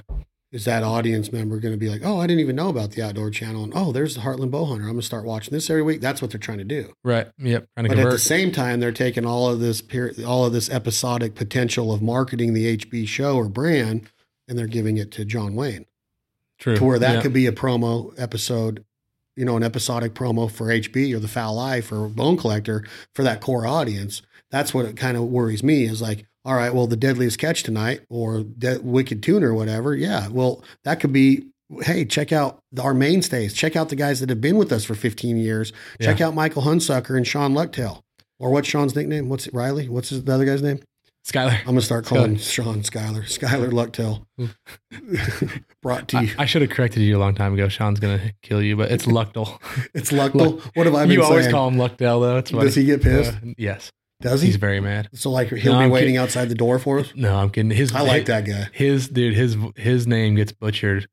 is that audience member going to be like, oh, I didn't even know about the Outdoor Channel, and oh, there's the Heartland Bowhunter. I'm going to start watching this every week. That's what they're trying to do. Right. Yep. Trying to But at the same time, they're taking all of this period, all of this episodic potential of marketing the HB show or brand, and they're giving it to John Wayne, True. to where that Yeah. could be a promo episode, you know, an episodic promo for HB or the Fowl Life for Bone Collector for that core audience. That's what it kind of worries me is like, all right, well, the deadliest catch tonight or De- Wicked Tuna or whatever. Yeah, well, that could be. Hey, check out our mainstays. Check out the guys that have been with us for 15 years. Check out Michael Hunsicker and Sean Lucktail. Or what's Sean's nickname? What's it, Riley? What's his, the other guy's name? Skyler. I'm gonna start calling Sean Skyler. Skyler Lucktail. Brought to I, you. I should have corrected you a long time ago. Sean's gonna kill you, but it's Luckdale. It's Lucktail. What have I been you always call him Luckdale, though. Does he get pissed? Uh, yes, Does he? he's very mad. so like he'll No, be I'm waiting outside the door for us. No, I'm kidding. His I like that guy. His dude, his his name gets butchered.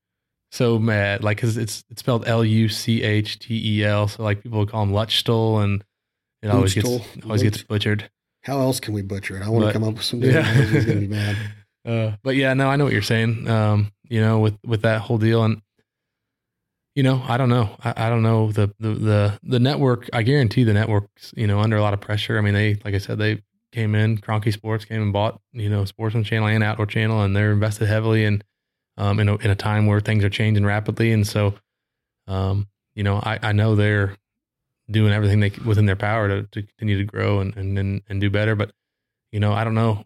So mad, like because it's it's spelled L U C H T E L. So like people call him Lutchtel, and it always gets Lutchtel. always gets butchered. How else can we butcher it? I want to But- come up with some Yeah. names. He's gonna be mad. Uh, but yeah, no, I know what you're saying. Um, you know, with with that whole deal, and you know, I don't know, I, I don't know the, the the the network. I guarantee the network's you know under a lot of pressure. I mean, they like I said, they came in. Kroenke Sports came and bought you know Sportsman Channel and Outdoor Channel, and they're invested heavily in um in a, in a time where things are changing rapidly, and so um you know I I know they're doing everything they within their power to, to continue to grow and, and and and do better, but you know I don't know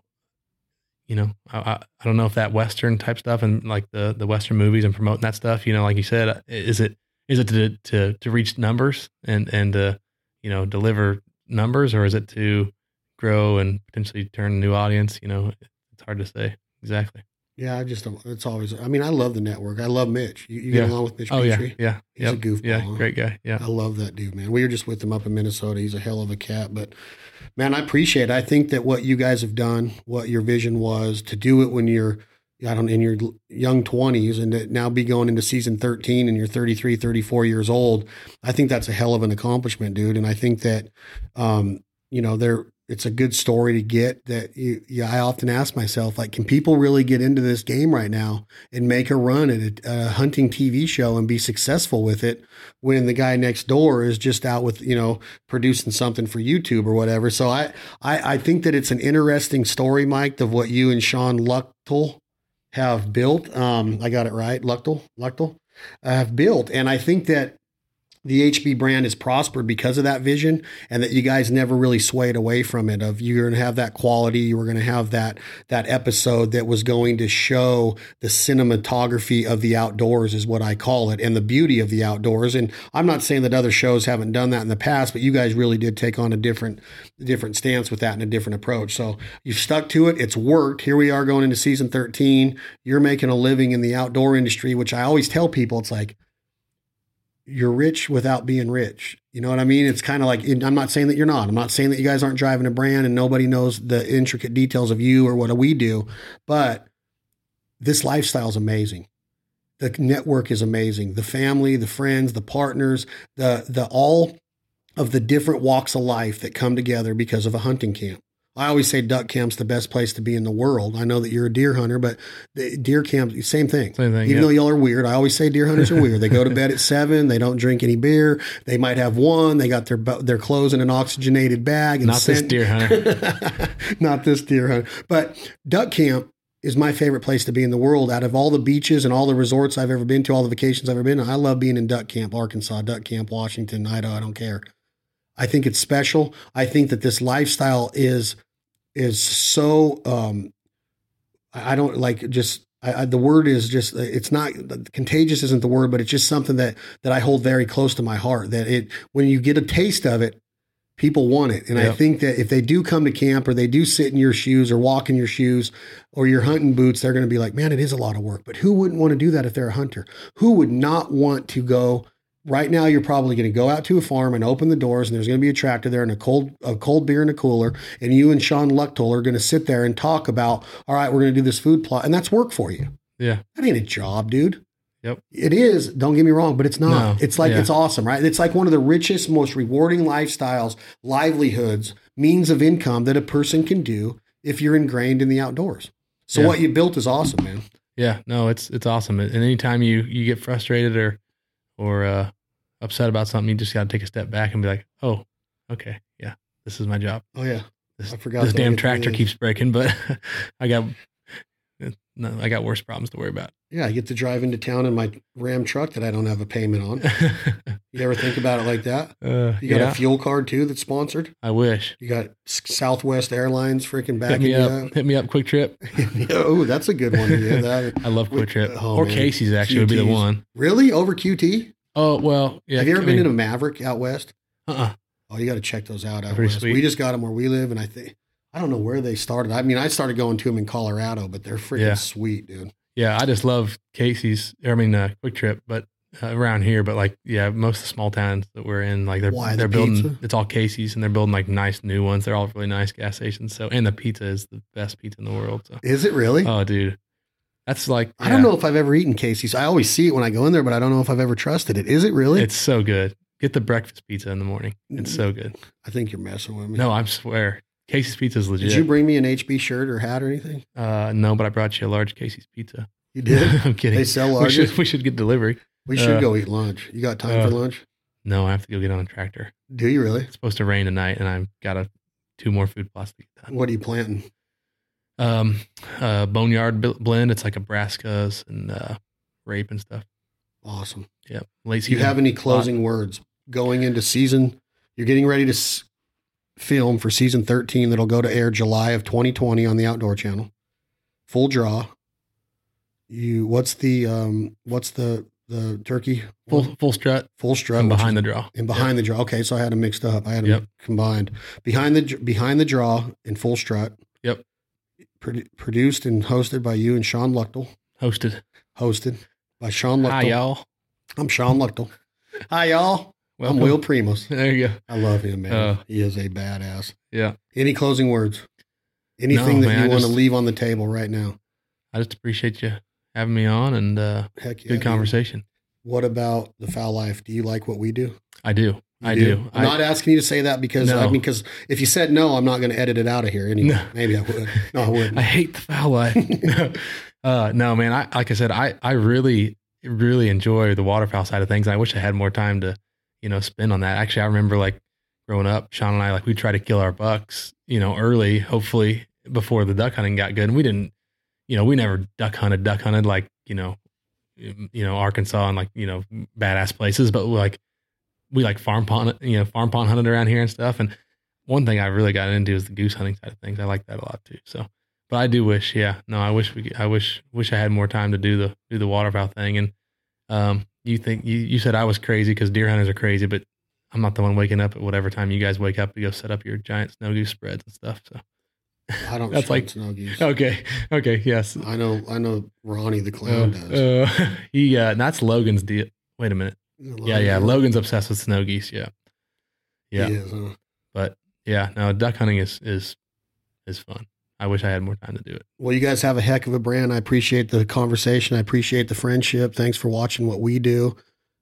you know, I, I, I don't know if that Western type stuff and like the, the Western movies and promoting that stuff, you know, like you said, uh, is it, is it to, to, to reach numbers and, and, to, you know, deliver numbers or is it to grow and potentially turn a new audience? You know, it's hard to say exactly. Yeah, I just don't. It's always. I mean, I love the network. I love Mitch. You, you get along with Mitch Oh yeah. Petrie? Yeah. He's a Yep. goofball, Yeah. Great guy. Yeah. I love that dude, man. We were just with him up in Minnesota. He's a hell of a cat. But man, I appreciate it. I think that what you guys have done, what your vision was to do it when you're, I don't in your young 20s and to now be going into season 13 and you're 33, 34 years old. I think that's a hell of an accomplishment, dude. And I think that, um, you know, there, it's a good story to get that you, yeah, I often ask myself, like, can people really get into this game right now and make a run at a, a hunting TV show and be successful with it when the guy next door is just out with, you know, producing something for YouTube or whatever. So I, I, I think that it's an interesting story, Mike, of what you and Sean Luchtel have built. Um, I got it right. Luchtel, Luchtel uh, have built. And I think that the HB brand has prospered because of that vision and that you guys never really swayed away from it of you're going to have that quality you were going to have that that episode that was going to show the cinematography of the outdoors is what I call it and the beauty of the outdoors. And I'm not saying that other shows haven't done that in the past but you guys really did take on a different different stance with that and a different approach. So you've stuck to it. It's worked. Here we are going into season 13 you're making a living in the outdoor industry which I always tell people it's like you're rich without being rich. You know what I mean? It's kind of like I'm not saying that you're not. I'm not saying that you guys aren't driving a brand and nobody knows the intricate details of you or what we do, but this lifestyle is amazing. The network is amazing. The family, the friends, the partners, the the all of the different walks of life that come together because of a hunting camp. I always say duck camp's the best place to be in the world. I know that you're a deer hunter, but the deer camp, same thing. Same thing. Even yeah. though y'all are weird, I always say deer hunters are weird. They go to bed at seven. They don't drink any beer. They might have one. They got their their clothes in an oxygenated bag. And Not this deer hunter. Not this deer hunter. But duck camp is my favorite place to be in the world. Out of all the beaches and all the resorts I've ever been to, all the vacations I've ever been, to, I love being in duck camp, Arkansas, duck camp, Washington, Idaho. I don't care. I think it's special. I think that this lifestyle is is so um I don't like just I, I, the word is just it's not contagious isn't the word but it's just something that that I hold very close to my heart that it when you get a taste of it people want it. And I think that if they do come to camp or they do sit in your shoes or walk in your shoes or your hunting boots they're going to be like man it is a lot of work. But who wouldn't want to do that if they're a hunter? Who would not want to go right now you're probably going to go out to a farm and open the doors and there's going to be a tractor there and a cold a cold beer in a cooler and you and Sean Luchtel are going to sit there and talk about all right we're going to do this food plot and that's work for you yeah. that ain't a job dude Yep. it is don't get me wrong but it's not No, it's like yeah. it's awesome right it's like one of the richest most rewarding lifestyles livelihoods means of income that a person can do if you're ingrained in the outdoors so Yeah. what you built is awesome man Yeah, no, it's it's awesome. And anytime you you get frustrated or or uh, upset about something, you just got to take a step back and be like, oh, okay, yeah, this is my job. Oh yeah, This, I forgot this damn tractor keeps breaking, but I got no, I got worse problems to worry about. yeah. I get to drive into town in my Ram truck that I don't have a payment on. You ever think about it like that? uh, You got yeah, a fuel card too that's sponsored. I wish. You got Southwest Airlines freaking Hit backing me up. up. Hit me up. Quick trip. oh, that's a good one. Yeah, that, I love QuikTrip. Oh, or man. Casey's actually would be the one. really over QT? Oh well, yeah. have you ever I been mean, in a Maverick out west? Uh-uh. Oh, you got to check those out out Pretty west. sweet. We just got them where we live, and I think I don't know where they started. I mean, I started going to them in Colorado, but they're freaking Yeah. sweet, dude. Yeah, I just love Casey's. I mean, uh, QuikTrip, but uh, around here, but like, yeah, most of the small towns that we're in, like they're Why, they're building. pizza? It's all Casey's, and they're building like nice new ones. They're all really nice gas stations. So, and the pizza is the best pizza in the world. So, Is it really? oh, dude, that's like I don't know if I've ever eaten Casey's. I always see it when I go in there, but I don't know if I've ever trusted it. Is it really? It's so good. Get the breakfast pizza in the morning. It's so good. I think you're messing with me. No, I swear, Casey's pizza is legit. Did you bring me an HB shirt or hat or anything? uh, no, but I brought you a large Casey's pizza. You did. I'm kidding. they sell we large. should we should get delivery. We should uh, go eat lunch. You got time uh, for lunch? No, I have to go get on a tractor. Do you really? It's supposed to rain tonight, and I've got a two more food plots to get done. What are you planting? Um, uh, boneyard blend. It's like a brassicas and uh, rape and stuff. Awesome. Yep. Late Do you have any closing words going into season? You're getting ready to s- film for season 13 that'll go to air July of 2020 on the Outdoor Channel. Full draw. You what's the um what's the the turkey full full strut full strut and behind is- the draw. and behind the draw. Okay, so I had them mixed up. I had them Yep. combined. Behind the behind the draw in full strut. Produced and hosted by you and Sean Luchtel. Hosted. Hosted by Sean Luchtel. Hi y'all. I'm Sean Luchtel. Hi y'all. Welcome. I'm Will Primos. There you go. I love him, man. Uh, he is a badass. Yeah. Any closing words? Anything No, that man, you I want to leave on the table right now? I just appreciate you having me on and uh, Heck yeah. good conversation. What about the Fowl Life? Do you like what we do? I do. You I do. I'm I, not asking you to say that because I mean, because if you said no, I'm not going to edit it out of here. Anyway, No. maybe I would. No, I wouldn't. I hate the Fowl Life. uh, no, man. I like I said, I I really really enjoy the waterfowl side of things. I wish I had more time to, you know, spend on that. Actually, I remember like growing up, Sean and I like we try to kill our bucks, you know, early, hopefully before the duck hunting got good. And we didn't, you know, we never duck hunted, duck hunted like you know, you know Arkansas and like you know badass places, but like we like farm pond, you know, farm pond hunted around here and stuff. And one thing I really got into is the goose hunting side of things. I like that a lot too. So, but I do wish, yeah, no, I wish we, I wish, wish I had more time to do the do the waterfowl thing. And um, you think you you said I was crazy because deer hunters are crazy, but I'm not the one waking up at whatever time you guys wake up to go set up your giant snow goose spreads and stuff. So, I don't. That's like- snow geese. okay, okay, yes. I know. I know. Ronnie the clown does. Uh, uh, he uh, that's Logan's deal. Wait a minute. Yeah, yeah. Logan's obsessed with snow geese. Yeah, yeah. Is, huh? But yeah, no, duck hunting is is is fun. I wish I had more time to do it. Well, you guys have a heck of a brand. I appreciate the conversation. I appreciate the friendship. Thanks for watching what we do.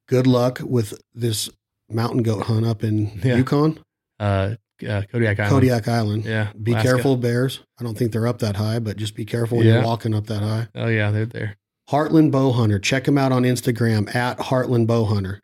Good luck with this mountain goat hunt up in Yeah. Yukon, Uh, uh Kodiak Island. Kodiak Island. Yeah. Be Alaska. careful of bears. I don't think they're up that high, but just be careful when Yeah. you're walking up that high. Oh yeah, they're there. Heartland Bowhunter. Check him out on Instagram at Heartland Bowhunter.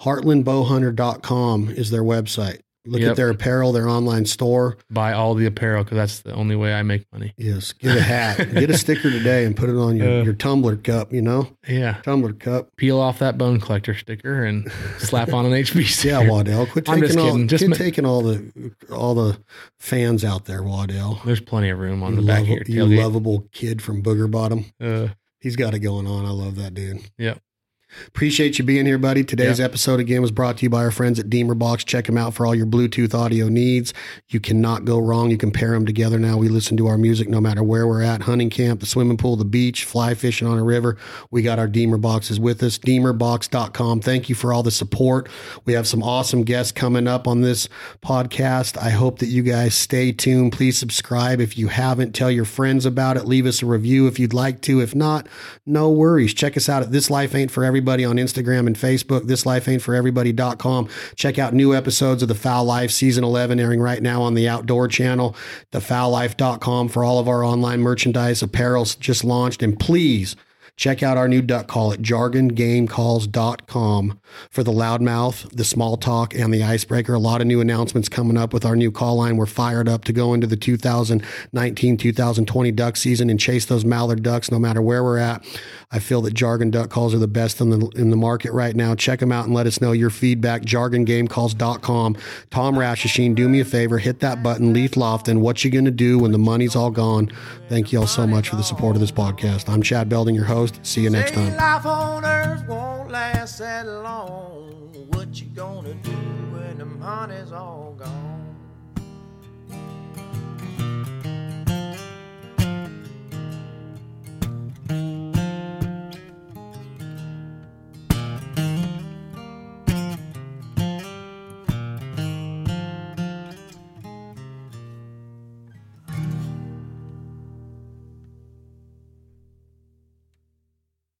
Heartlandbowhunter.com is their website. Look Yep. at their apparel, their online store. Buy all the apparel because that's the only way I make money. Yes. Get a hat. Get a sticker today and put it on your, Uh. your tumbler cup, you know? Yeah. Tumbler cup. Peel off that bone collector sticker and slap on an HBC. Yeah, Waddell. Quit I'm taking just all kidding. Just quit ma- taking all the all the fans out there, Waddell. There's plenty of room on You, the back here. you lovable kid from Booger Bottom. Uh, He's got it going on. I love that dude. Yep. Appreciate you being here, buddy. Today's Yeah. episode again was brought to you by our friends at DemerBox. Check them out for all your Bluetooth audio needs. You cannot go wrong. You can pair them together now. We listen to our music no matter where we're at hunting camp, the swimming pool, the beach, fly fishing on a river. We got our DemerBoxes with us. Demerbox.com. Thank you for all the support. We have some awesome guests coming up on this podcast. I hope that you guys stay tuned. Please subscribe if you haven't. Tell your friends about it. Leave us a review if you'd like to. If not, no worries. Check us out at This Life Ain't For Everybody Everybody on Instagram and Facebook, thislifeaintforeverybody.com. Check out new episodes of The Fowl Life season 11 airing right now on the Outdoor channel, thefowllife.com for all of our online merchandise. Apparel's just launched and please Check out our new duck call at jargongamecalls.com for the loudmouth, the small talk, and the icebreaker. A lot of new announcements coming up with our new call line. We're fired up to go into the 2019 2020 duck season and chase those mallard ducks no matter where we're at. I feel that jargon duck calls are the best in the in the market right now. Check them out and let us know your feedback. JargonGameCalls.com. Tom Rashashin, do me a favor, hit that button, Leaf Loft, and what you gonna do when the money's all gone? Thank you all so much for the support of this podcast. I'm Chad Belding, your host. See you next time. What you gonna do when the money's all gone?